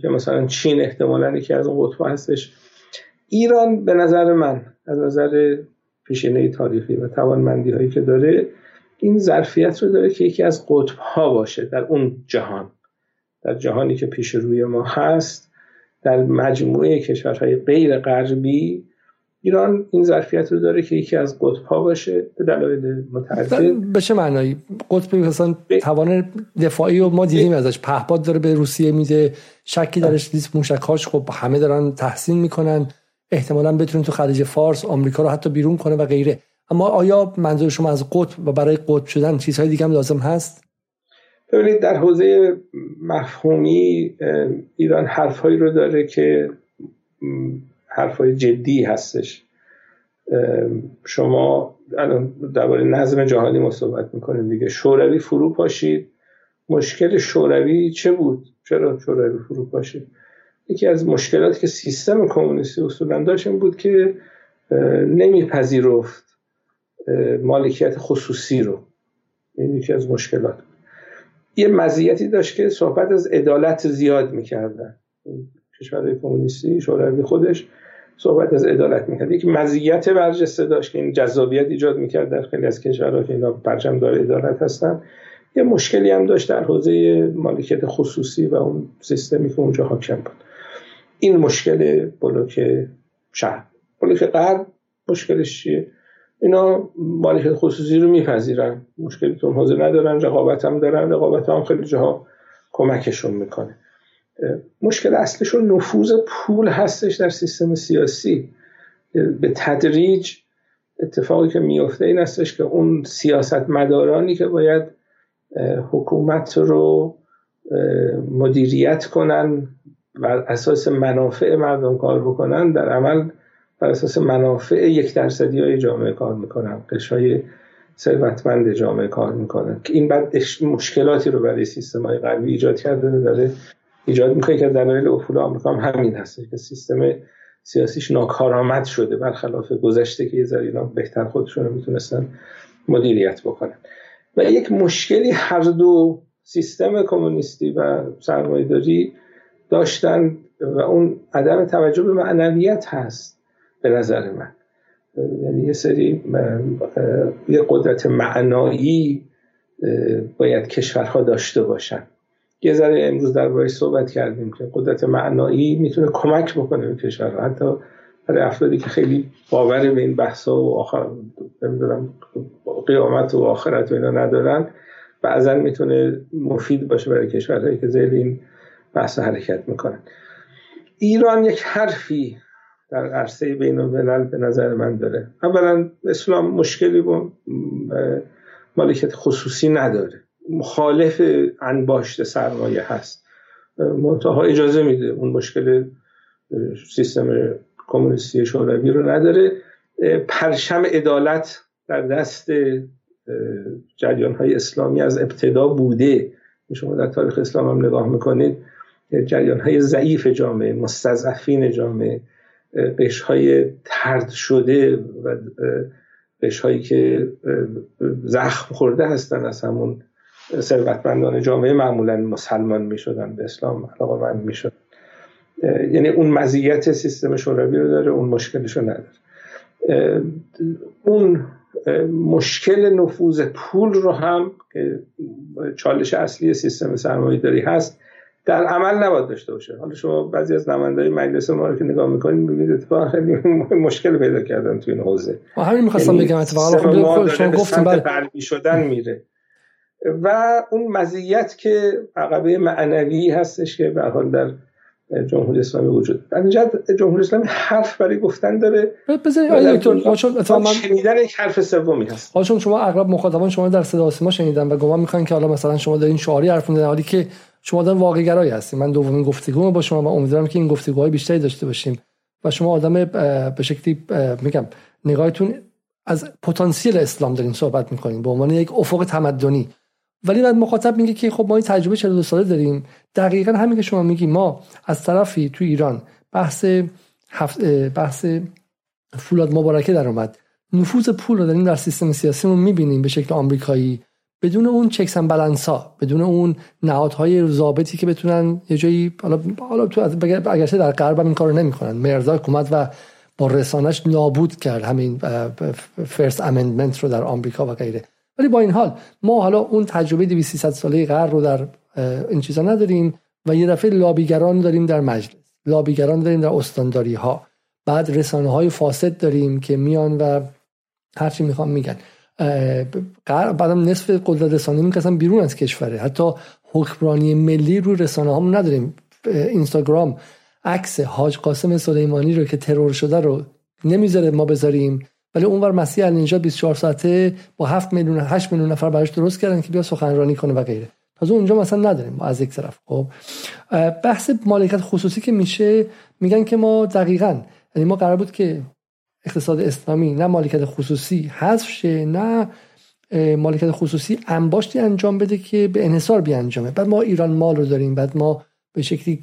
که مثلا چین احتمالا یکی از اون قطب هستش. ایران به نظر من از نظر پیشینه تاریخی و توانمندی هایی که داره این ظرفیت رو داره که یکی از قطب ها باشه در اون جهان. در جهانی که پیش روی ما هست در مجموعه کشورهای غیر غربی ایران این ظرفیت رو داره که یکی از قطب ها باشه به دلایل متعدد. به چه معنایی؟ قطبی مثلا توان دفاعی و ما دیدیم ازش. پهپاد داره به روسیه میده شکی درش نیست موشکاش خب همه دارن تحسین می‌کنن. احتمالا بتونن تو خلیج فارس آمریکا رو حتی بیرون کنه و غیره. اما آیا منظور شما از قطب و برای قطب شدن چیزهای دیگه هم لازم هست؟ ببینید در حوزه مفهومی ایران حرفهایی رو داره که حرفای جدی هستش. شما الان درباره نظم جهانی ما صحبت می‌کنیم دیگه. شوروی فرو پاشید. مشکل شوروی چه بود؟ چرا شوروی فرو پاشید؟ یکی از مشکلاتی که سیستم کمونیستی اصولا داشت این بود که نمیپذیرفت مالکیت خصوصی رو. این یکی از مشکلات یه مزیتی داشت که صحبت از عدالت زیاد می‌کردن. کشورهای کمونیستی شوروی خودش صحبت از عدالت می‌کرد. یک مزیت برجسته داشت که این جذابیت ایجاد می‌کرد در خیلی از کشورها که اینا. پرچم دار عدالت هستن. یه مشکلی هم داشت در حوزه مالکیت خصوصی و اون سیستمی که اونجا حاکم بود. این مشکل بلوک شهر. بلوک غرب مشکلش چیه؟ اینا مالکیت خصوصی رو میپذیرن. مشکلی تو حوزه ندارن رقابت هم دارن. رقابت هم خیلی جاها کمکشون می‌کنه. مشکل اصلشون نفوذ پول هستش در سیستم سیاسی. به تدریج اتفاقی که میفته این هستش که اون سیاست مدارانی که باید حکومت رو مدیریت کنن بر اساس منافع مردم کار بکنن در عمل بر اساس منافع یک درصدی های جامعه کار می‌کنن. قشای ثروتمند جامعه کار می‌کنن. که این بعد مشکلاتی رو برای سیستم های غربی ایجاد کرده داره ایجاد می‌کنه که دلایل افول آمریکا هم همین هست که سیستم سیاسیش ناکارآمد شده برخلاف گذشته که یه اینا بهتر خودشون رو می‌تونستن مدیریت بکنن. و یک مشکلی هر دو سیستم کمونیستی و سرمایه‌داری داشتن و اون عدم توجه به معنویت هست به نظر من. یعنی یه سری یه قدرت معنایی باید کشورها داشته باشن. یه ذره امروز درباره صحبت کردیم که قدرت معنایی می‌تونه کمک بکنه به کشورها. حتی برای افرادی که خیلی باور به این بحثا و آخر نمی‌دونم قیامت و آخرت و اینا ندارن بعضا می‌تونه مفید باشه برای کشورهایی که زیر این بحث حرکت می‌کنن. ایران یک حرفی در عرصه بین الملل به نظر من داره. اولا اسلام مشکلی با مالکیت خصوصی نداره. مخالف انباشت سرمایه هست. منتها اجازه میده اون مشکل سیستم کمونیستی شوروی رو نداره. پرشم عدالت در دست جریان های اسلامی از ابتدا بوده. شما در تاریخ اسلام هم نگاه می‌کنید جریان های ضعیف جامعه مستضعفین جامعه قش های ترد شده و قش هایی که زخم خورده هستن از همون ثروتمندان جامعه معمولا مسلمان می شدن به اسلام علاقه من می شدن. یعنی اون مزیت سیستم شوروی رو داره اون مشکلش رو نداره. اون مشکل نفوذ پول رو هم که چالش اصلی سیستم سرمایه داری هست در عمل نباید داشته باشه. حالا شما بعضی از نمایندگان مجلس ما رو که نگاه می‌کنید ببینید اتفاقا خیلی <laughs> مشکل پیدا کردن تو این حوزه. همین می‌خواستم یعنی بگم اتفاقا شما گفتیم بله. شدن میره. و اون مزیت که عقبه معنوی هستش که به حال در جمهوری اسلامی وجود در جمهوری اسلامی حرف برای گفتن داره بذارید دکتر چون شنیدن یک حرف سومی هست. چون شما اغلب مخاطبان شما در صدا سیما شنیدن و گمان می‌کنن که حالا مثلا شما دارین شعاری حرف می‌زنید حالی که شما در واقع گرایی هستید من دومین گفتگو با شما و امیدوارم که این گفتگوهای بیشتری داشته باشیم و شما آدم به شکلی میگم نگاهتون از پتانسیل اسلام دارین صحبت می‌کنین. به عنوان یک افق تمدنی. ولی بعد مخاطب میگه که خب ما این تجربه 42 ساله داریم. دقیقا همین که شما میگی ما از طرفی تو ایران بحث بحث فولاد مبارکه در اومد نفوذ پول رو داریم در سیستم سیاسی رو می‌بینیم به شکل آمریکایی. بدون اون چکس هم بلنسا بدون اون نهادهای ضابطی که بتونن یه جایی حالا حالا تو اگرچه در غرب این کارو نمی‌کنن. مرزا حکومت و با رسانش نابود کرد همین فرست امندمنت رو در آمریکا و غیره. ولی با این حال ما حالا اون تجربه 200 ساله غرب رو در این چیزا نداریم و یه دفعه لابیگران داریم در مجلس. لابیگران داریم در استانداری ها بعد رسانه های فاسد داریم که میان و هرچی می‌خوام میگن. بعدم نصف قدرت رسانه میکسن بیرون از کشوره. حتی حکمرانی ملی رو رسانه هم نداریم اینستاگرام عکس حاج قاسم سلیمانی رو که ترور شده رو نمی‌ذاره ما بذاریم. ولی اونور مسیح النجات 24 ساعته با 7 میلیون 8 میلیون نفر براش درست کردن که بیا سخنرانی کنه و غیره. تازه اونجا مثلا نداریم از یک طرف. خب بحث مالکیت خصوصی که میشه میگن که ما دقیقا یعنی ما قرار بود که اقتصاد اسلامی نه مالکیت خصوصی حذف شه نه مالکیت خصوصی انباشتی انجام بده که به انحصار بیانجامه. بعد ما ایران مال رو داریم بعد ما به شکلی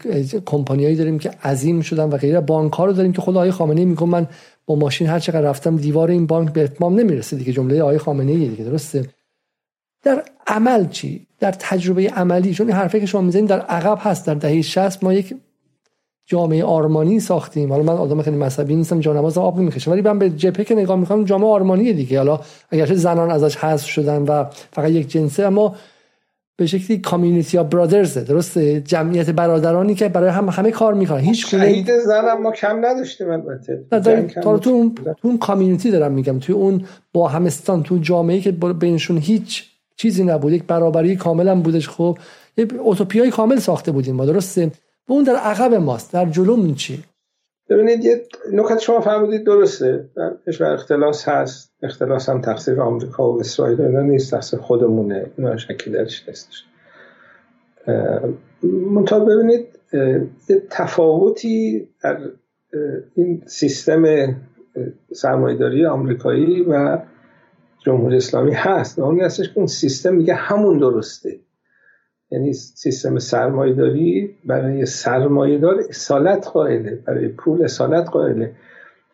کمپانیایی داریم که عظیم شدن و غیره. بانک ها رو داریم که خود آقای خامنه‌ای میگه من با ماشین هر چقدر رفتم دیوار این بانک به اتمام نمی‌رسه دیگه. جمله آقای خامنه ای دیگه. درسته؟ در عمل چی؟ در تجربه عملی. چون این حرفی که شما می‌زنید در عقب هست. در دهه 60 ما یک جامعه آرمانی ساختیم. حالا من آدم خیلی مذهبی نیستم جانماز آب نمی‌کشم ولی من به جپه که نگاه می‌کنم جامعه آرمانی دیگه. حالا اگرچه زنان ازش حذف شدن و فقط یک جنسه اما به شکلی کامیونیتی یا برادرز درسته؟ جمعیت برادرانی که برای هم همه کار می‌کنن. هیچ گونه زن ما کم نداشتیم البته. تو اون تو اون کامیونیتی دارم میگم. توی اون با همستان تو جامعه که بینشون هیچ چیزی نبود. یک برابری کاملا بودش. خب یه اوتوپیای کامل ساخته بودیم ما. درسته؟ و اون در عقب ماست. در جلومون چی؟ ببینید یه نکات شما فرمودید درسته. در کشور اختلاس هست. اختلاس هم تقصیر آمریکا و اسرائیل اینا نیست. تقصیر خودمونه. اینا شکی درش نیستش. منتها ببینید یه تفاوتی در این سیستم سرمایداری آمریکایی و جمهوری اسلامی هست. و اون هستش که اون سیستم میگه همون درسته. یعنی سیستم سرمایداری برای سرمایدار اصالت قائله برای پول اصالت قائله.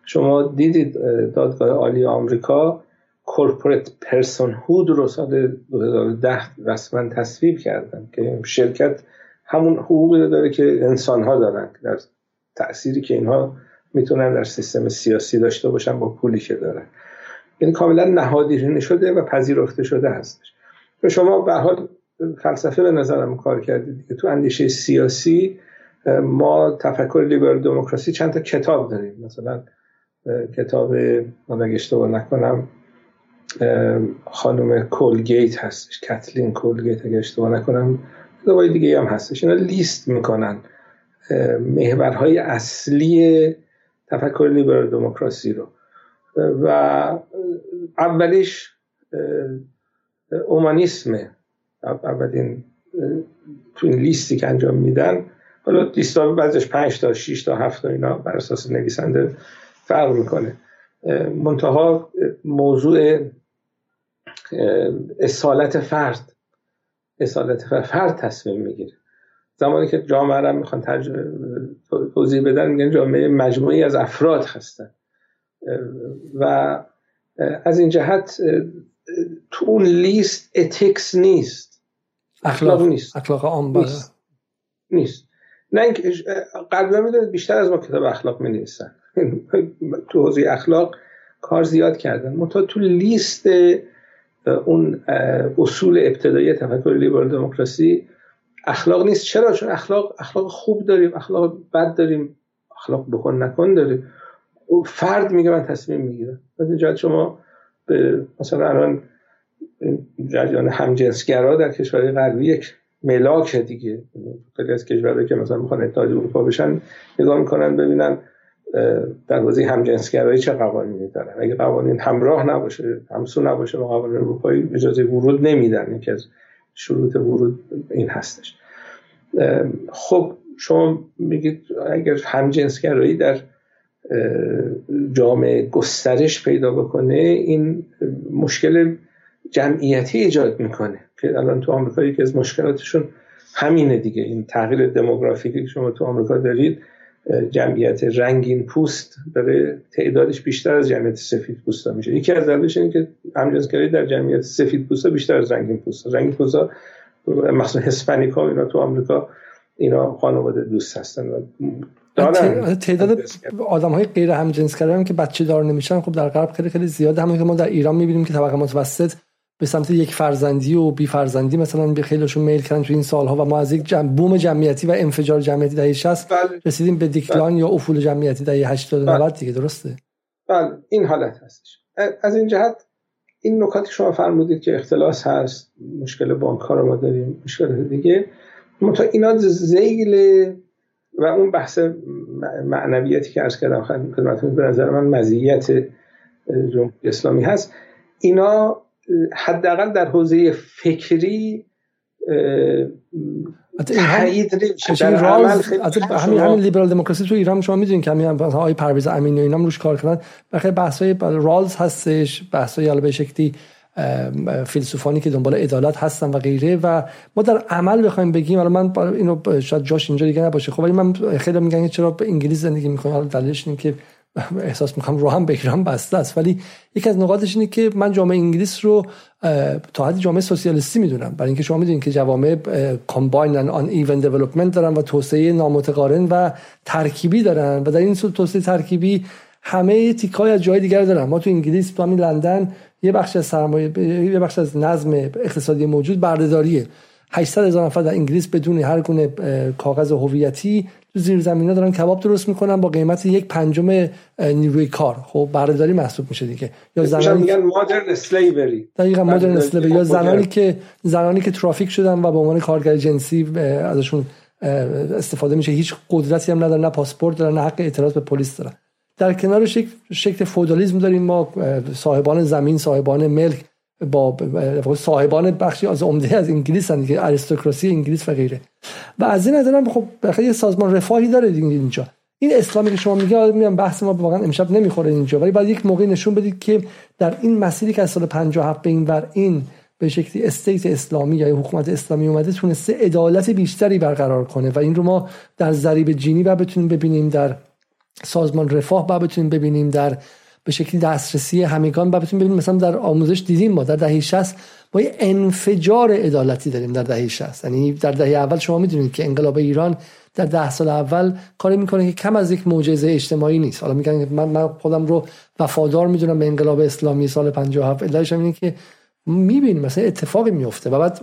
شما دیدید دادگاه عالی آمریکا کورپورت پرسون هود رو سال 2010 رسما تصویب کردن که شرکت همون حقوقی رو داره که انسان ها دارن در تأثیری که اینها می‌تونن در سیستم سیاسی داشته باشن با پولی که دارن. این کاملا نهادینه شده و پذیرفته شده هستش. شما به حال فلسفه به نظرم کار کردید دیگه. تو اندیشه سیاسی ما تفکر لیبرال دموکراسی چند تا کتاب داریم. مثلا کتاب من اشتباه نکنم خانم کولگیت هستش کتلین کولگیت اگه اشتباه نکنم کتابای دیگه هم هستش. اینا لیست می‌کنن محورهای اصلی تفکر لیبرال دموکراسی رو. و اولیش اومانیسمه اولین تو این لیستی که انجام میدن حالا لیست ها بعضش 5 تا 6 تا 7 تا اینا بر اساس نویسنده فرق می‌کنه. منتها موضوع اصالت فرد اصالت فرد تصمیم می‌گیره. زمانی که جامعه را می‌خوان توضیح بدن میگن جامعه مجموعی از افراد هستن. و از این جهت تو اون لیست اتکس نیست. اخلاق, نیست. اخلاق عام. نیست. نیست. نه اینکه قبلا می‌دونید بیشتر از ما کتاب اخلاق می نویسن <laughs> تو حوزه اخلاق کار زیاد کردن. منتها تو لیست اون اصول ابتدایی تفکر لیبرال دموکراسی اخلاق نیست. چرا؟ چون اخلاق اخلاق خوب داریم اخلاق بد داریم اخلاق بکن نکن داریم. فرد میگه من تصمیم می‌گیرم. از شما به مثلا الان جریان همجنسگرا در کشورهای غربی یک ملاک دیگه. خیلی از کشورهایی که مثلا می‌خوان اتحاد اروپا بشن نگاه می‌کنن ببینن در حوزه همجنسگرایی چه قوانینی دارن. اگه قوانین همراه نباشه همسو نباشه با قوانین اروپایی اجازه ورود نمیدن. یکی از شروط ورود این هستش. خب شما میگید اگر همجنسگرایی در جامعه گسترش پیدا بکنه این مشکل جمعیتی ایجاد می‌کنه که الان تو آمریکا یکی از مشکلاتشون همینه دیگه. این تغییر دموگرافیکی که شما تو آمریکا دارید جمعیت رنگین پوست داره تعدادش بیشتر از جمعیت سفید پوستا میشه. یکی از دلایلش اینه که همجنسگرایی در جمعیت سفید پوستا بیشتر از رنگین پوستا. رنگین پوستا مثلا هسپانیکا اینا تو آمریکا اینا خانواده دوست هستن تعداد آدم های غیر همجنسگرا هم که بچه دار نمیشن خب در غرب خیلی خیلی زیاده. همون که ما در ایران می‌بینیم که طبقه متوسط به سمت یک فرزندی و بی فرزندی مثلا به خیلیشون میل کردن تو این سالها و ما از یک جمع بوم جمعیتی و انفجار جمعیتی دهه 60 بله. رسیدیم به دیکلان بله. یا افول جمعیتی دهه 80 و 90 بله. دیگه درسته بله این حالت هستش از این جهت این نکاتی شما فرمودید که اختلاس هست مشکل بانک ها رو ما داریم مشکل دیگه تا اینا زیل و اون بحث معنویتی که عرض کردم خدمتتون به نظر من مزیت جمهوری اسلامی هست اینا حداقل در حوزه فکری تایید نمیشه. همین همین لیبرال دموکراسی تو ایران شما می‌دونین که همین آقای پرویز امینی و اینا روش کار کردن. بخیر بحث های رالز هستش بحث های به شکلی فیلسوفانی که دنبال عدالت هستن و غیره و ما در عمل بخوایم بگیم. حالا من اینو شاید جاش اینجا دیگه نباشه. خب ولی من خیلی میگن چرا به انگلیس زندگی می‌کنم حالا دلیلش اینه که <laughs> احساس می‌کنم رو هم ایران بسته است. ولی یکی از نقاطش اینه که من جامعه انگلیس رو تا حدی جامعه سوسیالیستی می‌دونم. برای اینکه شما می‌دونید که جوامع کامباین آن ایون دیولپمنت دارن و توسعه نامتقارن و ترکیبی دارن و در این صورت توسعه ترکیبی همه تیکای از جای دیگر دارن. ما تو انگلیس تو همین لندن یه بخش از سرمایه یه بخش از نظم اقتصادی موجود بردهداریه. 800 هزار نفر در انگلیس بدون هر گونه کاغذ هویتی زیر زمینا دارن کباب درست می‌کنن با قیمت یک پنجم نیروی کار. خب بردهداری محسوب میشه دیگه. یا زنانی میگن مادرن اسلیوری دقیقاً مادرن اسلیوری یا زنانی که زنانی که ترافیک شدن و به عنوان کارگر جنسی ازشون استفاده میشه. هیچ قدرتی هم ندارن نه پاسپورت دارن نه حق اعتراض به پلیس دارن. در کنار شکل, شکل فودالیسم داریم. ما صاحبان زمین صاحبان ملک با صاحبان بخشی از عمده از انگلیس هستند که اریستوکراسی انگلیس و غیره. و از این نظر خب بخاطر یه سازمان رفاهی داره اینجا. این اسلامی که شما میگه میگم بحث ما واقعا امشب نمی‌خوره اینجا ولی بعد یک موقعی نشون بدید که در این مسیری که از سال 57 به این ور این به شکلی استیت اسلامی یا حکومت اسلامی اومده تونسته عدالت بیشتری برقرار کنه. و این رو ما در ضریب جینی و بتونیم ببینیم در سازمان رفاه با بتونیم ببینیم در به شکلی دسترسی همگان. با بتونیم ببینیم مثلا در آموزش دیدیم ما در دهه 60 ما یه انفجار عدالتی داریم در دهه 60 یعنی در دهه اول شما می‌دونید که انقلاب ایران در ده سال اول کاری می‌کنه که کم از یک معجزه اجتماعی نیست. حالا میگن من, من خودم رو وفادار می‌دونم به انقلاب اسلامی سال 57 علتش اینه که می‌بینیم مثلا اتفاقی میفته و بعد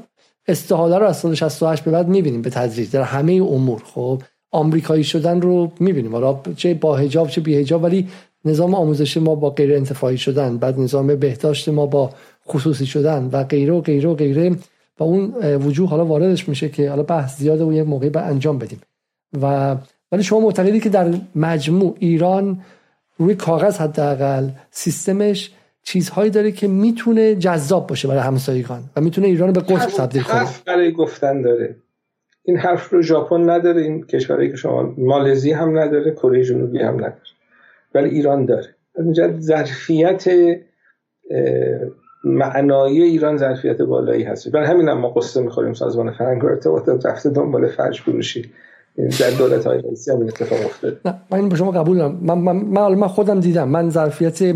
استحاله رو از سال 68 به بعد می‌بینیم به تدریج. در همه امور. خب آمریکایی شدن رو می‌بینیم. حالا چه با حجاب چه بی حجاب. ولی نظام آموزشی ما با غیر انتفاعی شدن بعد نظام بهداشت ما با خصوصی شدن و غیره و غیره و غیره و اون وجود حالا واردش میشه که حالا بحث زیاده و یه موقعی به انجام بدیم. و ولی شما معتقدی که در مجموع ایران روی کاغذ حداقل سیستمش چیزهایی داره که می‌تونه جذاب باشه برای همسایگان و می‌تونه ایران به قطب تبدیل کنه. برای گفتن داره. این حرف رو ژاپن نداره این کشورهایی که شما مالزی هم نداره کره جنوبی هم نداره. ولی ایران داره. از اینجا ظرفیت معنایی ایران ظرفیت بالایی هست. برای همین هم ما قصه می‌خوریم سازمان فرنگ ارتباطات رفته دنبال فرش فروشی. در دولت های رئیسی هم اتفاق افتاد نه من این به شما قبول دارم. من, من, من خودم دیدم. من ظرفیت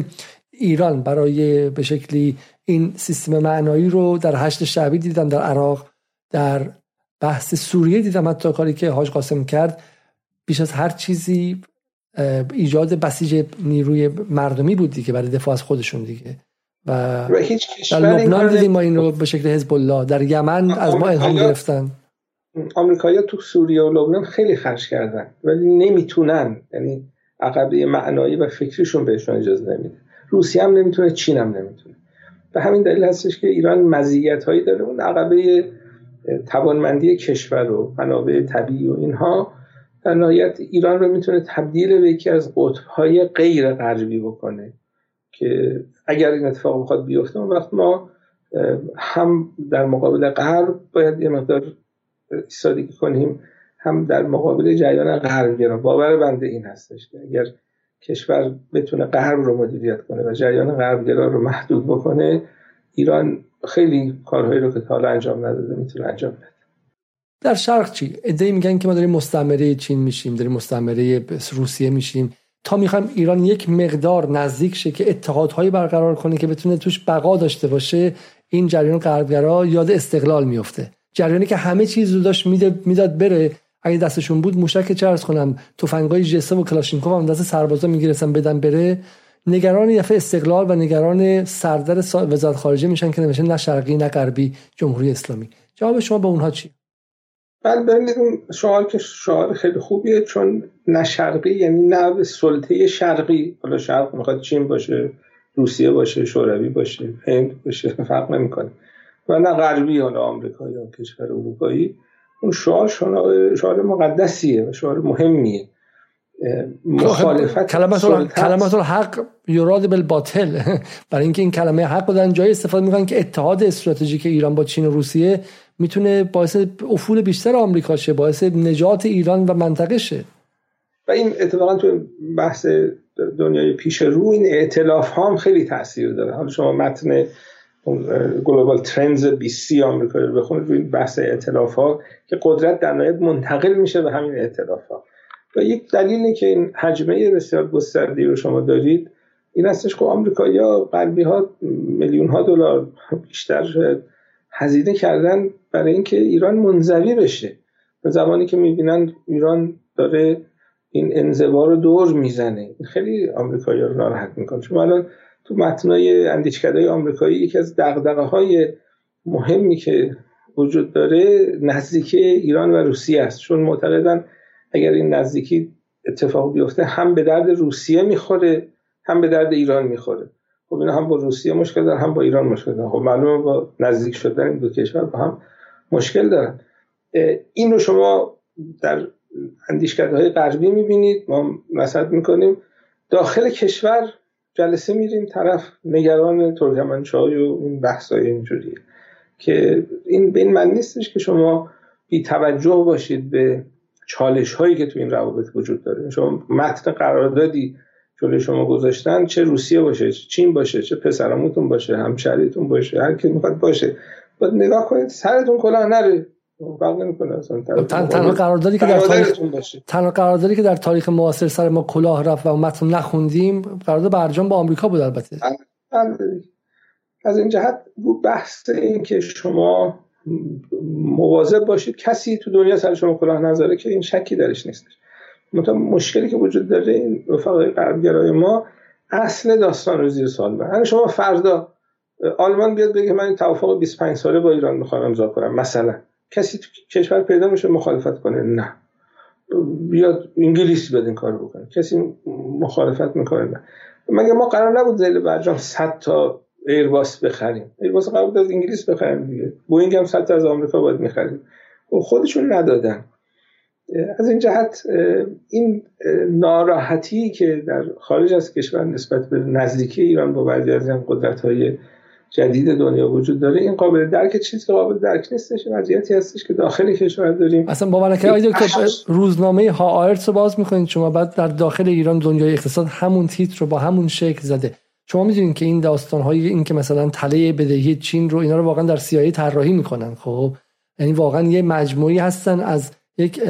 ایران برای به شکلی این سیستم معنایی رو در هشت شعبی دیدم در عراق در بحث سوریه دیدم. حتی کاری که حاج قاسم کرد بیش از هر چیزی ایجاد بسیج نیروی مردمی بود دیگه برای دفاع از خودشون دیگه. و, در لبنان دیدیم ما این رو به شکل حزب الله در یمن از ما الهام گرفتن. آمریکایی‌ها تو سوریه و لبنان خیلی خرج کردن ولی نمی‌تونن. یعنی عقبه معنایی و فکریشون بهشون اجازه نمیده. روسیه هم نمی‌تونه چین هم نمی‌تونه. به همین دلیل هستش که ایران مزیت هایی داره اون عقبه توانمندی کشور و منابع طبیعی و اینها در نهایت ایران رو می‌تونه تبدیل به یکی از قطبهای غیر غربی بکنه که اگر این اتفاق بخواد بیفته اون وقت ما هم در مقابل غرب باید یه مقدار ایستادگی کنیم هم در مقابل جریان غربگرا باور بنده این هستش که اگر کشور بتونه غرب رو مدیریت کنه و جریان غربگرا رو محدود بکنه ایران خیلی کارهایی رو که تا حالا انجام نداده می‌تونه انجام بده. در شرق چی؟ ای میگن که ما داریم مستعمره چین میشیم داریم مستعمره روسیه میشیم. تا می‌خوایم ایران یک مقدار نزدیک شه که اتحادهایی برقرار کنه که بتونه توش بقا داشته باشه این جریان غربگرا یاد استقلال میفته. جریانی که همه چیز رو داشت می‌داد بره. اگه دستشون بود موشک چه ارز کنم تفنگای جسه و کلاشینکوف هم دست سربازا میگیرسن بدن بره. نگران یفه استقلال و نگران سردر وزارت خارجه میشن که نمیشه نه شرقی نه غربی جمهوری اسلامی. جواب شما به اونها چی؟ بله ببینید اون شعار که شعار خیلی خوبیه چون نه شرقی یعنی نه به سلطه شرقی. حالا شرق می‌خواد چین باشه روسیه باشه شوروی باشه هند باشه <laughs> فرق نمی‌کنه. و نه غربی حالا آمریکا یا کشور اروپایی. اون شعار شعار مقدسیه و شعار مهمیه. مخالفت کلمت حق یراد بالباطل. <laughs> برای اینکه این کلمه حق رو در جای استفاده می‌کنن که اتحاد استراتژیک ایران با چین و روسیه می‌تونه باعث افول بیشتر آمریکا شه باعث نجات ایران و منطقه شه. و این اتفاقا تو بحث دنیای پیش رو این اعتلاف ها هم خیلی تاثیر داره. حالا شما متن گلوبال ترندز 20 آمریکا رو بخونید روی بحث اعتلاف ها که قدرت در نهایت منتقل میشه به همین اعتلاف ها. و یک دلیلی که این حجمه بسیار گسترده رو شما دارید این هستش که آمریکایی‌ها غربی ها میلیون ها دلار بیشتر هزینه کردن برای اینکه ایران منزوی بشه. زمانی که می‌بینن ایران داره این انزوا رو دور می‌زنه. خیلی آمریکایی رو ناراحت می‌کنه. چون الان تو متنای اندیشکده آمریکایی یکی از دقدقه های مهمی که وجود داره نزدیکی ایران و روسیه است. چون معتقدن اگر این نزدیکی اتفاق بیفته هم به درد روسیه می‌خوره هم به درد ایران می‌خوره. خب اینا هم با روسیه مشکل دارن هم با ایران مشکل دارن. خب معلومه با نزدیک شدن این دو کشور با هم مشکل دارن. این رو شما در های غربی می‌بینید. ما نصد می‌کنیم. داخل کشور جلسه میریم. طرف نگران ترکمنچای و این بحثای اینجوریه که این به این من نیستش که شما بی توجه باشید به چالش هایی که تو این روابط وجود داره. شما متن قراردادی جلوی شما گذاشتن چه روسیه باشه چه چین باشه چه پسرموتون باشه همشریتون باشه هر کی می‌خواد باشه. باید نگاه کنید سرتون کلاه نره. تنها قراردادی که در تاریخ تنها قراردادی که در تاریخ معاصر سر ما کلاه رفت و متن نخوندیم قرارداد برجام با آمریکا بود البته. از این جهت رو بحث این که شما مواظب باشید کسی تو دنیا سر شما کلاه نذاره که این شکی درش نیستش مشکلی که وجود داره این رفقای غربگرای ما اصل داستان رو زیر سوال بره شما فردا آلمان بیاد بگه من این توافق 25 ساله با ایران می‌خوام امضا کنم. مثلا کسی تو کشور پیدا میشه مخالفت کنه. نه. بیاد انگلیسی بدین کار بکنه. کسی مخالفت می‌کنه. نه. مگه ما قرار نبود ذیل برجام 100 تا ایرباس بخریم؟ ایرباس قرار بود از انگلیس بخریم دیگه. بوینگ هم 100 تا از آمریکا باید می‌خریم. و خودشون ندادن. از این جهت این ناراحتی که در خارج از کشور نسبت به نزدیکی ایران با بعضی از این قدرت های جدید دنیا وجود داره این قابل درک چیز قابل درک نیستش وضعیتی هستش که داخل کشور داریم. اصلا باور نکنید که روزنامه ها آیرتس رو باز می‌کنید شما بعد در داخل ایران دنیای اقتصاد همون تیتر رو با همون شکل زده. شما می‌دونید که این داستان های این که مثلا تله بدهی چین رو اینا رو واقعا در سیایی طراحی می‌کنن خب؟ یعنی واقعا یه مجموعی هستن از یک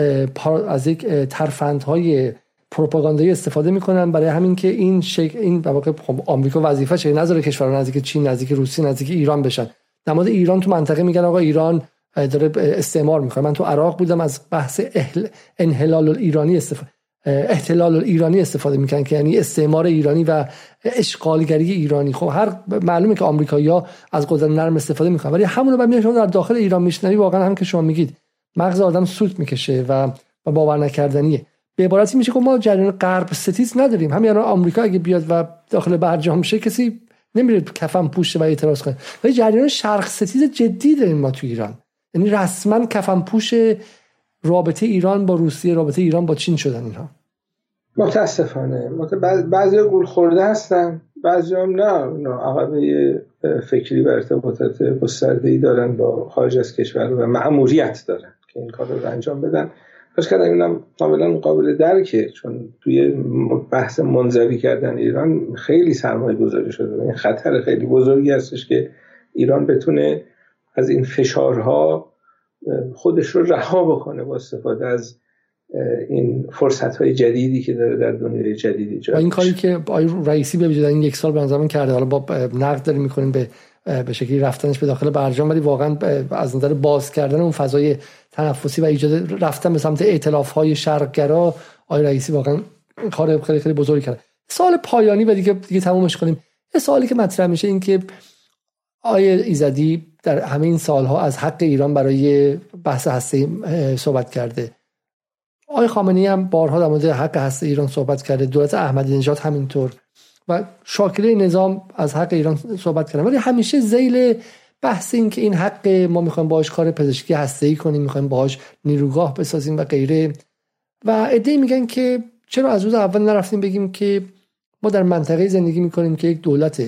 از یک ترفندهای پروپاگاندایی استفاده می‌کنن برای همین که این شک... این واقع خب آمریکا وظیفه چه؟ نظر کشور نزدیک چین نزدیک روسیه نزدیک ایران بشن. در مورد ایران تو منطقه میگن آقا ایران داره استعمار می‌کنه. من تو عراق بودم از بحث اهل... انحلال ایرانی استفاده احتلال ایرانی استفاده می‌کنن که یعنی استعمار ایرانی و اشغالگری ایرانی. خب هر معلومه که آمریکایی‌ها از قدرت نرم استفاده می‌کنن. ولی همون رو بعد شما در داخل ایران میشنوی واقعا هم که شما میگید. مغز آدم سوت می‌کشه و و باور نکردنیه. به عبارتی میشه که ما جریان غرب ستیز نداریم. همین الان آمریکا اگه بیاد و داخل برجام شه کسی نمیره کفن پوشه و اعتراض کنه. ولی جریان شرق ستیز جدی داریم ما تو ایران. یعنی رسما کفن پوش رابطه ایران با روسیه رابطه ایران با چین شدن اینها. متاسفانه. بعضی گول خورده هستن بعضی هم نه. عقبه فکری و ارتباطات گسترده ای دارن با خارج از کشور و معموریت دارن. که این کار رو انجام بدن. پس کردم اینم کاملا قابل درکه چون توی بحث منزوی کردن ایران خیلی سرمایه گذاری شده این خطر خیلی بزرگی هستش که ایران بتونه از این فشارها خودش رو رها بکنه با استفاده از این فرصت های جدیدی که داره در دنیای جدیدی ایجاد این کاری که آقای رئیسی به این یک سال به نظر کرده حالا با نقد داریم می‌کنیم به به شکلی رفتنش به داخل برجام ولی واقعا از نظر باز کردن اون فضای تنفسی و ایجاد رفتن به سمت ائتلاف های شرقگرا آقای رئیسی واقعا کار خیلی خیلی بزرگی کرد سال پایانی و دیگه دیگه تمومش کنیم. یه سوالی که مطرح میشه این که آقای ایزدی در همه این سالها از حق ایران برای بحث هسته صحبت کرده. آقای خامنه‌ای هم بارها در مورد حق هسته ایران صحبت کرده. دولت احمدی نژاد همینطور. و شاکله نظام از حق ایران صحبت کردن. ولی همیشه زیل بحث این که این حق ما می‌خوایم باهاش کار پزشکی هسته ای کنیم می‌خوایم باهاش نیروگاه بسازیم و غیره. و عده میگن که چرا از روز اول نرفتیم بگیم که ما در منطقه زندگی می‌کنیم که یک دولت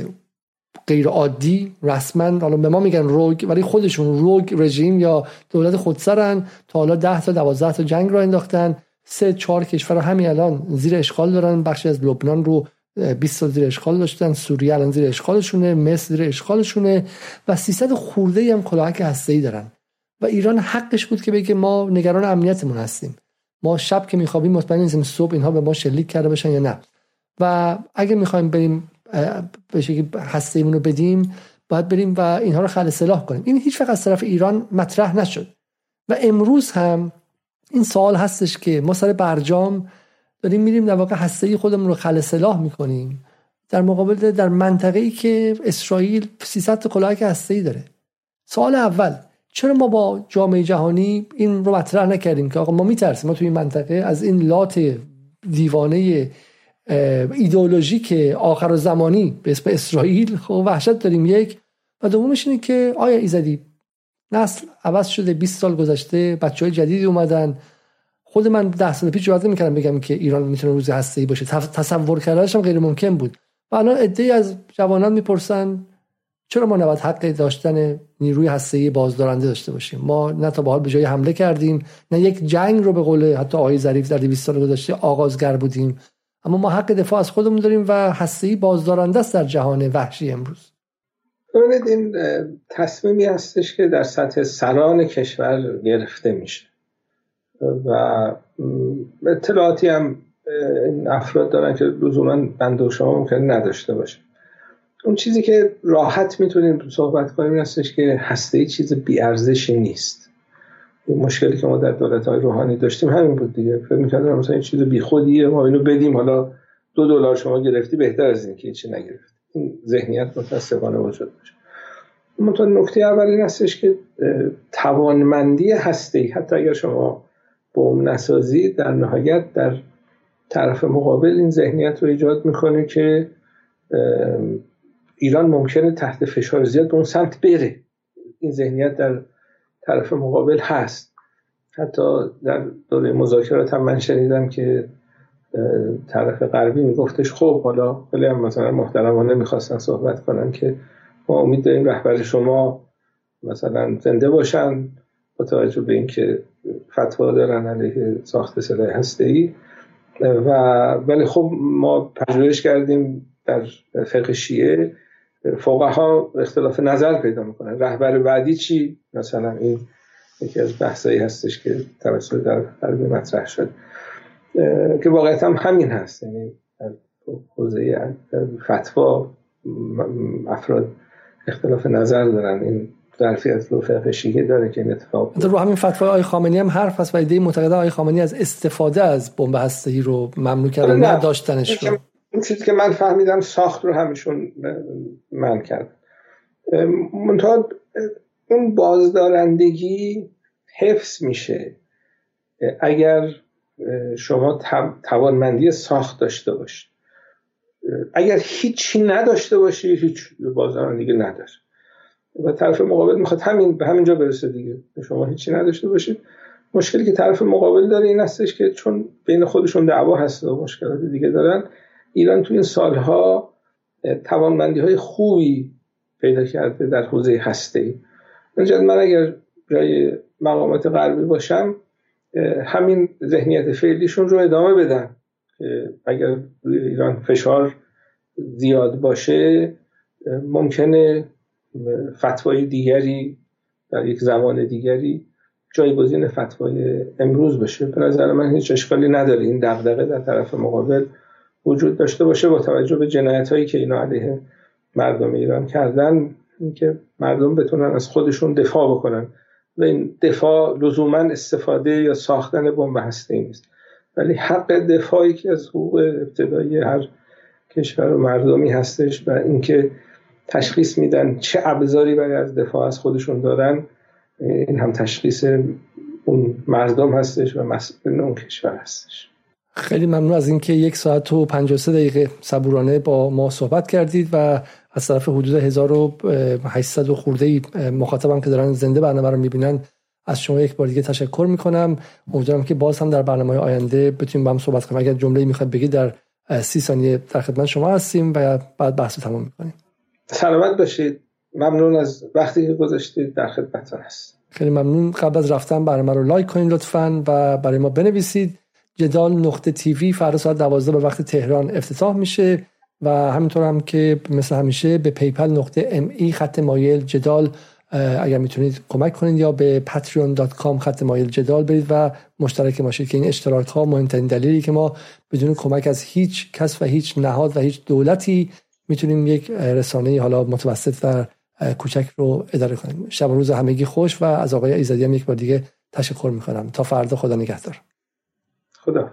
غیر عادی رسما حالا به ما میگن روگ ولی خودشون روگ رژیم یا دولت خودسرن. تا حالا 10 تا 12 تا جنگ را انداختن. سه چهار کشور همین الان زیر اشغال دارن. بخشی از لبنان رو 20 سال زیر اشغال داشتن سوریه الان زیر اشغالشونه مصر زیر اشغالشونه و 300 خورده هم کلاهک هسته‌ای دارن. و ایران حقش بود که بگه ما نگران امنیتمون هستیم. ما شب که میخوابیم مطمئن نیستیم صبح اینها به ما شلیک کرده باشن یا نه. و اگر می‌خوایم بریم به شکلی هسته رو بدیم باید بریم و اینها رو خل سلاح کنیم. این هیچ وقت از طرف ایران مطرح نشد. و امروز هم این سوال هستش که ما سر برجام داریم میریم در واقع هسته خودمون رو خل سلاح می‌کنیم. در مقابل در منطقه ای که اسرائیل 300 کلاهک هسته ای داره. سوال اول چرا ما با جامعه جهانی این رو مطرح نکردیم که آقا ما میترسیم؟ ما توی این منطقه از این لات دیوانه ایدئولوژیک آخر زمانی به اسم اسرائیل خب وحشت داریم یک. و دومش اینه که آیا ایزدی نسل عوض شده 20 سال گذشته بچه های جدیدی اومدن خود من ده سال پیش جوازه می‌کردم بگم که ایران می‌تونه روز هسته ای باشه تصور کردنش هم غیر ممکن بود. و الان عده از جوانان می‌پرسن چرا ما نباید حق داشتن نیروی هسته بازدارنده داشته باشیم؟ ما نه تا به حال به جای حمله کردیم نه یک جنگ رو به قول حتی آقای ظریف در 200 سال گذشته آغازگر بودیم. اما ما حق دفاع از خودمون داریم و هسته بازدارنده است در جهان وحشی امروز. این تصمیمی هستش که در سطح سران کشور گرفته میشه. و اطلاعاتی هم این افراد دارن که لزوما بنده و شما ممکن نداشته باشه. اون چیزی که راحت می‌تونیم صحبت کنیم این هستش که هسته ای چیز بیارزشی نیست. مشکلی که ما در دولت های روحانی داشتیم همین بود دیگه. فکر می‌کردم مثلا این چیز بیخودیه ما اینو بدیم حالا دو دلار شما گرفتی بهتر از این که چی نگرفتی. این ذهنیت متاسفانه وجود داشت. منتها نکته اول این هستش که توانمندی هسته ای حتی اگر شما بوم نسازی در نهایت در طرف مقابل این ذهنیت رو ایجاد می‌کنه که ایران ممکنه تحت فشار زیاد به اون سمت بره. این ذهنیت در طرف مقابل هست. حتی در دوره مذاکرات هم من شنیدم که طرف غربی میگفتش خب حالا خیلی هم مثلا محترمانه می‌خواستن صحبت کنن که ما امید داریم رهبر شما مثلا زنده باشن. توجه به اینکه فتوا دارن علیه ساخت سلاح هسته ای و ولی خب ما پژوهش کردیم در فقه شیعه. فقها اختلاف نظر پیدا می‌کنن رهبر بعدی چی؟ مثلا این یکی از بحثایی هستش که توسط در غربی مطرح شد. که واقعیت هم همین هست. یعنی در حوزه فتوا افراد اختلاف نظر دارن. این ظرفیت رو فقه شیعه داره که این اتفاق رو همین فتوای آقای خامنی هم حرف هست و ایده معتقده آقای خامنی از استفاده از بمب هسته‌ای رو ممنوع کردن نه داشتنش رو. اون چیزی که من فهمیدم ساخت رو همشون من کرد. منتها اون بازدارندگی حفظ میشه. اگر شما توانمندی ساخت داشته باشید. اگر هیچی نداشته باشی هیچ بازدارندگی نداره و طرف مقابل می‌خواد همین به همینجا برسه دیگه. شما هیچی نداشته باشید. مشکلی که طرف مقابل داره این هستش که چون بین خودشون دعوا هست و مشکلات دیگه دارن ایران تو این سالها توانمندی های خوبی پیدا کرده در حوزه هسته ای من اگر جای مقامات غربی باشم همین ذهنیت فعلیشون رو ادامه بدن اگر ایران فشار زیاد باشه ممکنه فتوای دیگری در یک زمان دیگری جایگزین فتوای امروز بشه. به نظر من هیچ اشکالی نداره. این دغدغه در طرف مقابل وجود داشته باشه با توجه به جنایت هایی که اینا علیه مردم ایران کردن. اینکه مردم بتونن از خودشون دفاع بکنن. و این دفاع لزوما استفاده یا ساختن بمب هسته نیست. ولی حق دفاعی که از حقوق ابتدایی هر کشور و مردمی هستش و اینکه تشخیص میدن چه ابزاری برای از دفاع از خودشون دارن. این هم تشخیص اون مردم هستش و مسئول اون کشور هستش. خیلی ممنون از اینکه یک ساعت و 53 دقیقه صبورانه با ما صحبت کردید و از طرف حدود 1800 و خورده ای مخاطبم که دارن زنده برنامه رو می‌بینن از شما یک بار دیگه تشکر می‌کنم. امیدوارم که باز هم در برنامه آینده بتونیم با هم صحبت کنیم. اگر جمله می‌خواد بگید در سی ثانیه در خدمت شما هستیم و بعد بحث تمام می‌کنیم. سلامت باشید. ممنون از وقتی که گذاشتید. در خدمتتون هست خیلی ممنون. قبل از رفتن برنامه رو لایک کنید لطفا و برای ما بنویسید. جدال نقطه تیوی فردا ساعت 12 به وقت تهران افتتاح میشه و همینطور هم که مثل همیشه به PayPal نقطه ME خط مایل جدال اگر می‌تونید کمک کنید یا به patreon.com خط مایل جدال برید و مشترک باشید که این اشتراک ها مهمترین دلیلی که ما بدون کمک از هیچ کس و هیچ نهاد و هیچ دولتی می‌تونیم یک رسانه حالا متوسط و کوچک رو اداره کنیم. شب و روز همگی خوش و از آقای ایزدی هم یک بار دیگه تشکر می‌کنم. تا فردا خدا نگهدار. خدا